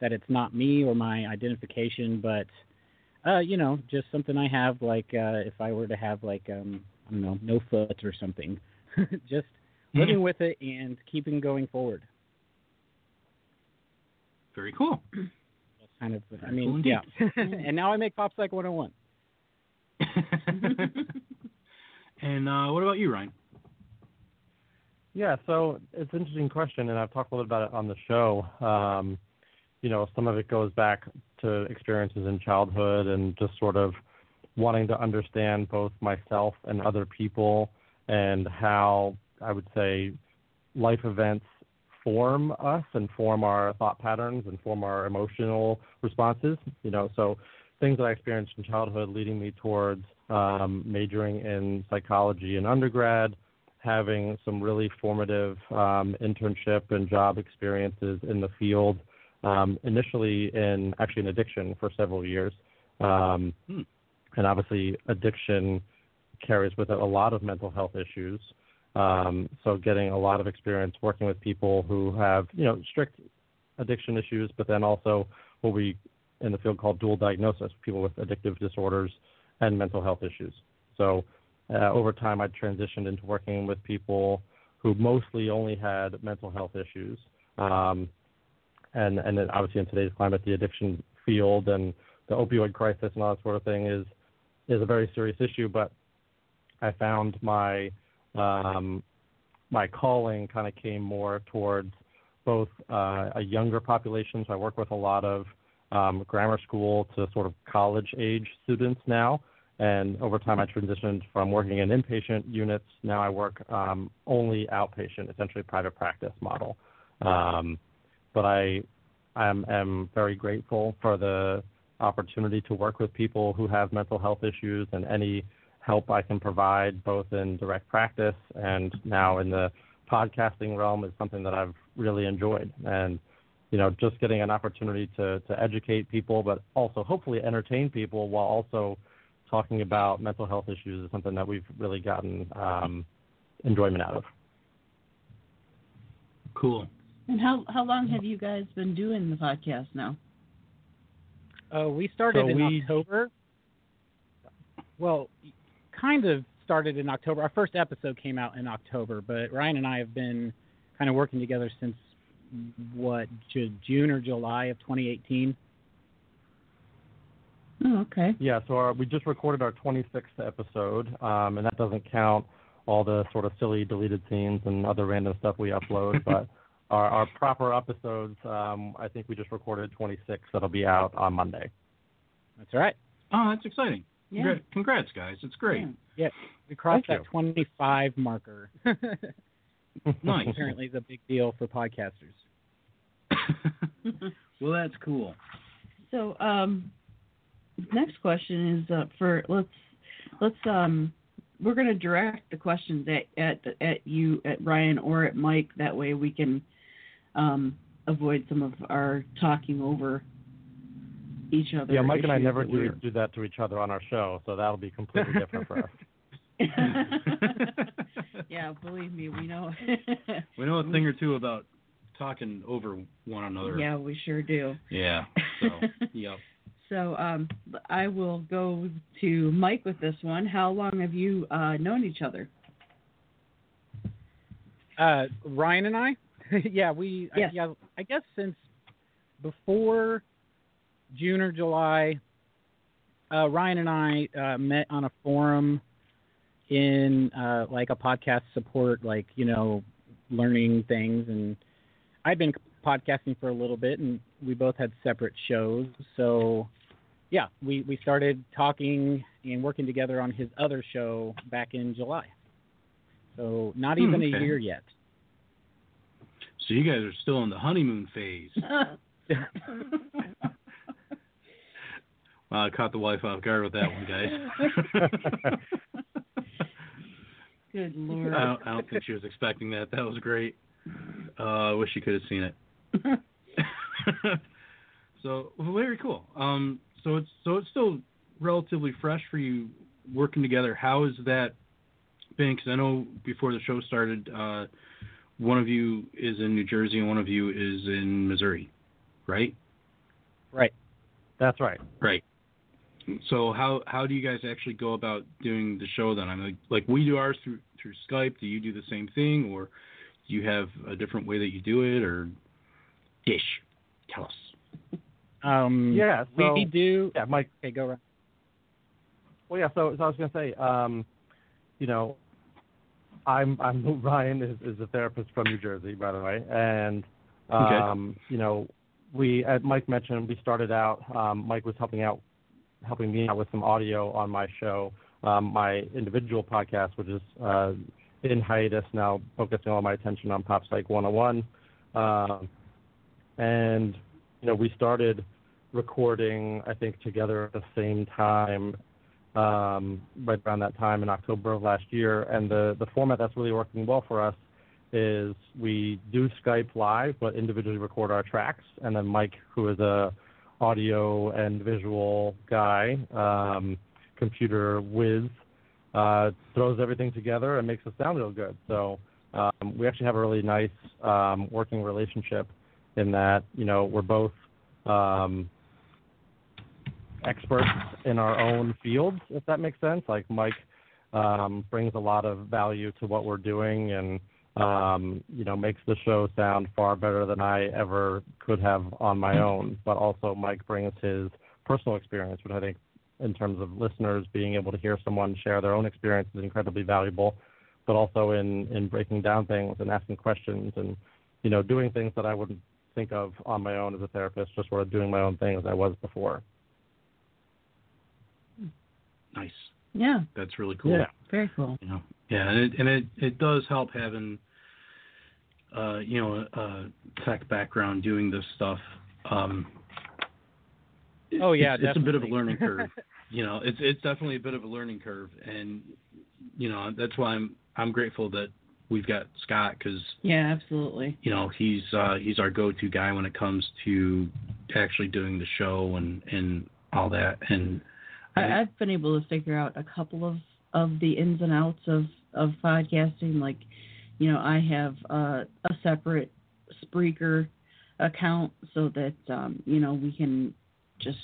that it's not me or my identification, but uh, you know just something I have like uh, if I were to have like um, I don't know no foot or something, (laughs) just living with it and keeping going forward. Very cool. (clears throat) That's kind of I mean cool yeah, (laughs) and now I make Pop Psych 101. And uh, what about you, Ryan? Yeah, so it's an interesting question, and I've talked a little bit about it on the show. Um, you know, some of it goes back to experiences in childhood and just sort of wanting to understand both myself and other people and how I would say life events form us and form our thought patterns and form our emotional responses. You know, so things that I experienced in childhood leading me towards um, majoring in psychology in undergrad, having some really formative um, internship and job experiences in the field, um, initially in actually in addiction for several years. Um, Hmm. And obviously, addiction carries with it a lot of mental health issues. Um, so, getting a lot of experience working with people who have, you know, strict addiction issues, but then also what we in the field call dual diagnosis, people with addictive disorders and mental health issues. So uh, over time, I transitioned into working with people who mostly only had mental health issues. Um, and, and obviously in today's climate, the addiction field and the opioid crisis and all that sort of thing is, is a very serious issue. But I found my, um, my calling kind of came more towards both uh, a younger population. So I work with a lot of um, grammar school to sort of college age students now. And over time, I transitioned from working in inpatient units. Now I work um, only outpatient, essentially private practice model. Um, but I am, am very grateful for the opportunity to work with people who have mental health issues and any help I can provide, both in direct practice and now in the podcasting realm, is something that I've really enjoyed. And you know, just getting an opportunity to, to educate people, but also hopefully entertain people while also talking about mental health issues is something that we've really gotten um, enjoyment out of. Cool. And how how long have you guys been doing the podcast now? Uh, we started So in we- October. Well, kind of started in October. Our first episode came out in October, but Ryan and I have been kind of working together since what Ju- June or July of 2018. Oh, okay. Yeah, so our, we just recorded our 26th episode, um, and that doesn't count all the sort of silly deleted scenes and other random stuff we upload. (laughs) but our, our proper episodes, um, I think we just recorded 26 that'll be out on Monday. That's right. Oh, that's exciting. Yeah. Congra- Congrats, guys. It's great. Yeah, we crossed Thank that 25 marker. (laughs) Nice. Apparently, it's a big deal for podcasters. (laughs) well, that's cool. So, um, next question is uh, for let's let's um we're going to direct the questions at at at you at Ryan or at Mike. That way we can um avoid some of our talking over each other. Yeah, Mike and I never do, do that to each other on our show, so that'll be completely different for us. (laughs) yeah, believe me, we know. We know a thing or two about talking over one another. yeah, we sure do. Yeah. So, (laughs) yep. So um, I will go to Mike with this one. How long have you uh, known each other? Uh, Ryan and I, (laughs) yeah, we, Yes. I, yeah, I guess since before June or July, uh, Ryan and I uh, met on a forum in uh, like a podcast support, like you know, learning things, and I'd been podcasting for a little bit, and we both had separate shows, so yeah, we we started talking and working together on his other show back in July. So not Hmm, even okay. a year yet. So you guys are still in the honeymoon phase. (laughs) (laughs) Wow, I caught the wife off guard with that one, guys. (laughs) Good lord. I don't, I don't think she was expecting that. That was great. Uh, I wish you could have seen it. So very cool. Um, so it's so it's still relatively fresh for you working together. How has that been? Because I know before the show started, uh, one of you is in New Jersey and one of you is in Missouri, right? Right. That's right. Right. So how how do you guys actually go about doing the show then? I'm like, like we do ours through through Skype. Do you do the same thing, or do you have a different way that you do it, or dish? Tell us. Um, Yeah, so- we do. Yeah, Mike. Okay, go right. Well, yeah. So, so I was going to say, um, you know, I'm I'm (laughs) Ryan is, is a therapist from New Jersey, by the way, and Okay. um, you know, we as Mike mentioned, we started out. Um, Mike was helping out, helping me out with some audio on my show, um, my individual podcast, which is uh, in hiatus now, focusing all my attention on Pop Psych 101, um, and you know, we started recording, I think, together at the same time um, right around that time in October of last year. And the, the format that's really working well for us is we do Skype live, but individually record our tracks. And then Mike, who is a audio and visual guy, um, computer whiz, uh, throws everything together and makes it sound real good. So um, we actually have a really nice um, working relationship in that, you know, we're both um, experts in our own fields, if that makes sense. Like Mike um, brings a lot of value to what we're doing and um, you know makes the show sound far better than I ever could have on my own. But also Mike brings his personal experience, which I think in terms of listeners being able to hear someone share their own experience is incredibly valuable. But also in in breaking down things and asking questions and you know doing things that I wouldn't think of on my own as a therapist, just sort of doing my own thing as I was before. Nice. Yeah. That's really cool. Yeah. Very cool. You know, yeah, and it and it, it does help having, uh, you know, a, a tech background doing this stuff. Um, Oh, yeah, it's, it's a bit of a learning curve. (laughs) you know, it's it's definitely a bit of a learning curve, and you know that's why I'm I'm grateful that we've got Scott because Yeah, absolutely. you know he's uh, he's our go-to guy when it comes to actually doing the show and and all that and I, I've been able to figure out a couple of of the ins and outs of of podcasting. Like, you know, I have uh, a separate Spreaker account so that um, you know we can just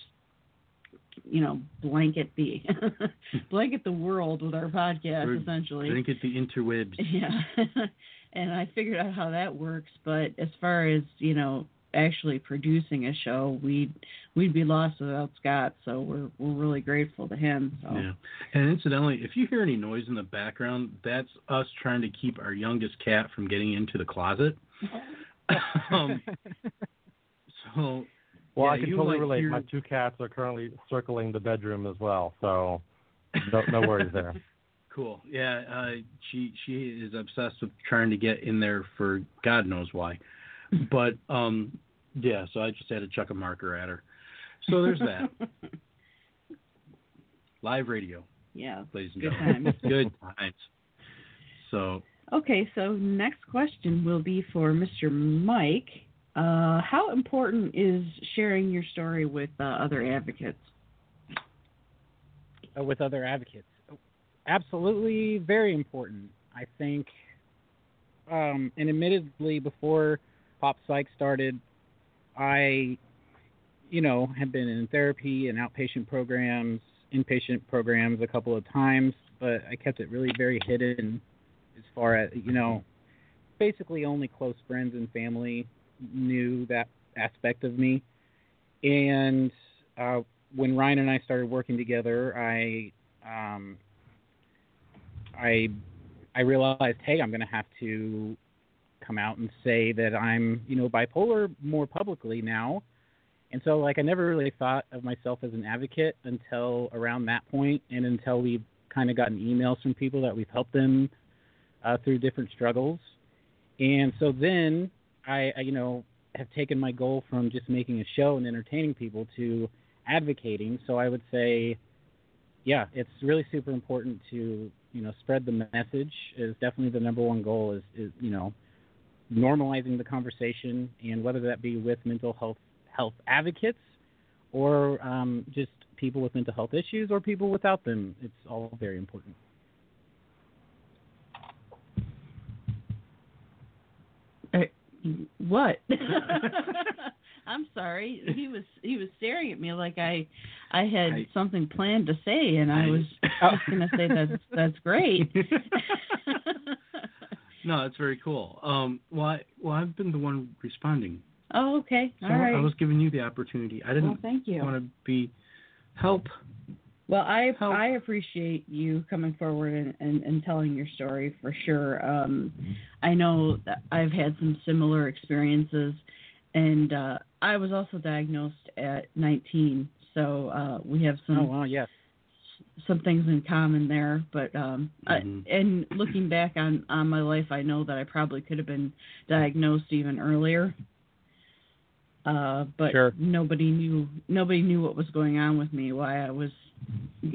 you know blanket the (laughs) blanket the world with our podcast We're- essentially. blanket the interwebs. Yeah. (laughs) and I figured out how that works, but as far as, you know, actually producing a show, we'd we'd be lost without Scott, so we're we're really grateful to him. So Yeah. And incidentally, if you hear any noise in the background, that's us trying to keep our youngest cat from getting into the closet. (laughs) um, so. Well, yeah, I can totally might relate. hear- My two cats are currently circling the bedroom as well, so no, no worries there. (laughs) Cool. Yeah, uh, she she is obsessed with trying to get in there for God knows why. But um, yeah, so I just had to chuck a marker at her. So there's that. (laughs) Live radio, yeah. ladies and Good gentlemen. times. (laughs) Good times. So Okay, so next question will be for Mr. Mike. Uh, how important is sharing your story with uh, other advocates? uh, with other advocates. Absolutely, very important. I think, um, and admittedly, before Pop Psych started, I, you know, had been in therapy and outpatient programs, inpatient programs a couple of times, but I kept it really very hidden as far as, you know, basically only close friends and family knew that aspect of me. And uh, when Ryan and I started working together, I um, I I realized, hey, I'm going to have to come out and say that I'm, you know, bipolar more publicly now. And so, like, I never really thought of myself as an advocate until around that point, and until we've kind of gotten emails from people that we've helped them uh, through different struggles. And so then I, I, you know, have taken my goal from just making a show and entertaining people to advocating. So I would say, yeah, it's really super important to you know spread the message. Is definitely the number one goal. Is is you know normalizing the conversation and whether that be with mental health health advocates or um, just people with mental health issues or people without them. It's all very important. What? (laughs) I'm sorry. He was he was staring at me like I I had I- something planned to say, and I, I- was just (laughs) gonna say that's that's great. (laughs) No, that's very cool. Um, well, I, well, I've been the one responding. oh, okay. So All right. I was giving you the opportunity. I didn't well, thank you. want to be help. Well, I Help. I appreciate you coming forward and, and, and telling your story for sure. Um, I know that I've had some similar experiences, and uh, I was also diagnosed at 19, so uh, we have some Oh wow, yes. Some things in common there. But um, Mhm. I, and looking back on on my life, I know that I probably could have been diagnosed even earlier. Uh, but Sure. nobody knew nobody knew what was going on with me, why I was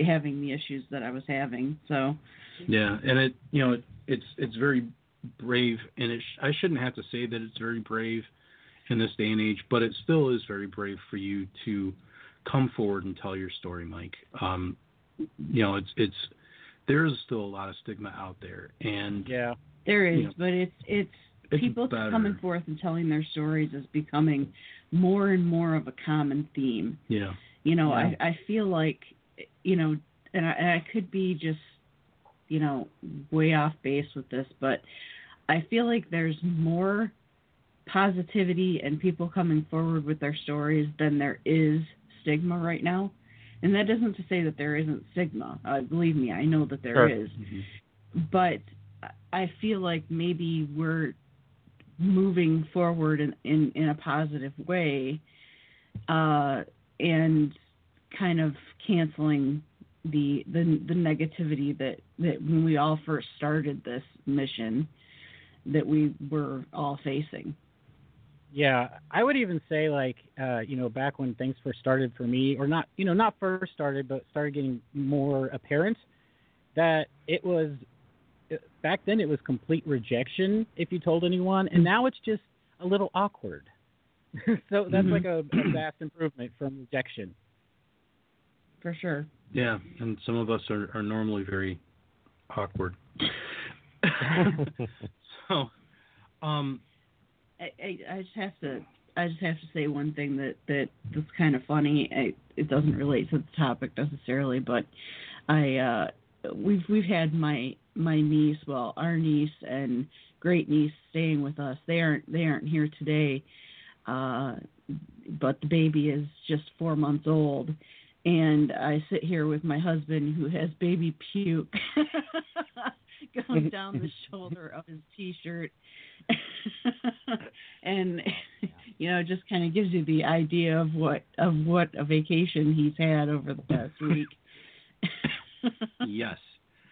having the issues that I was having. So Yeah, and it you know it, it's it's very brave, and it sh- I shouldn't have to say that it's very brave in this day and age, but it still is very brave for you to come forward and tell your story, Mike. Um, you know, it's it's there is still a lot of stigma out there, and yeah, there is, Yeah. but it's it's, It's people better. coming forth and telling their stories is becoming more and more of a common theme. yeah, you know Yeah. i i feel like you know and I, and I could be just you know way off base with this but i feel like there's more positivity and people coming forward with their stories than there is stigma right now and that isn't to say that there isn't stigma uh, believe me i know that there Sure. is but I feel like maybe we're moving forward in, in, in a positive way uh, and kind of canceling the, the the negativity that, that when we all first started this mission that we were all facing. Yeah, I would even say like uh, you know back when things first started for me, or not you know not first started, but started getting more apparent that it was back then it was complete rejection if you told anyone, and now it's just a little awkward. (laughs) so that's Mhm. like a, a vast improvement from rejection. For sure. yeah, and some of us are are normally very awkward. (laughs) (laughs) so, um, I, I, I just have to I just have to say one thing that that that's kind of funny. I, it doesn't relate to the topic necessarily, but I uh, we've we've had my my niece, well, our niece and great niece staying with us. They aren't they aren't here today, uh, but the baby is just four months old, and I sit here with my husband who has baby puke (laughs) going down the shoulder of his t-shirt (laughs) and you know just kind of gives you the idea of what of what a vacation he's had over the past (laughs) week yes,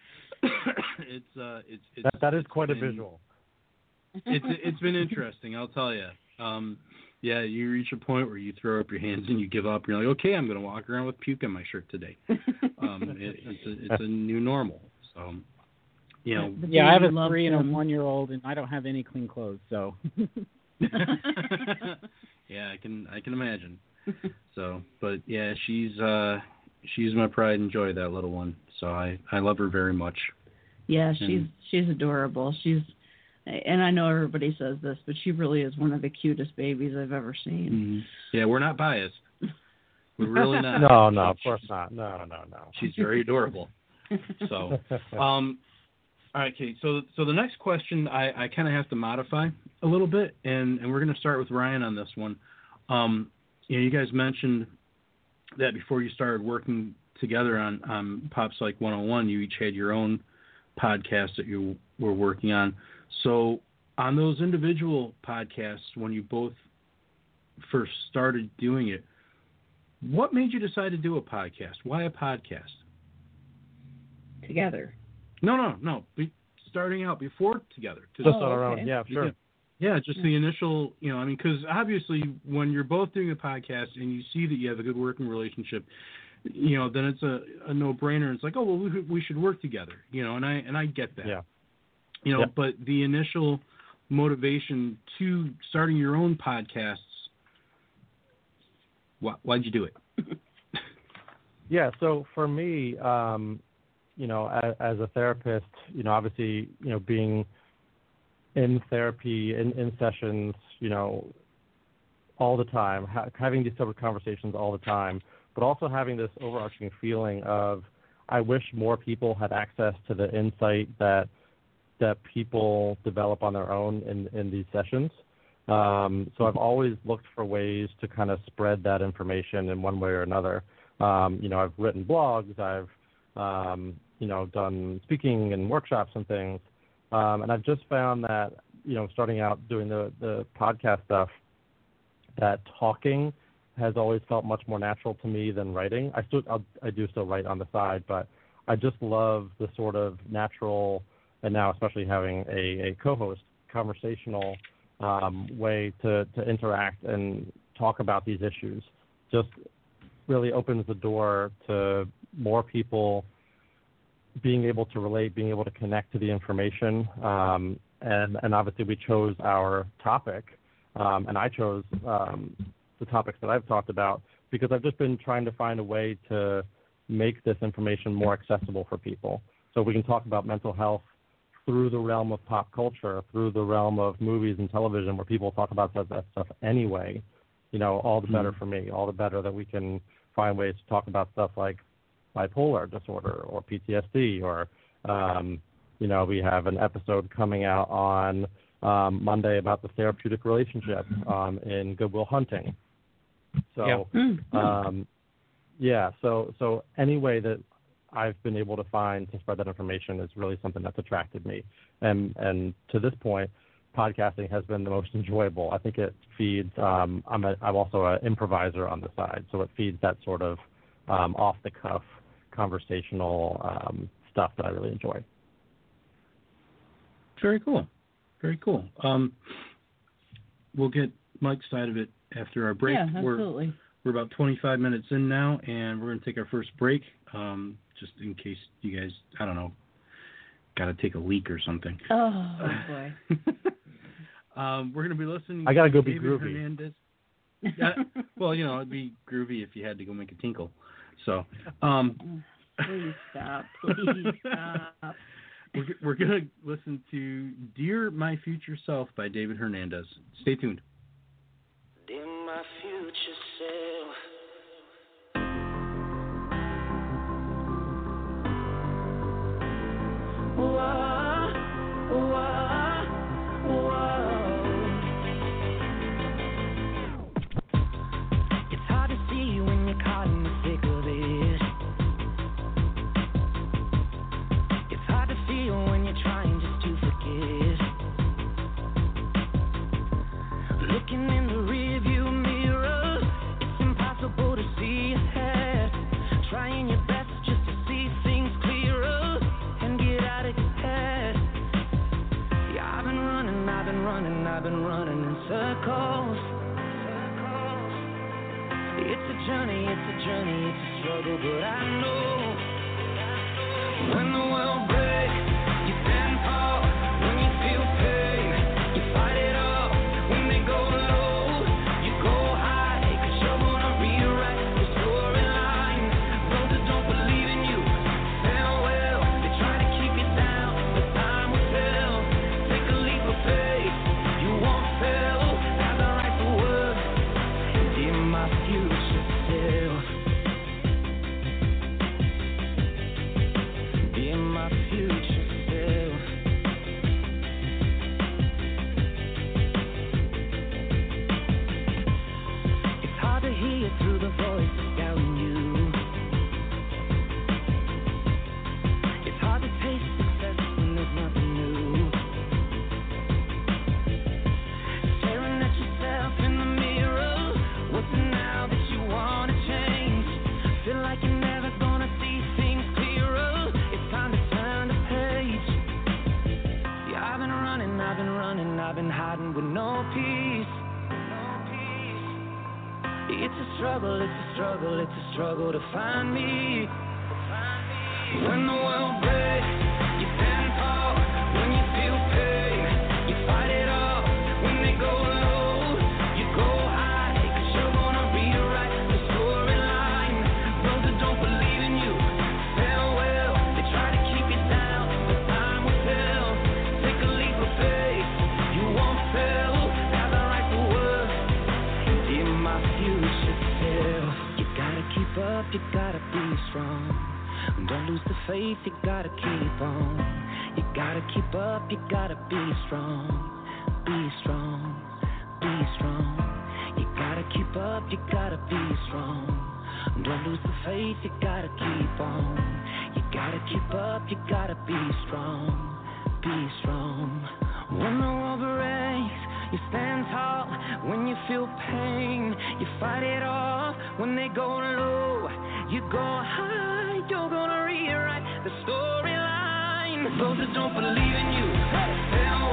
(coughs) it's uh, it's it's That, that is it's quite a visual. it's it's been interesting. I'll tell you. Um, yeah, you reach a point where you throw up your hands and you give up. You're like, okay, I'm going to walk around with puke on my shirt today. (laughs) Um, it, it's a, it's a new normal. So, you know, Yeah, I have a three and a one year old, and I don't have any clean clothes, so. (laughs) yeah, I can I can imagine. So, but yeah, she's uh she's my pride and joy, that little one. So I I love her very much. yeah she's And- she's adorable she's and I know everybody says this, but she really is one of the cutest babies I've ever seen. Mm-hmm. Yeah, we're not biased. We're really (laughs) not. No, no, of course not. No, no, no. She's very adorable. So, (laughs) um, all right, Kate. So, so the next question I, I kind of have to modify a little bit, and, and we're going to start with Ryan on this one. Um, you know, you guys mentioned that before you started working together on on Pop Psych 101, you each had your own podcast that you were working on. So, on those individual podcasts, when you both first started doing it, what made you decide to do a podcast? Why a podcast? Together. No, no, no. Be, starting out before together. Just on our own. Yeah, sure. Yeah, yeah, just the initial, you know, I mean, because obviously when you're both doing a podcast and you see that you have a good working relationship, you know, then it's a, a no-brainer. It's like, oh well, we, we should work together, you know, and I and I get that. Yeah. You know, Yeah. but the initial motivation to starting your own podcasts Why, why'd you do it? (laughs) Yeah, so for me, um, you know, as, as a therapist, you know, obviously, you know, being in therapy, in, in sessions, you know, all the time, ha- having these of conversations all the time, but also having this overarching feeling of, I wish more people had access to the insight that that people develop on their own in, in these sessions. Um, so I've always looked for ways to kind of spread that information in one way or another. Um, you know, I've written blogs, I've um, you know done speaking and workshops and things, um, and I've just found that you know starting out doing the the podcast stuff, that talking has always felt much more natural to me than writing. I still I'll, I do still write on the side, but I just love the sort of natural, and now especially having a, a co-host conversational um, way to, to interact and talk about these issues. Just really opens the door to more people being able to relate, being able to connect to the information. Um, and, and obviously, we chose our topic, um, and I chose um, the topics that I've talked about because I've just been trying to find a way to make this information more accessible for people. So we can talk about mental health through the realm of pop culture, through the realm of movies and television, where people talk about that, that stuff anyway. You know, all the better for me. All the better that we can find ways to talk about stuff like bipolar disorder or PTSD or um, you know we have an episode coming out on um, Monday about the therapeutic relationship um, in Good Will Hunting. So um, yeah, so so any way that I've been able to find to spread that information is really something that's attracted me, and and to this point, podcasting has been the most enjoyable. I think it feeds. Um, I'm a, I'm also an improviser on the side, so it feeds that sort of um, off the cuff conversational um, stuff that I really enjoy. Very cool. Very cool. Um, we'll get Mike's side of it after our break. Yeah, We're, absolutely. we're about 25 minutes in now, and we're going to take our first break, um, just in case you guys, I don't know, got to take a leak or something. Oh boy. (laughs) Um, we're going to be listening. I gotta to go be groovy. Hernandez. Yeah, well, you know, it'd be groovy if you had to go make a tinkle. So, um, Please stop. (laughs) Please stop. we're, we're going to listen to Dear My Future Self by David Hernandez. Stay tuned. Dear my future self. Circles. It's a journey, it's a journey, it's a struggle, but I know when the world hiding with no peace. It's a struggle, it's a struggle, it's a struggle to find me. When the world breaks, be strong. Don't lose the faith, you gotta keep on. You gotta keep up, you gotta be strong. Be strong, be strong. You gotta keep up, you gotta be strong. Don't lose the faith, you gotta keep on. You gotta keep up, you gotta be strong. Be strong. When the world breaks, you stand tall. When you feel pain, you fight it off. When they go low, you go high. You're gonna rewrite the storyline. Those that don't believe in you, farewell.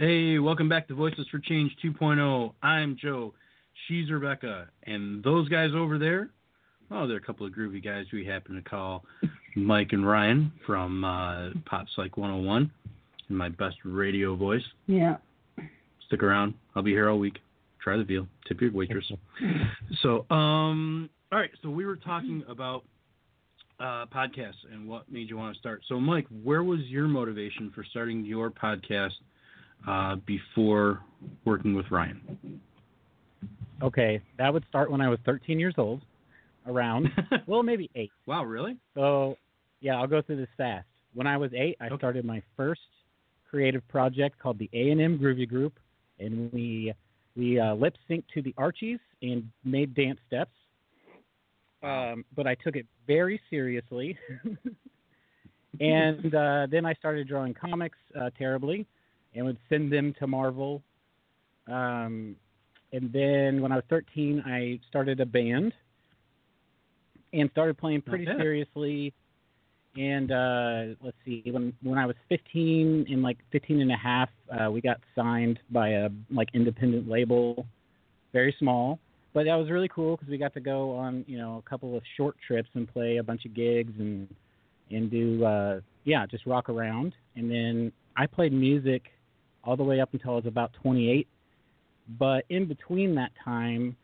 Hey, welcome back to Voices for Change 2.0. I'm Joe. She's Rebecca. And those guys over there, oh, they're a couple of groovy guys we happen to call Mike and Ryan from uh, Pop Psych 101 in my best radio voice. Yeah. Stick around. I'll be here all week. Try the veal. Tip your waitress. (laughs) so, um, all right. So we were talking about uh, podcasts and what made you want to start. So, Mike, where was your motivation for starting your podcast uh, before working with Ryan? Okay, that would start when I was 13 years old, around, (laughs) well, maybe eight. Wow, really? So, yeah, I'll go through this fast. When I was eight, I started my first creative project called the A and M Groovy Group, and we we uh, lip synced to the Archies and made dance steps. Um, but I took it very seriously, (laughs) and uh, then I started drawing comics uh, terribly, and would send them to Marvel. Um, and then when I was 13, I started a band and started playing pretty seriously. And uh, let's see, when when I was 15 and like 15 and a half, uh, we got signed by a like independent label, very small, but that was really cool because we got to go on you know a couple of short trips and play a bunch of gigs and and do uh, yeah just rock around. And then I played music all the way up until I was about 28. But in between that time,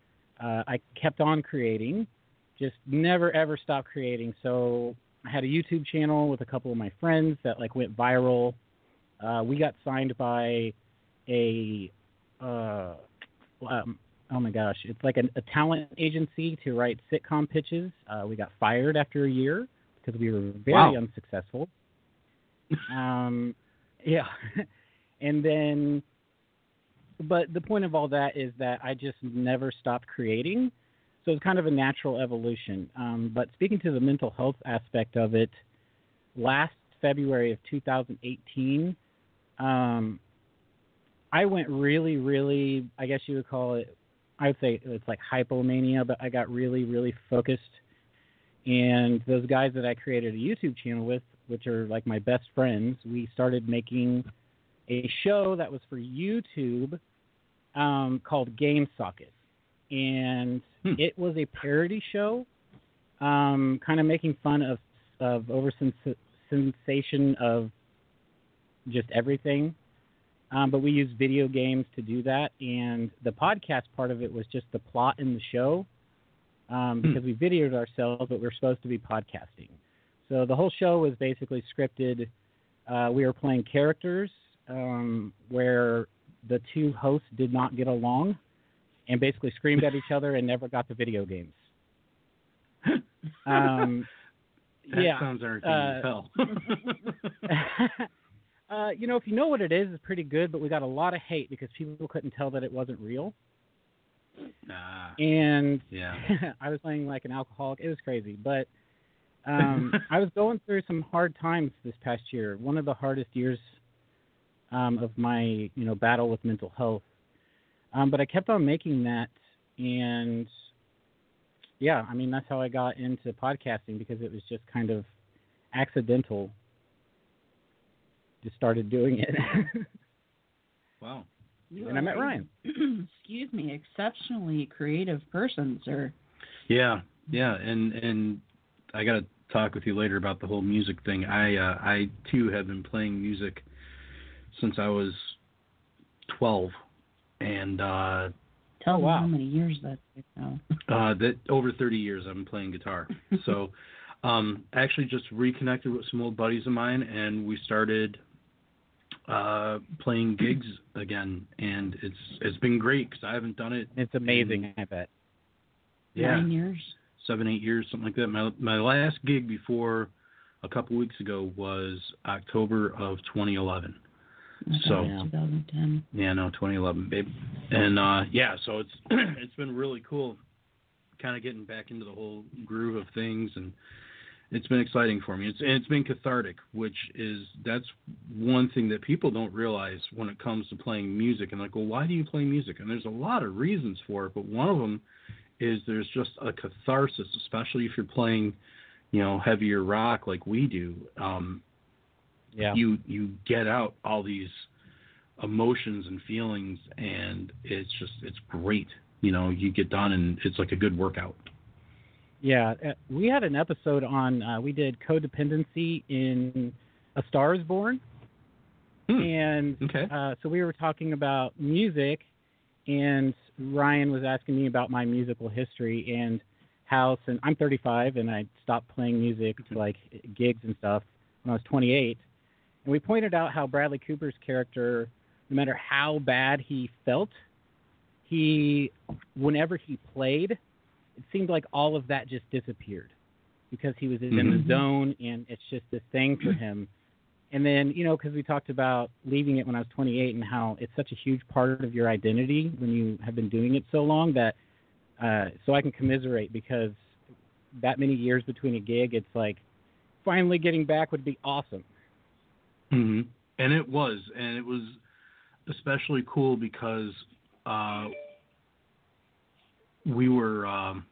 uh, I kept on creating, just never ever stopped creating. So I had a YouTube channel with a couple of my friends that like went viral. Uh, we got signed by a uh, um, oh my gosh, it's like a, a talent agency to write sitcom pitches. Uh, we got fired after a year because we were very Wow. unsuccessful. um, (laughs) yeah, and then, but the point of all that is that I just never stopped creating. So it's kind of a natural evolution. Um, but speaking to the mental health aspect of it, last February of 2018, um, I went really, really, I guess you would call it, I would say it's like hypomania, but I got really, really focused. And those guys that I created a YouTube channel with, which are like my best friends, we started making a show that was for YouTube um, called Game Socket. And it was a parody show, um, kind of making fun of, of over sensation of just everything. Um, but we used video games to do that, and the podcast part of it was just the plot in the show um, because we videoed ourselves, but we are supposed to be podcasting. So the whole show was basically scripted. Uh, we were playing characters um, where the two hosts did not get along and basically screamed at each other and never got the video games. (laughs) Um, That yeah, sounds entertaining uh, as hell. (laughs) (laughs) uh, you know, if you know what it is, it's pretty good. But we got a lot of hate because people couldn't tell that it wasn't real. Ah, And yeah. I was playing like an alcoholic. It was crazy, but um, I was going through some hard times this past year. One of the hardest years um, of my you know battle with mental health. Um, but I kept on making that, and yeah, I mean that's how I got into podcasting because it was just kind of accidental. Just started doing it. (laughs) Wow. You and I met Ryan. (clears throat) excuse me, exceptionally creative person, sir. Yeah, yeah, and and I got to talk with you later about the whole music thing. I uh, I too have been playing music since I was 12, and uh, Tell me wow. how many years that's been now. (laughs) uh, that over 30 years I've been playing guitar. (laughs) so um, I actually just reconnected with some old buddies of mine, and we started uh, playing gigs again, and it's it's been great because I haven't done it. It's amazing, I bet. Yeah, Nine years. seven eight years, something like that. My my last gig before a couple weeks ago was October of 2011. So Yeah. 2010. yeah, no, 2011, babe. And uh, yeah, so it's (clears throat) it's been really cool, kind of getting back into the whole groove of things, and it's been exciting for me. It's and it's been cathartic, which is that's one thing that people don't realize when it comes to playing music. And like, well, why do you play music? And there's a lot of reasons for it, but one of them is there's just a catharsis, especially if you're playing, you know, heavier rock like we do. Um, Yeah. you you get out all these emotions and feelings and it's just it's great. You know you get done and it's like a good workout. Yeah, uh, we had an episode on uh, we did codependency in A Star Is Born, and okay. uh, so we were talking about music, and Ryan was asking me about my musical history and how since I'm 35 and I stopped playing music to like gigs and stuff when I was 28, and we pointed out how Bradley Cooper's character, no matter how bad he felt, he whenever he played, it seemed like all of that just disappeared because he was in Mhm. the zone and it's just this thing for (clears throat) him. And then, you know, because we talked about leaving it when I was 28 and how it's such a huge part of your identity when you have been doing it so long that, uh, so I can commiserate because that many years between a gig, it's like finally getting back would be awesome. Hmm and it was and it was especially cool because uh we were um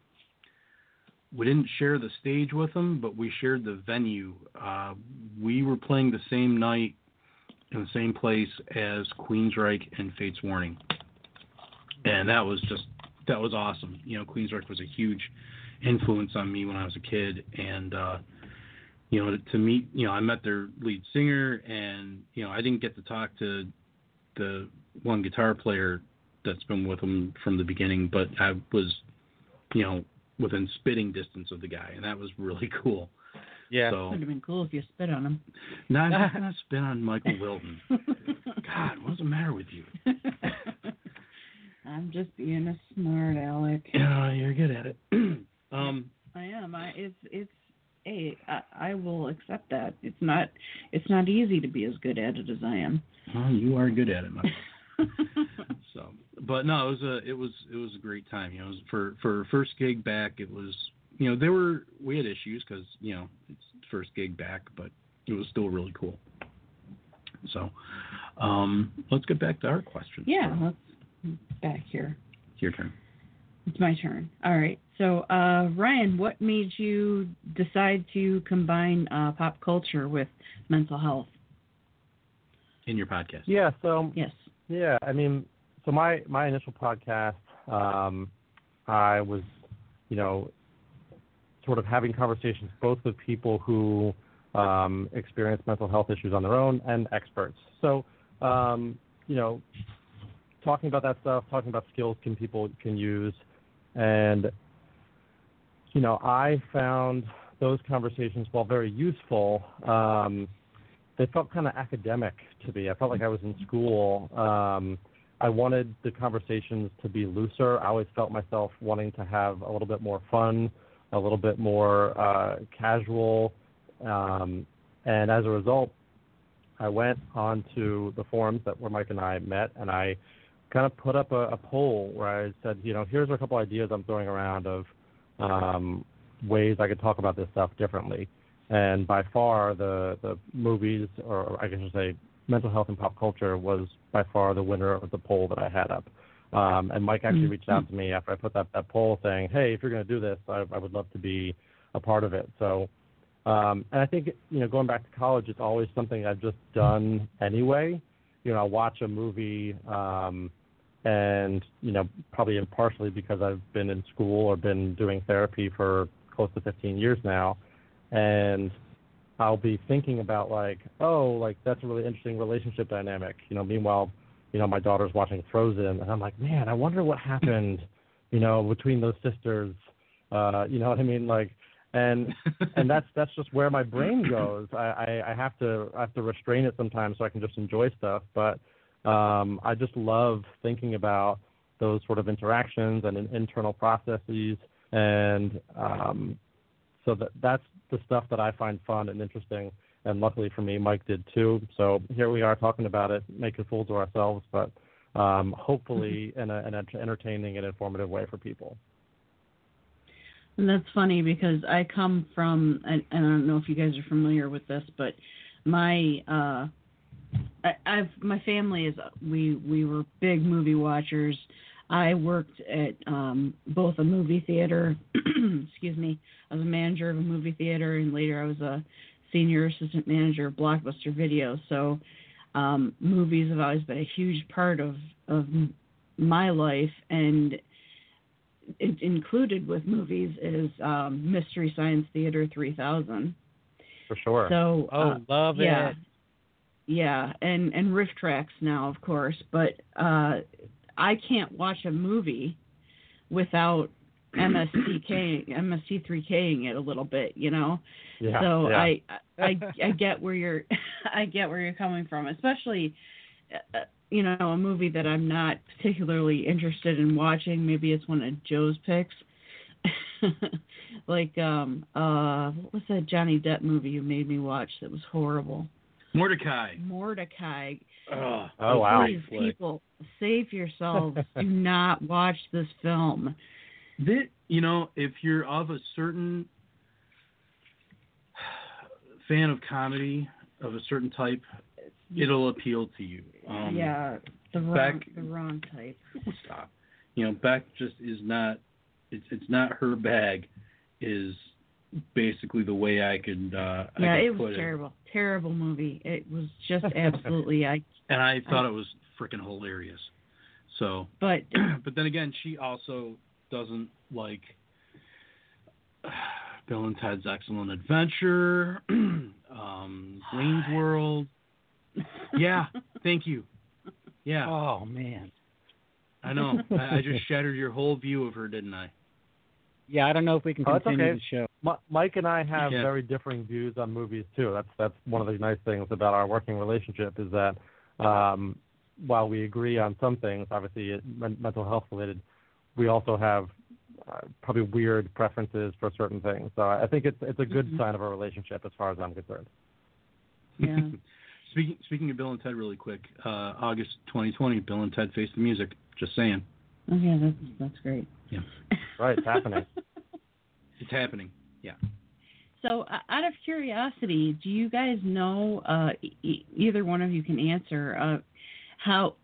we didn't share the stage with them but we shared the venue. Uh we were playing the same night in the same place as Queensryche and Fates Warning. And that was just that was awesome. You know Queensryche was a huge influence on me when I was a kid and uh you know, to, to meet, you know, I met their lead singer, and you know, I didn't get to talk to the one guitar player that's been with them from the beginning, but I was, you know, within spitting distance of the guy, and that was really (laughs) cool. Yeah. So Would have been cool if you spit on him. no, I'm not gonna (laughs) spit on Michael Wilton. God, what's the matter with you? (laughs) I'm just being a smart aleck. Yeah, you're good at it. (clears throat) um, I am. I it's it's hey, I, I will accept that. It's not it's not easy to be as good at it as I am. you are good at it, my (laughs) so but no it was a it was it was a great time you know for for first gig back it was you know there were we had issues because you know it's first gig back but it was still really cool so um let's get back to our questions. Yeah, let's back here. it's your turn It's my turn. All right. So, uh, Ryan, what made you decide to combine uh, pop culture with mental health? in your podcast Yeah, so Yes. yeah, I mean, so my my initial podcast, um, I was, you know, sort of having conversations both with people who um, experience mental health issues on their own and experts. So, um, you know, talking about that stuff, talking about skills can people can use, and you know, I found those conversations while very useful. Um, they felt kind of academic to me. I felt like I was in school. Um, I wanted the conversations to be looser. I always felt myself wanting to have a little bit more fun, a little bit more uh, casual. Um, and as a result, I went onto the forums that where Mike and I met, and I kind of put up a, a poll where I said, you know, here's a couple ideas I'm throwing around of um, ways I could talk about this stuff differently. And by far, the the movies, or I guess I should say, mental health and pop culture was by far the winner of the poll that I had up. Um, and Mike actually reached out to me after I put that that poll saying, "Hey, if you're going to do this, I, I would love to be a part of it." So, um, and I think you know, going back to college, it's always something I've just done anyway. you know, I'll watch a movie, um, and you know, probably partially because I've been in school or been doing therapy for close to 15 years now, and I'll be thinking about like, oh, like that's a really interesting relationship dynamic. You know, meanwhile, you know, my daughter's watching Frozen, and I'm like, man, I wonder what happened, you know, between those sisters. Uh, you know what I mean? Like, and (laughs) and that's that's just where my brain goes. I, I I have to I have to restrain it sometimes so I can just enjoy stuff. But um, I just love thinking about those sort of interactions and internal processes, and um, so that that's the stuff that I find fun and interesting. And luckily for me, Mike did too. So here we are talking about it, making fools of ourselves, but um, hopefully in, a, in an entertaining and informative way for people. And that's funny because I come from, and I don't know if you guys are familiar with this, but my uh, I, I've my family is we we were big movie watchers. I worked at um, both a movie theater, (clears throat) excuse me, I was a manager of a movie theater, and later I was a senior assistant manager of Blockbuster Video. So um, movies have always been a huge part of of my life, and it, included with movies is um, Mystery Science Theater 3000. For sure. So oh, uh, love yeah, it. Yeah, and and riff tracks now, of course, but uh, I can't watch a movie without (clears throat) MSTK MST3King it a little bit, you know. Yeah, so yeah. I, I (laughs) I get where you're (laughs) I get where you're coming from, especially uh, you know a movie that I'm not particularly interested in watching. Maybe it's one of Joe's picks. (laughs) like um uh what was that Johnny Depp movie you made me watch that was horrible? Mortdecai. Mortdecai. Oh, Oh, wow. Please, people, save yourselves. (laughs) Do not watch this film. That you know, if you're of a certain fan of comedy of a certain type, it'll appeal to you. Um, yeah, the wrong, Beck- the wrong type. (laughs) Stop. You know, Beck just is not. It's it's not her bag. Is basically the way I could. Uh, I Yeah, could it put was terrible. Terrible movie. It was just (laughs) absolutely. I. And I thought I- it was freaking hilarious. So, (clears throat) But but then again, she also doesn't like (sighs) Bill and Ted's Excellent Adventure, (clears throat) um, Wayne's World. Yeah, thank you. Yeah, (laughs) Oh man. I know. I, I just (laughs) shattered your whole view of her, didn't I? Yeah, I don't know if we can Oh, continue okay. the show. Mi- Mike and I have Yeah. very differing views on movies too. That's that's one of the nice things about our working relationship is that um, while we agree on some things, obviously it, mental health related, we also have uh, probably weird preferences for certain things. So I think it's it's a good Mhm. sign of our relationship as far as I'm concerned. yeah. (laughs) Speaking speaking of Bill and Ted, really quick, uh, August 2020, Bill and Ted Face the Music. Just saying, Oh yeah, that's that's great. Yeah. Right, it's happening. (laughs) it's happening. Yeah. So, uh, out of curiosity, do you guys know? Uh, e- either one of you can answer. Uh, how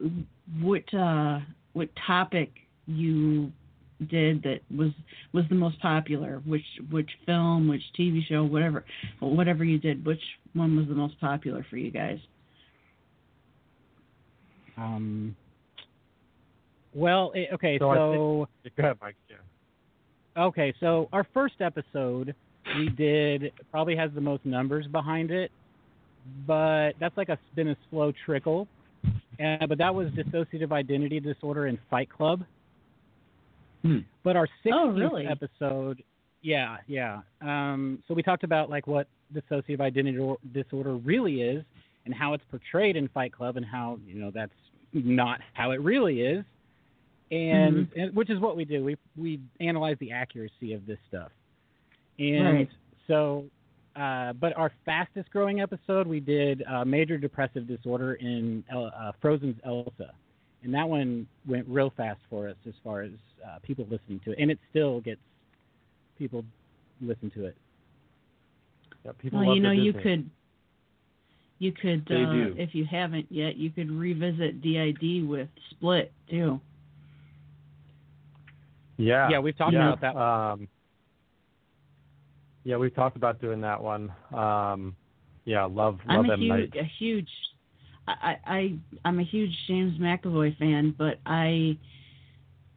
what uh, what topic you did that was was the most popular? Which which film, which TV show, whatever whatever you did, which one was the most popular for you guys? Um. Well, it, okay, So I so Go ahead, Mike. Yeah. Okay, so our first episode we did probably has the most numbers behind it, but that's like a been a slow trickle. And, but that was dissociative identity disorder in Fight Club. Hmm. But our 16th Oh, really? episode, yeah, yeah. Um, so we talked about like what dissociative identity or- disorder really is and how it's portrayed in Fight Club and how you know that's not how it really is, and, and which is what we do. We we analyze the accuracy of this stuff, and Right. so. Uh, but our fastest growing episode, we did uh, major depressive disorder in El- uh, Frozen's Elsa, and that one went real fast for us as far as uh, people listening to it, and it still gets people listen to it. Yeah, people well, love you know, you could you could uh, if you haven't yet, you could revisit DID with Split too. Yeah. Yeah, we've talked yeah. about that. Um, yeah, we've talked about doing that one. Um, yeah, love love I'm a M huge, Night. a huge. I, I I'm a huge James McAvoy fan, but I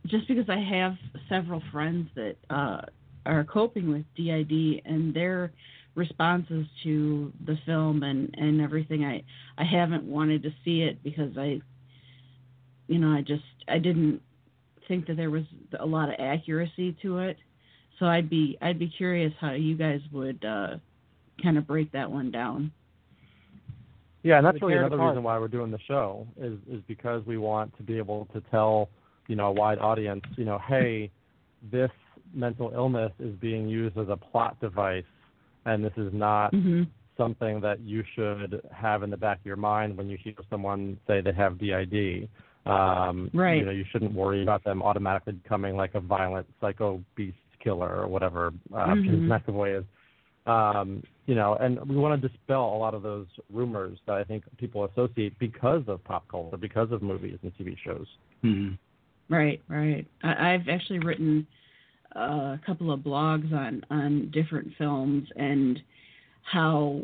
just because I have several friends that uh, are coping with DID and their responses to the film and and everything, I I haven't wanted to see it because I, you know, I just I didn't think that there was a lot of accuracy to it. So I'd be I'd be curious how you guys would uh, kind of break that one down. Yeah, and that's Would really another apart. reason why we're doing the show is is because we want to be able to tell you know a wide audience, you know, hey, this mental illness is being used as a plot device, and this is not Mm-hmm. something that you should have in the back of your mind when you hear someone say they have DID. Um, Right. You know, you shouldn't worry about them automatically becoming like a violent psycho beast killer or whatever uh, Mhm. James McAvoy is. Um, you know, and we want to dispel a lot of those rumors that I think people associate because of pop culture, because of movies and TV shows. Mm-hmm. Right, right. I, I've actually written uh, a couple of blogs on on different films and how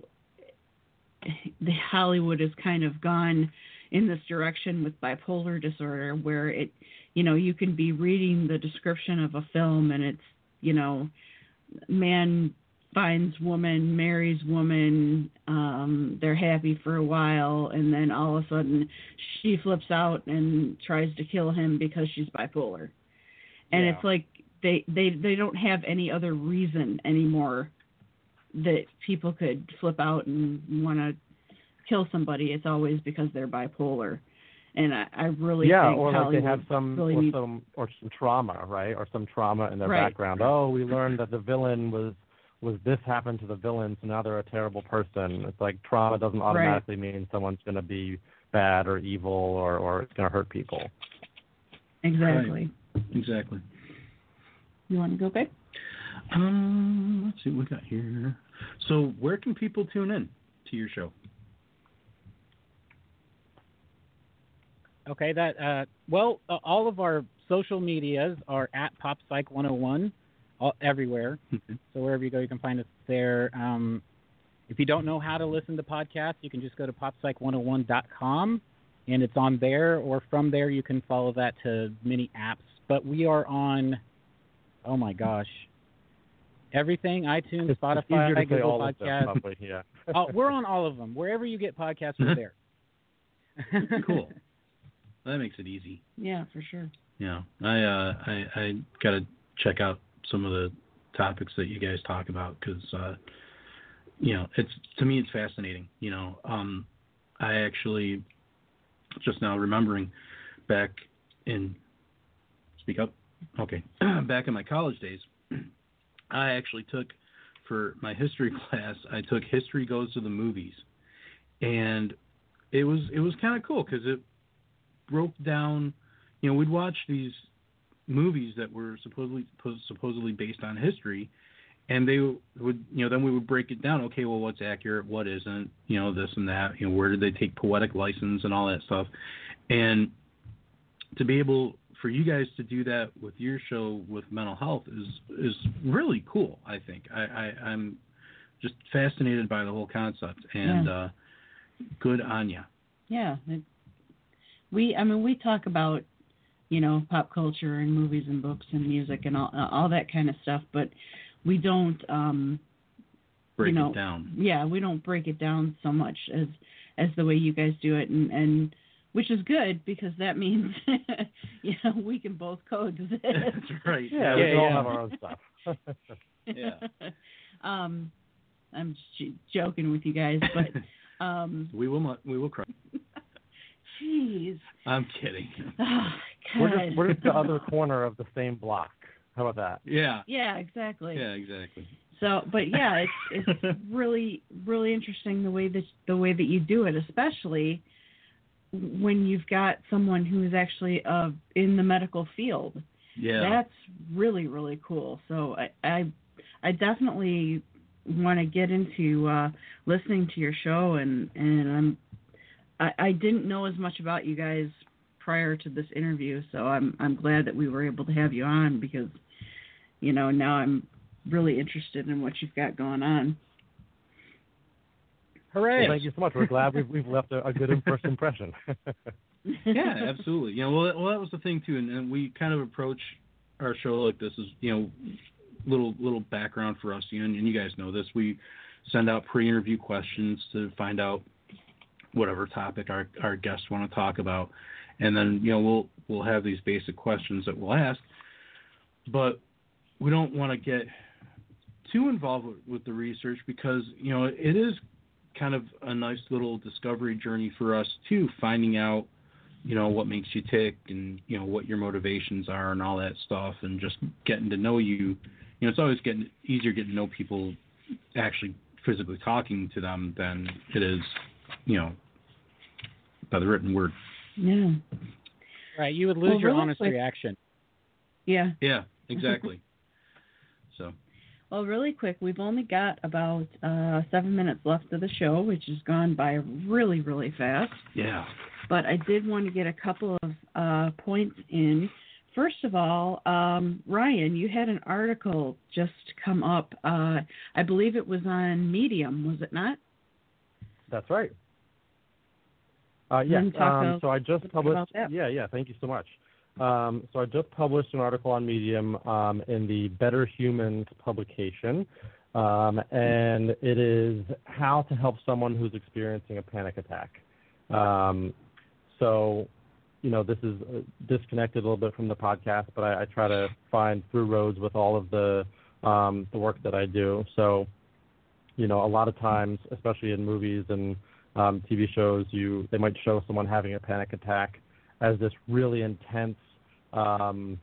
the Hollywood has kind of gone in this direction with bipolar disorder, where it, you know, you can be reading the description of a film and it's, you know, man finds woman, marries woman, um, they're happy for a while, and then all of a sudden she flips out and tries to kill him because she's bipolar. And Yeah. it's like they, they they don't have any other reason anymore that people could flip out and want to kill somebody. It's always because they're bipolar. And I, I really yeah, think or like they have some really or needs some or some trauma, right? Or some trauma in their Right. background. Oh, we learned that the villain was was this happened to the villain, so now they're a terrible person. It's like trauma doesn't Right. automatically mean someone's going to be bad or evil or or it's going to hurt people. exactly. Exactly. You want to go, babe? Um, let's see what we got here. So, where can people tune in to your show? Okay, that uh, well, uh, all of our social medias are at PopPsych101, all, everywhere. So wherever you go, you can find us there. Um, if you don't know how to listen to podcasts, you can just go to PopPsych101.com, and it's on there. Or from there, you can follow that to many apps. But we are on, oh my gosh, everything: iTunes, It's, Spotify, it's easier to say Google all of them, Podcasts. probably, yeah. (laughs) oh, we're on all of them. Wherever you get podcasts, we're there. cool. (laughs) That makes it easy. Yeah, for sure. Yeah, I uh, I I gotta check out some of the topics that you guys talk about because uh, you know it's to me it's fascinating. You know, um, I actually just now remembering back in speak up. Okay, (clears throat) back in my college days, (clears throat) I actually took for my history (laughs) class. I took history goes to the movies, and it was it was kind of cool because it broke down. You know, we'd watch these movies that were supposedly supposedly based on history, and they would you know then we would break it down. Okay, well, what's accurate, what isn't, you know, this and that. You know, where did they take poetic license and all that stuff, and to be able for you guys to do that with your show with mental health is is really cool. I think I, I I'm just fascinated by the whole concept and Yeah. uh, good on you. Yeah. It, we I mean we talk about you know pop culture and movies and books and music and all all that kind of stuff, but we don't um Break you know, it down. Yeah, we don't break it down so much as as the way you guys do it and and which is good because that means (laughs) you know we can both coexist. That's right. Yeah, we can all have our own stuff. (laughs) Yeah. (laughs) um I'm j- joking with you guys, but um We will not. We will cry. Jeez. I'm kidding. (sighs) Oh, We're God. just we're just the other (laughs) corner of the same block. How about that? Yeah. Yeah, exactly. Yeah, exactly. So, but yeah, it's it's (laughs) really really interesting the way that the way that you do it, especially when you've got someone who is actually uh, in the medical field. Yeah. That's really really cool. So I I, I definitely want to get into uh, listening to your show and and I'm I, I didn't know as much about you guys prior to this interview, so I'm I'm glad that we were able to have you on because you know now I'm really interested in what you've got going on. Hooray! Well, thank you so much. We're glad we've we've left a, a good first impression. (laughs) (laughs) yeah, absolutely. You know, well, well, that was the thing too, and, and we kind of approach our show like this is, you know, little little background for us, you know, and, and you guys know this. We send out pre-interview questions to find out whatever topic our our guests want to talk about, and then you know we'll we'll have these basic questions that we'll ask, but we don't want to get too involved with, with the research because you know it is kind of a nice little discovery journey for us too, finding out you know what makes you tick and you know what your motivations are and all that stuff and just getting to know you. You know it's always getting easier getting to know people actually physically talking to them than it is you know by the written word Yeah. Right. You would lose Well, your really honest quick- reaction. Yeah. yeah exactly (laughs) so Well, really quick, we've only got about uh, seven minutes left of the show, which has gone by really, really fast. yeah But I did want to get a couple of uh, points in. First of all, um, Ryan, you had an article just come up. Uh, I believe it was on Medium, was it not? That's right. Uh, yes. Um, so I just published. Yeah, yeah. Thank you so much. Um, so I just published an article on Medium um, in the Better Humans publication, um, and it is how to help someone who's experiencing a panic attack. Um, so, you know, this is uh, disconnected a little bit from the podcast, but I, I try to find through roads with all of the um, the work that I do. So, you know, a lot of times, especially in movies and um, TV shows, you they might show someone having a panic attack as this really intense, um,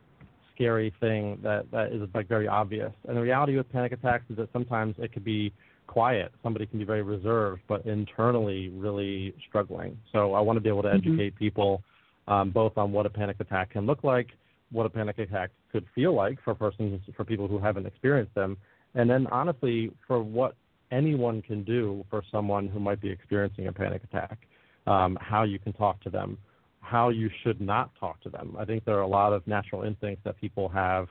scary thing that that is like very obvious. And the reality with panic attacks is that sometimes it could be quiet. Somebody can be very reserved, but internally really struggling. So I want to be able to Mhm. educate people um, both on what a panic attack can look like, what a panic attack could feel like for persons for people who haven't experienced them, and then honestly for what anyone can do for someone who might be experiencing a panic attack, um, how you can talk to them, how you should not talk to them. I think there are a lot of natural instincts that people have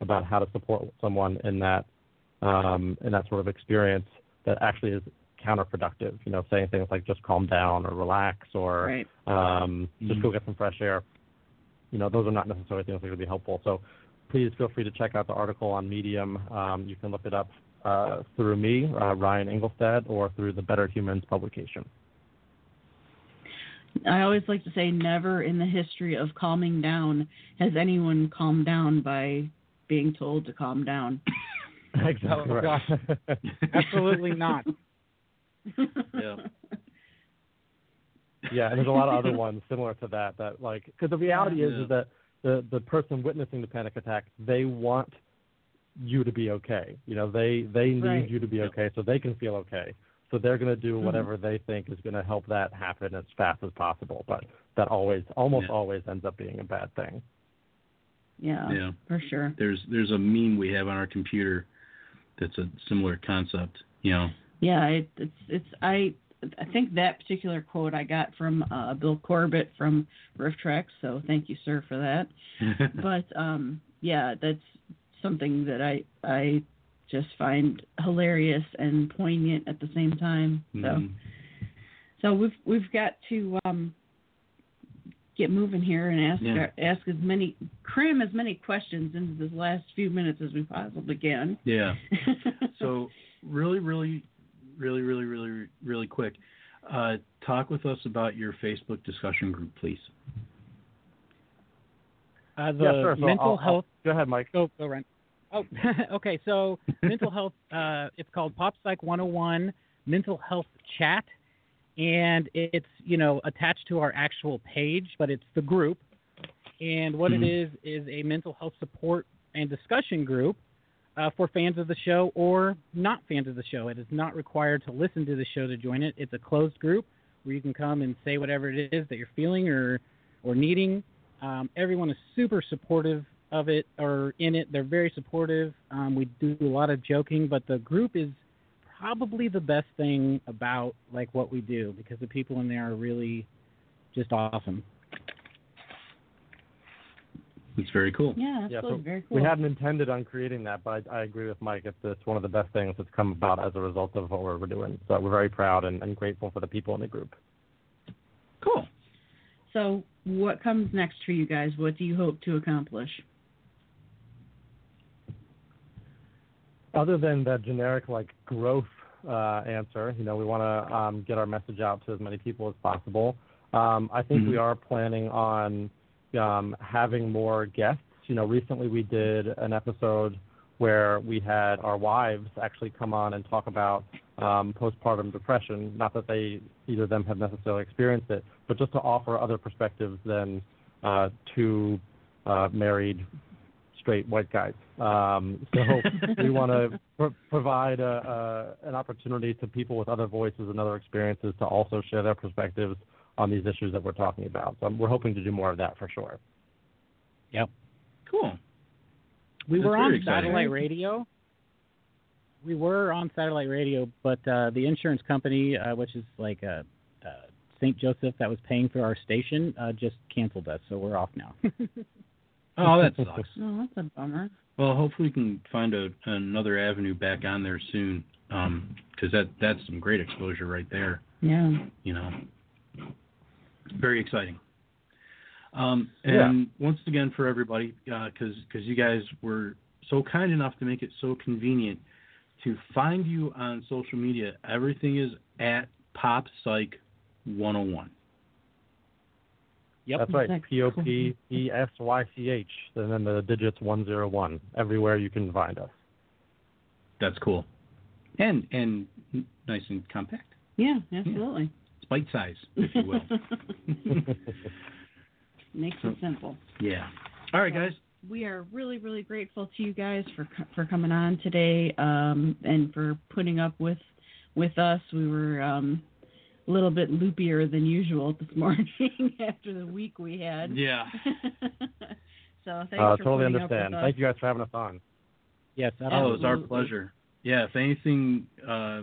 about how to support someone in that um, in that sort of experience that actually is counterproductive. You know, saying things like just calm down or relax or Right. um, just Mhm. go get some fresh air. You know, those are not necessarily things that are going to be helpful. So please feel free to check out the article on Medium. Um, you can look it up uh, through me, uh, Ryan Engelstad, or through the Better Humans publication. I always like to say never in the history of calming down has anyone calmed down by being told to calm down. (laughs) exactly Oh, right. gosh. (laughs) Absolutely not. yeah (laughs) yeah, and there's a lot of other ones similar to that. That like, because the reality is, Yeah. is that the the person witnessing the panic attack, they want you to be okay. You know, they they need Right. you to be okay so they can feel okay. So they're going to do Mhm. whatever they think is going to help that happen as fast as possible. But that always, almost Yeah. always, ends up being a bad thing. Yeah, yeah for sure. there's there's a meme we have on our computer that's a similar concept you know Yeah, it, it's it's I I think that particular quote I got from uh, Bill Corbett from RiffTrax, so thank you, sir, for that. (laughs) but um, yeah, that's something that I I just find hilarious and poignant at the same time. So Mhm. so we've we've got to um, get moving here and ask Yeah. our, ask as many cram as many questions into this last few minutes as we possibly can. yeah (laughs) so really really really really really really quick uh, talk with us about your facebook discussion group please Uh, the yeah, sure. So mental I'll- I'll- health. go ahead, Mike. Go, go, Ryan. Oh, (laughs) okay. So mental health. Uh, it's called Pop Psych 101 Mental Health Chat, and it's you know attached to our actual page, but it's the group. And what Mhm. it is is a mental health support and discussion group uh, for fans of the show or not fans of the show. It is not required to listen to the show to join it. It's a closed group where you can come and say whatever it is that you're feeling or or needing. Um, everyone is super supportive of it or in it. They're very supportive. Um, we do a lot of joking, but the group is probably the best thing about like what we do because the people in there are really just awesome. It's very cool. Yeah, Yeah, absolutely. so Very cool. we hadn't intended on creating that, but I, I agree with Mike. It's, it's one of the best things that's come about as a result of what we're, we're doing. So we're very proud and, and grateful for the people in the group. Cool. So, what comes next for you guys? What do you hope to accomplish? Other than the generic like growth uh, answer, you know, we want to um, get our message out to as many people as possible. Um, I think Mhm. we are planning on um, having more guests. You know, recently we did an episode where we had our wives actually come on and talk about um, postpartum depression. Not that they either of them have necessarily experienced it, but just to offer other perspectives than uh, two uh, married straight white guys. Um, so (laughs) we want to pro- provide a, a, an opportunity to people with other voices and other experiences to also share their perspectives on these issues that we're talking about. So we're hoping to do more of that for sure. Yep. Cool. We That's were on exciting. satellite radio. We were on satellite radio, but uh, the insurance company, uh, which is like uh, uh, St. Joseph, that was paying for our station, uh, just canceled us, so we're off now. (laughs) Oh, that sucks. (laughs) Oh, that's a bummer. Well, hopefully we can find a, another avenue back on there soon, because that that's some great exposure right there. Yeah. You know, very exciting. Um, and once again, for everybody, because because you guys were so kind enough to make it so convenient to find you on social media, everything is at Pop Psych 101. Yep. That's right. P O P E S Y C H, and then the digits 101. Everywhere you can find us. That's cool, and and nice and compact. Yeah, absolutely. It's bite size, if you will. (laughs) Makes it simple. yeah. All right, guys. We are really, really grateful to you guys for for coming on today um, and for putting up with with us. We were um, a little bit loopier than usual this (laughs) morning after the week we had. Yeah. (laughs) so thanks Uh, for totally putting understand. Up with Thank you guys for having us on. Yes. Oh, it was our pleasure. Yeah, if anything uh,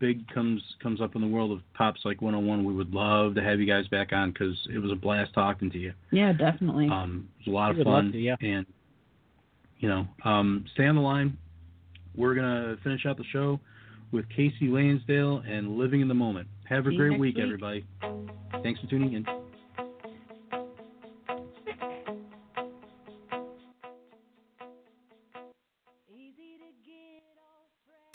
big comes comes up in the world of Pop Psych 101, we would love to have you guys back on because it was a blast talking to you. Yeah, definitely. Um, it was a lot We of fun. to, yeah. And, you know, um, stay on the line. We're going to finish out the show with Casey Lansdale and Living in the Moment. Have a great week, week. everybody. Thanks for tuning in.